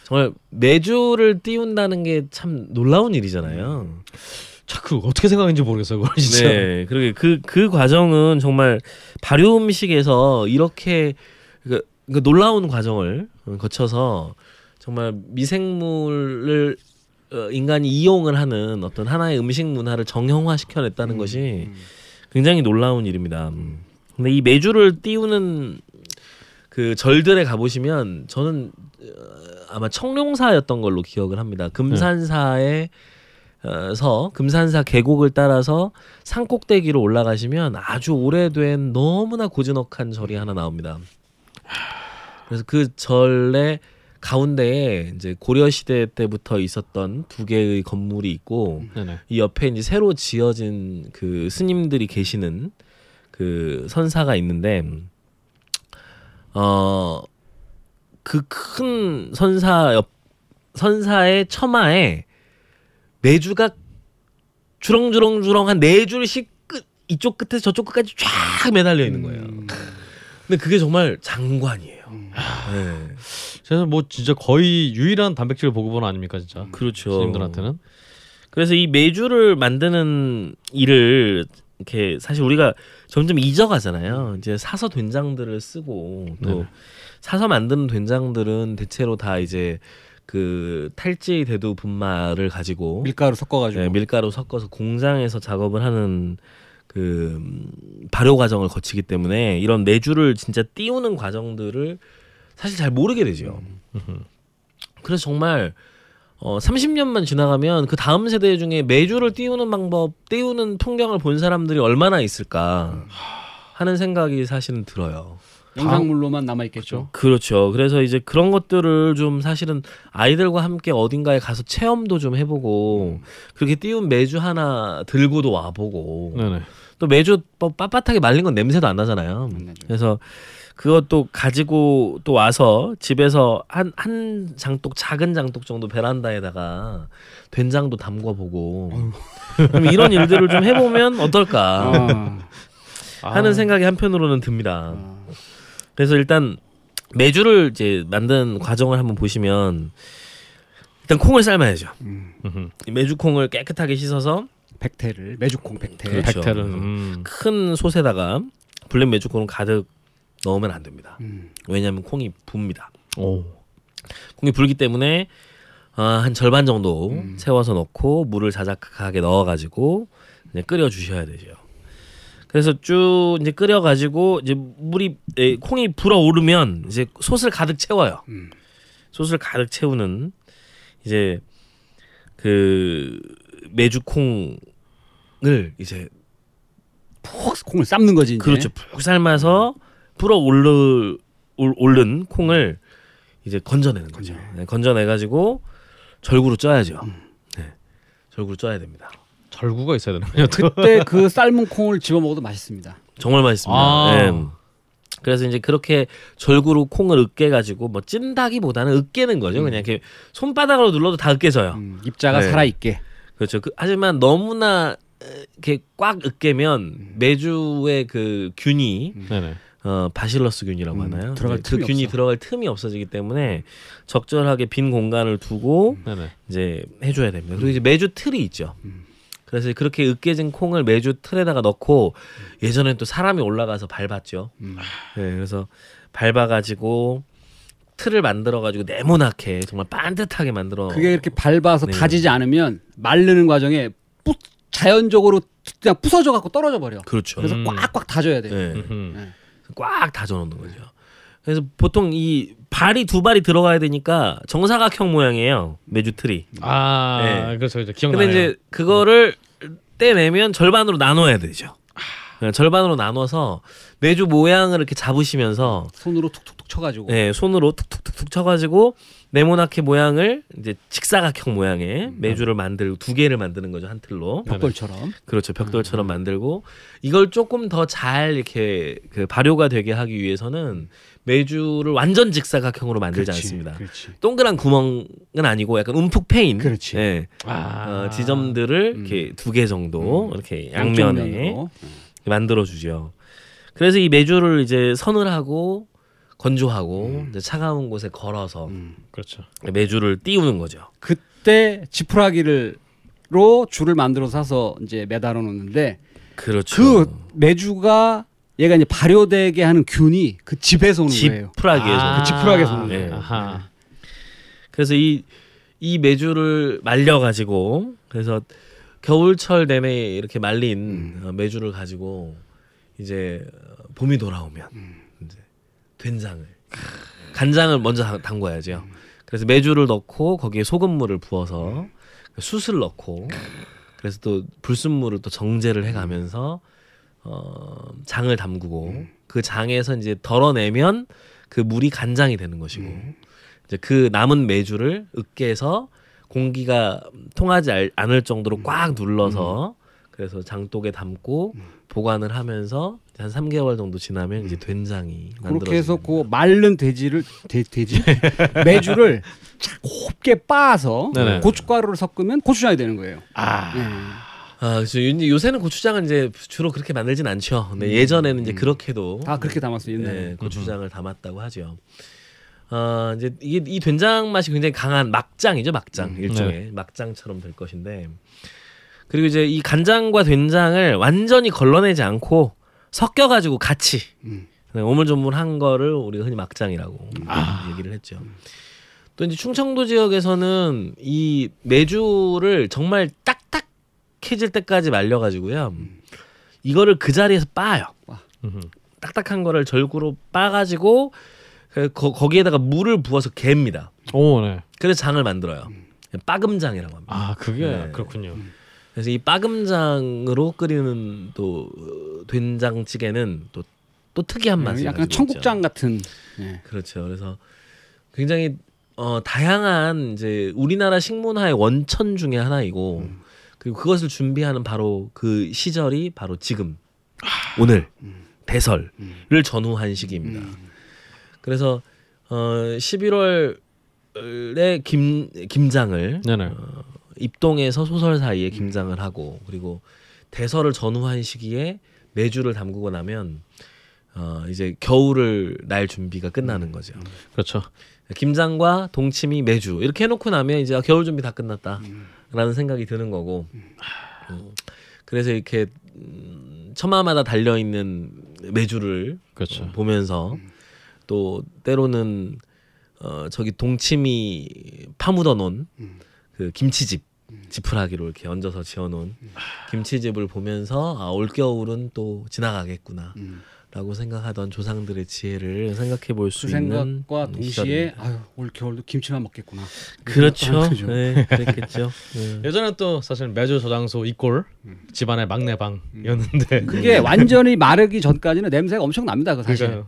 정말 매주를 띄운다는 게 참 놀라운 일이잖아요. 참그 어떻게 생각하는지 모르겠어요, 그걸 진짜. 네, 그러게 그그 과정은 정말 발효 음식에서 이렇게 그, 그 놀라운 과정을 거쳐서 정말 미생물을 어, 인간이 이용을 하는 어떤 하나의 음식 문화를 정형화 시켜냈다는 것이 굉장히 놀라운 일입니다. 음. 근데 이 매주를 띄우는 그 절들에 가보시면 저는 어, 아마 청룡사였던 걸로 기억을 합니다. 금산사에 서 금산사 계곡을 따라서 산꼭대기로 올라가시면 아주 오래된 너무나 고즈넉한 절이 하나 나옵니다. 그래서 그 절의 가운데에 이제 고려 시대 때부터 있었던 두 개의 건물이 있고 네네. 이 옆에 이제 새로 지어진 그 스님들이 계시는 그 선사가 있는데 어 그 큰 선사 옆 선사의 처마에 매주가 주렁주렁주렁 한 네 줄씩 끝 이쪽 끝에서 저쪽 끝까지 쫙 매달려 있는 거예요. 음. 근데 그게 정말 장관이에요. 네. 그래서 뭐 진짜 거의 유일한 단백질 보급원 아닙니까, 진짜. 그렇죠. 스님들한테는. 그래서 이 매주를 만드는 일을 이렇게 사실 우리가 점점 잊어가잖아요. 이제 사서 된장들을 쓰고 또 네네. 사서 만드는 된장들은 대체로 다 이제 그 탈지 대두 분말을 가지고 밀가루 섞어가지고 네, 밀가루 섞어서 공장에서 작업을 하는 그 음, 발효 과정을 거치기 때문에 이런 매주를 진짜 띄우는 과정들을 사실 잘 모르게 되죠. 그래서 정말 어 30년만 지나가면 그 다음 세대 중에 매주를 띄우는 방법, 띄우는 풍경을 본 사람들이 얼마나 있을까 하는 생각이 사실은 들어요. 영상물로만 남아 있겠죠. 그렇죠. 그래서 이제 그런 것들을 좀 사실은 아이들과 함께 어딘가에 가서 체험도 좀 해보고 그렇게 띄운 매주 하나 들고도 와보고 네네. 또 매주 뭐 빳빳하게 말린 건 냄새도 안 나잖아요. 안. 그래서 그것도 가지고 또 와서 집에서 한 한 장독 작은 장독 정도 베란다에다가 된장도 담궈 보고 그럼 이런 일들을 좀 해보면 어떨까 아, 하는 생각이 한편으로는 듭니다. 아. 그래서 일단 매주를 이제 만든 과정을 한번 보시면 일단 콩을 삶아야죠. 음. 매주콩을 깨끗하게 씻어서 백태를 매주콩 백태. 그렇죠. 백태는 음. 큰 솥에다가 블랙 매주콩을 가득 넣으면 안 됩니다. 음. 왜냐하면 콩이 붑니다. 오. 콩이 불기 때문에 어, 한 절반 정도 음. 채워서 넣고 물을 자작하게 넣어가지고 그냥 끓여 주셔야 되죠. 그래서 쭉 이제 끓여가지고 이제 물이 에, 콩이 불어오르면 이제 솥을 가득 채워요. 음. 솥을 가득 채우는 이제 그 메주 콩을 이제 푹 콩을 삶는 거지 이제. 그렇죠. 푹 삶아서 불어 오르 올- 오른 콩을 이제 건져내는 거죠. 네, 건져내 가지고 절구로 쪄야죠. 네. 절구로 쪄야 됩니다. 절구가 있어야 되는 거냐? 그때 그 삶은 콩을 집어 먹어도 맛있습니다. 정말 맛있습니다. 아. 네. 그래서 이제 그렇게 절구로 콩을 으깨 가지고 뭐 찐다기보다는 으깨는 거죠. 그냥 이렇게 손바닥으로 눌러도 다 으깨져요. 음, 입자가 네. 살아 있게. 그렇죠. 그, 하지만 너무나 에, 이렇게 꽉 으깨면 메주의 그 균이 네네. 어, 바실러스 균이라고 음, 하나요? 들어갈 그 틈이 균이 없어. 들어갈 틈이 없어지기 때문에 적절하게 빈 공간을 두고. 이제 해줘야 됩니다. 그리고 이제 매주 틀이 있죠. 음. 그래서 그렇게 으깨진 콩을 매주 틀에다가 넣고 예전엔 또 사람이 올라가서 밟았죠. 음. 네, 그래서 밟아가지고 틀을 만들어가지고 네모나게 정말 반듯하게 만들어. 그게 이렇게 밟아서 네. 다지지 않으면 마르는 과정에 뿌, 자연적으로 그냥 부서져 갖고 떨어져 버려. 그렇죠. 그래서 음. 꽉꽉 다져야 돼. 네. 네. 꽉 다져 놓는 거죠. 그래서 보통 이 발이 두 발이 들어가야 되니까 정사각형 모양이에요. 매주 틀이. 아, 네. 그렇죠, 그렇죠. 기억나요. 근데 이제 그거를 떼내면 절반으로 나눠야 되죠. 네, 절반으로 나눠서 매주 모양을 이렇게 잡으시면서 손으로 툭툭툭 쳐가지고. 네, 손으로 툭툭툭툭 쳐가지고 네모나게 모양을 이제 직사각형 모양의 매주를 만들고 두 개를 만드는 거죠 한 틀로. 벽돌처럼. 그렇죠 벽돌처럼 만들고 이걸 조금 더 잘 이렇게 그 발효가 되게 하기 위해서는 매주를 완전 직사각형으로 만들지 그렇지, 않습니다. 그렇지. 동그란 구멍은 아니고 약간 움푹 패인 그렇지. 예, 아, 어, 지점들을 음. 이렇게 두 개 정도 이렇게 양쪽 양면에 면으로. 만들어 주죠. 그래서 이 매주를 이제 선을 하고 건조하고 이제 차가운 곳에 걸어서 음. 그렇죠. 매주를 띄우는 거죠. 그때 지푸라기를로 줄을 만들어 사서 이제 매달아 놓는데 그렇죠. 그 매주가 얘가 이제 발효되게 하는 균이 그 집에서 오는 거예요. 지푸라기에서 아, 그 지푸라기에서 오는 네. 거예요. 아하. 그래서 이, 이 매주를 말려 가지고 그래서 겨울철 내내 이렇게 말린 어, 매주를 가지고 이제 어, 봄이 돌아오면 이제 된장을 간장을 먼저 담- 담궈야죠. 그래서 매주를 넣고 거기에 소금물을 부어서 숯을 넣고 그래서 또 불순물을 또 정제를 해가면서 어, 장을 담그고 그 장에서 이제 덜어내면 그 물이 간장이 되는 것이고 이제 그 남은 매주를 으깨서 공기가 통하지 알- 않을 정도로 꽉 눌러서 그래서 장독에 담고 보관을 하면서 한 3개월 정도 지나면 이제 된장이 그렇게 해서. 그 마른 돼지를 돼, 돼지 <laughs> 매주를 자- 곱게 빻아서 네네. 고춧가루를 섞으면 고추장이 되는 거예요. 아, 네. 아, 그래서 요- 요새는 고추장은 이제 주로 그렇게 만들진 않죠. 근데 예전에는 이제 그렇게도 다 그렇게 담았어요 옛날에. 네, 고추장을 담았다고 하죠. 어, 이제 이게 이 된장 맛이 굉장히 강한 막장이죠, 막장 일종의 막장처럼 될 것인데 그리고 이제 이 간장과 된장을 완전히 걸러내지 않고 섞여 가지고 같이 음. 네, 오물조물한 거를 우리가 흔히 막장이라고 얘기를 했죠. 또 이제 충청도 지역에서는 이 매주를 정말 딱 딱해질 때까지 말려가지고요. 이거를 그 자리에서 빻아요. 딱딱한 거를 절구로 빻아가지고 그 거, 거기에다가 물을 부어서 갭니다. 오, 네. 그래서 장을 만들어요. 빠금장이라고 합니다. 아, 그게 네. 그렇군요. 그래서 이 빠금장으로 끓이는 또 어, 된장찌개는 또 또 특이한 네, 약간 가지고 청국장 있죠. 같은. 네. 그렇죠. 그래서 굉장히 어, 다양한 이제 우리나라 식문화의 원천 중에 하나이고 음. 그리고 그것을 준비하는 바로 그 시절이 바로 지금 오늘 대설을 전후한 시기입니다. 음. 그래서 어 11월에 김 김장을 네 네. 어, 입동에서 소설 사이에 김장을 하고 그리고 대설을 전후한 시기에 매주를 담그고 나면 어 이제 겨울을 날 준비가 끝나는 거죠. 그렇죠. 김장과 동치미 매주 이렇게 해놓고 나면 이제 아, 겨울 준비 다 끝났다 라는 생각이 드는 거고 음, 그래서 이렇게 음, 처마마다 달려 있는 매주를 그렇죠. 어, 보면서 또 때로는 어 저기 동치미 파묻어 놓은 음. 그 김치집 지푸라기로 이렇게 얹어서 지어놓은 김치집을 보면서 아 올겨울은 또 지나가겠구나. 음. 라고 생각하던 조상들의 지혜를 생각해 볼수그 있는 생각과 음, 동시에. 아유 올 겨울도 김치만 먹겠구나. 그렇죠. 네, <laughs> 그랬겠죠. 네. 예전에 또 사실 매주 저장소 이꼴 집안의 막내 방이었는데 그게 완전히 마르기 전까지는 냄새가 엄청 납니다. 그 사실.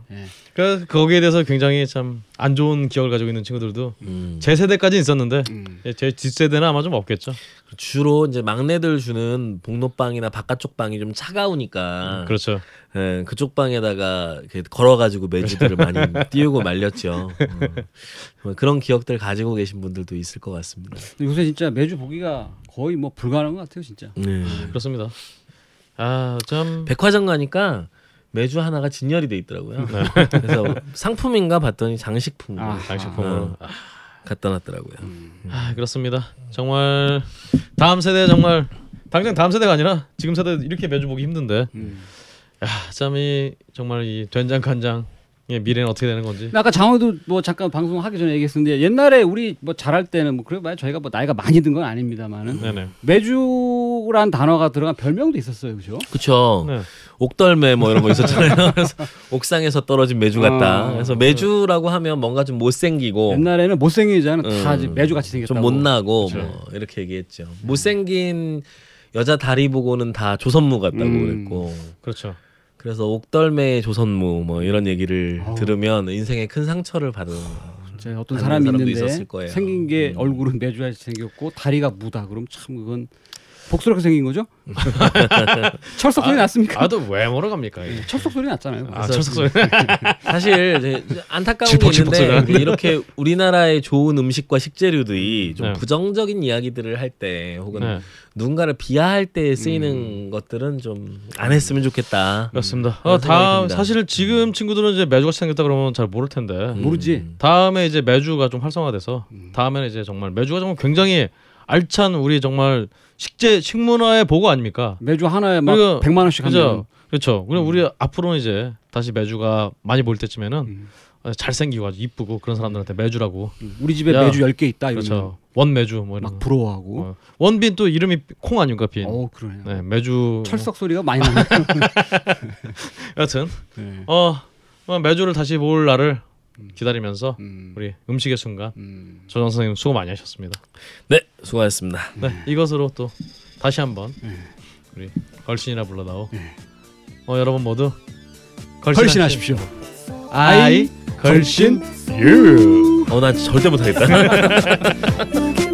그러니까요. 예. 그 거기에 대해서 굉장히 참 안 좋은 기억을 가지고 있는 친구들도 음. 제 세대까지는 있었는데 음. 예, 제 뒷세대는 아마 좀 없겠죠. 주로 이제 막내들 주는 복로빵이나 바깥쪽 빵이 좀 차가우니까 그렇죠. 예, 그쪽 방에다가 걸어가지고 매주들을 <laughs> 많이 띄우고 말렸죠. 어. 그런 기억들 가지고 계신 분들도 있을 것 같습니다. 요새 진짜 매주 보기가 거의 뭐 불가능한 것 같아요, 진짜. 네. 그렇습니다. 아 참 백화점 가니까 매주 하나가 진열이 돼 있더라고요. 그래서 상품인가 봤더니 장식품으로 아, 장식품으로 아. 갖다 놨더라고요. 아, 그렇습니다. 정말 다음 세대 정말 당장 다음 세대가 아니라 지금 세대 이렇게 매주 보기 힘든데 음. 참이 정말 이 된장 간장의 미래는 어떻게 되는 건지 아까 장호도 뭐 잠깐 방송 하기 전에 얘기했었는데 옛날에 우리 뭐 잘할 때는 뭐 그래 봐야 저희가 뭐 나이가 많이 든 건 아닙니다만은 네네 매주란 단어가 들어간 별명도 있었어요, 그죠? 그렇죠. 네. 옥덜매 뭐 이런 거 있었잖아요. <laughs> 그래서 옥상에서 떨어진 매주 같다. 어. 그래서 매주라고 하면 뭔가 좀 못생기고 옛날에는 못생기잖아. 다 음, 매주 같이 생겼다고. 좀 못나고 그렇죠. 뭐 이렇게 얘기했죠. 못생긴 여자 다리 보고는 다 조선무 같다고 음. 그랬고 그렇죠. 그래서 옥덜매의 조선무 뭐 이런 얘기를 어우. 들으면 인생에 큰 상처를 받은 진짜 어떤 사람이 있는데 있었을 거예요. 생긴 게 음. 얼굴은 매주같이 생겼고 다리가 무다. 그럼 참 그건 복스럽게 생긴 거죠? <laughs> 철석 소리 났습니까? 아또 왜 뭐라 갑니까? 이게? 예, 철석 소리 났잖아요. 아 철석 소리. <laughs> 사실 이제 안타까운 게 있는데 이렇게 우리나라의 좋은 음식과 식재료들이 좀 네. 부정적인 이야기들을 할 때 혹은 네, 누군가를 비하할 때 쓰이는 것들은 좀 안 했으면 좋겠다. 그렇습니다. 어, 다음 듭니다. 사실 지금 친구들은 이제 매주같이 생겼다 그러면 잘 모를 텐데 음. 모르지. 다음에 이제 매주가 좀 활성화돼서 다음에는 이제 정말 매주가 정말 굉장히 알찬 우리 정말 식재 식문화의 보고 아닙니까? 매주 하나에 막 그리고- 100만 원씩 하면 그죠? 그렇죠. 그리고 우리 앞으로는 이제 다시 매주가 많이 보일 때쯤에는 음. 어, 잘생기고 아주 이쁘고 그런 사람들한테 매주라고 우리 집에 야, 매주 10개 있다 이러면 그렇죠. 원 매주 뭐 이런 막 거. 부러워하고. 어. 원빈 또 이름이 콩 아닙니까 빈? 어, 그러네요. 네 매주 철석 소리가 많이 나네요. <laughs> 여튼 <laughs> 네. 어 어, 매주를 다시 볼 날을 기다리면서 음. 우리 음식의 순간 음. 조정 선생님 수고 많이 하셨습니다. 네, 수고하셨습니다. 네 이것으로 또 다시 한번 네. 우리 걸신이라 불러다오. 어 여러분 모두 걸신 하십시오. 아이 걸신 어, 난 절대 못하겠다. <laughs>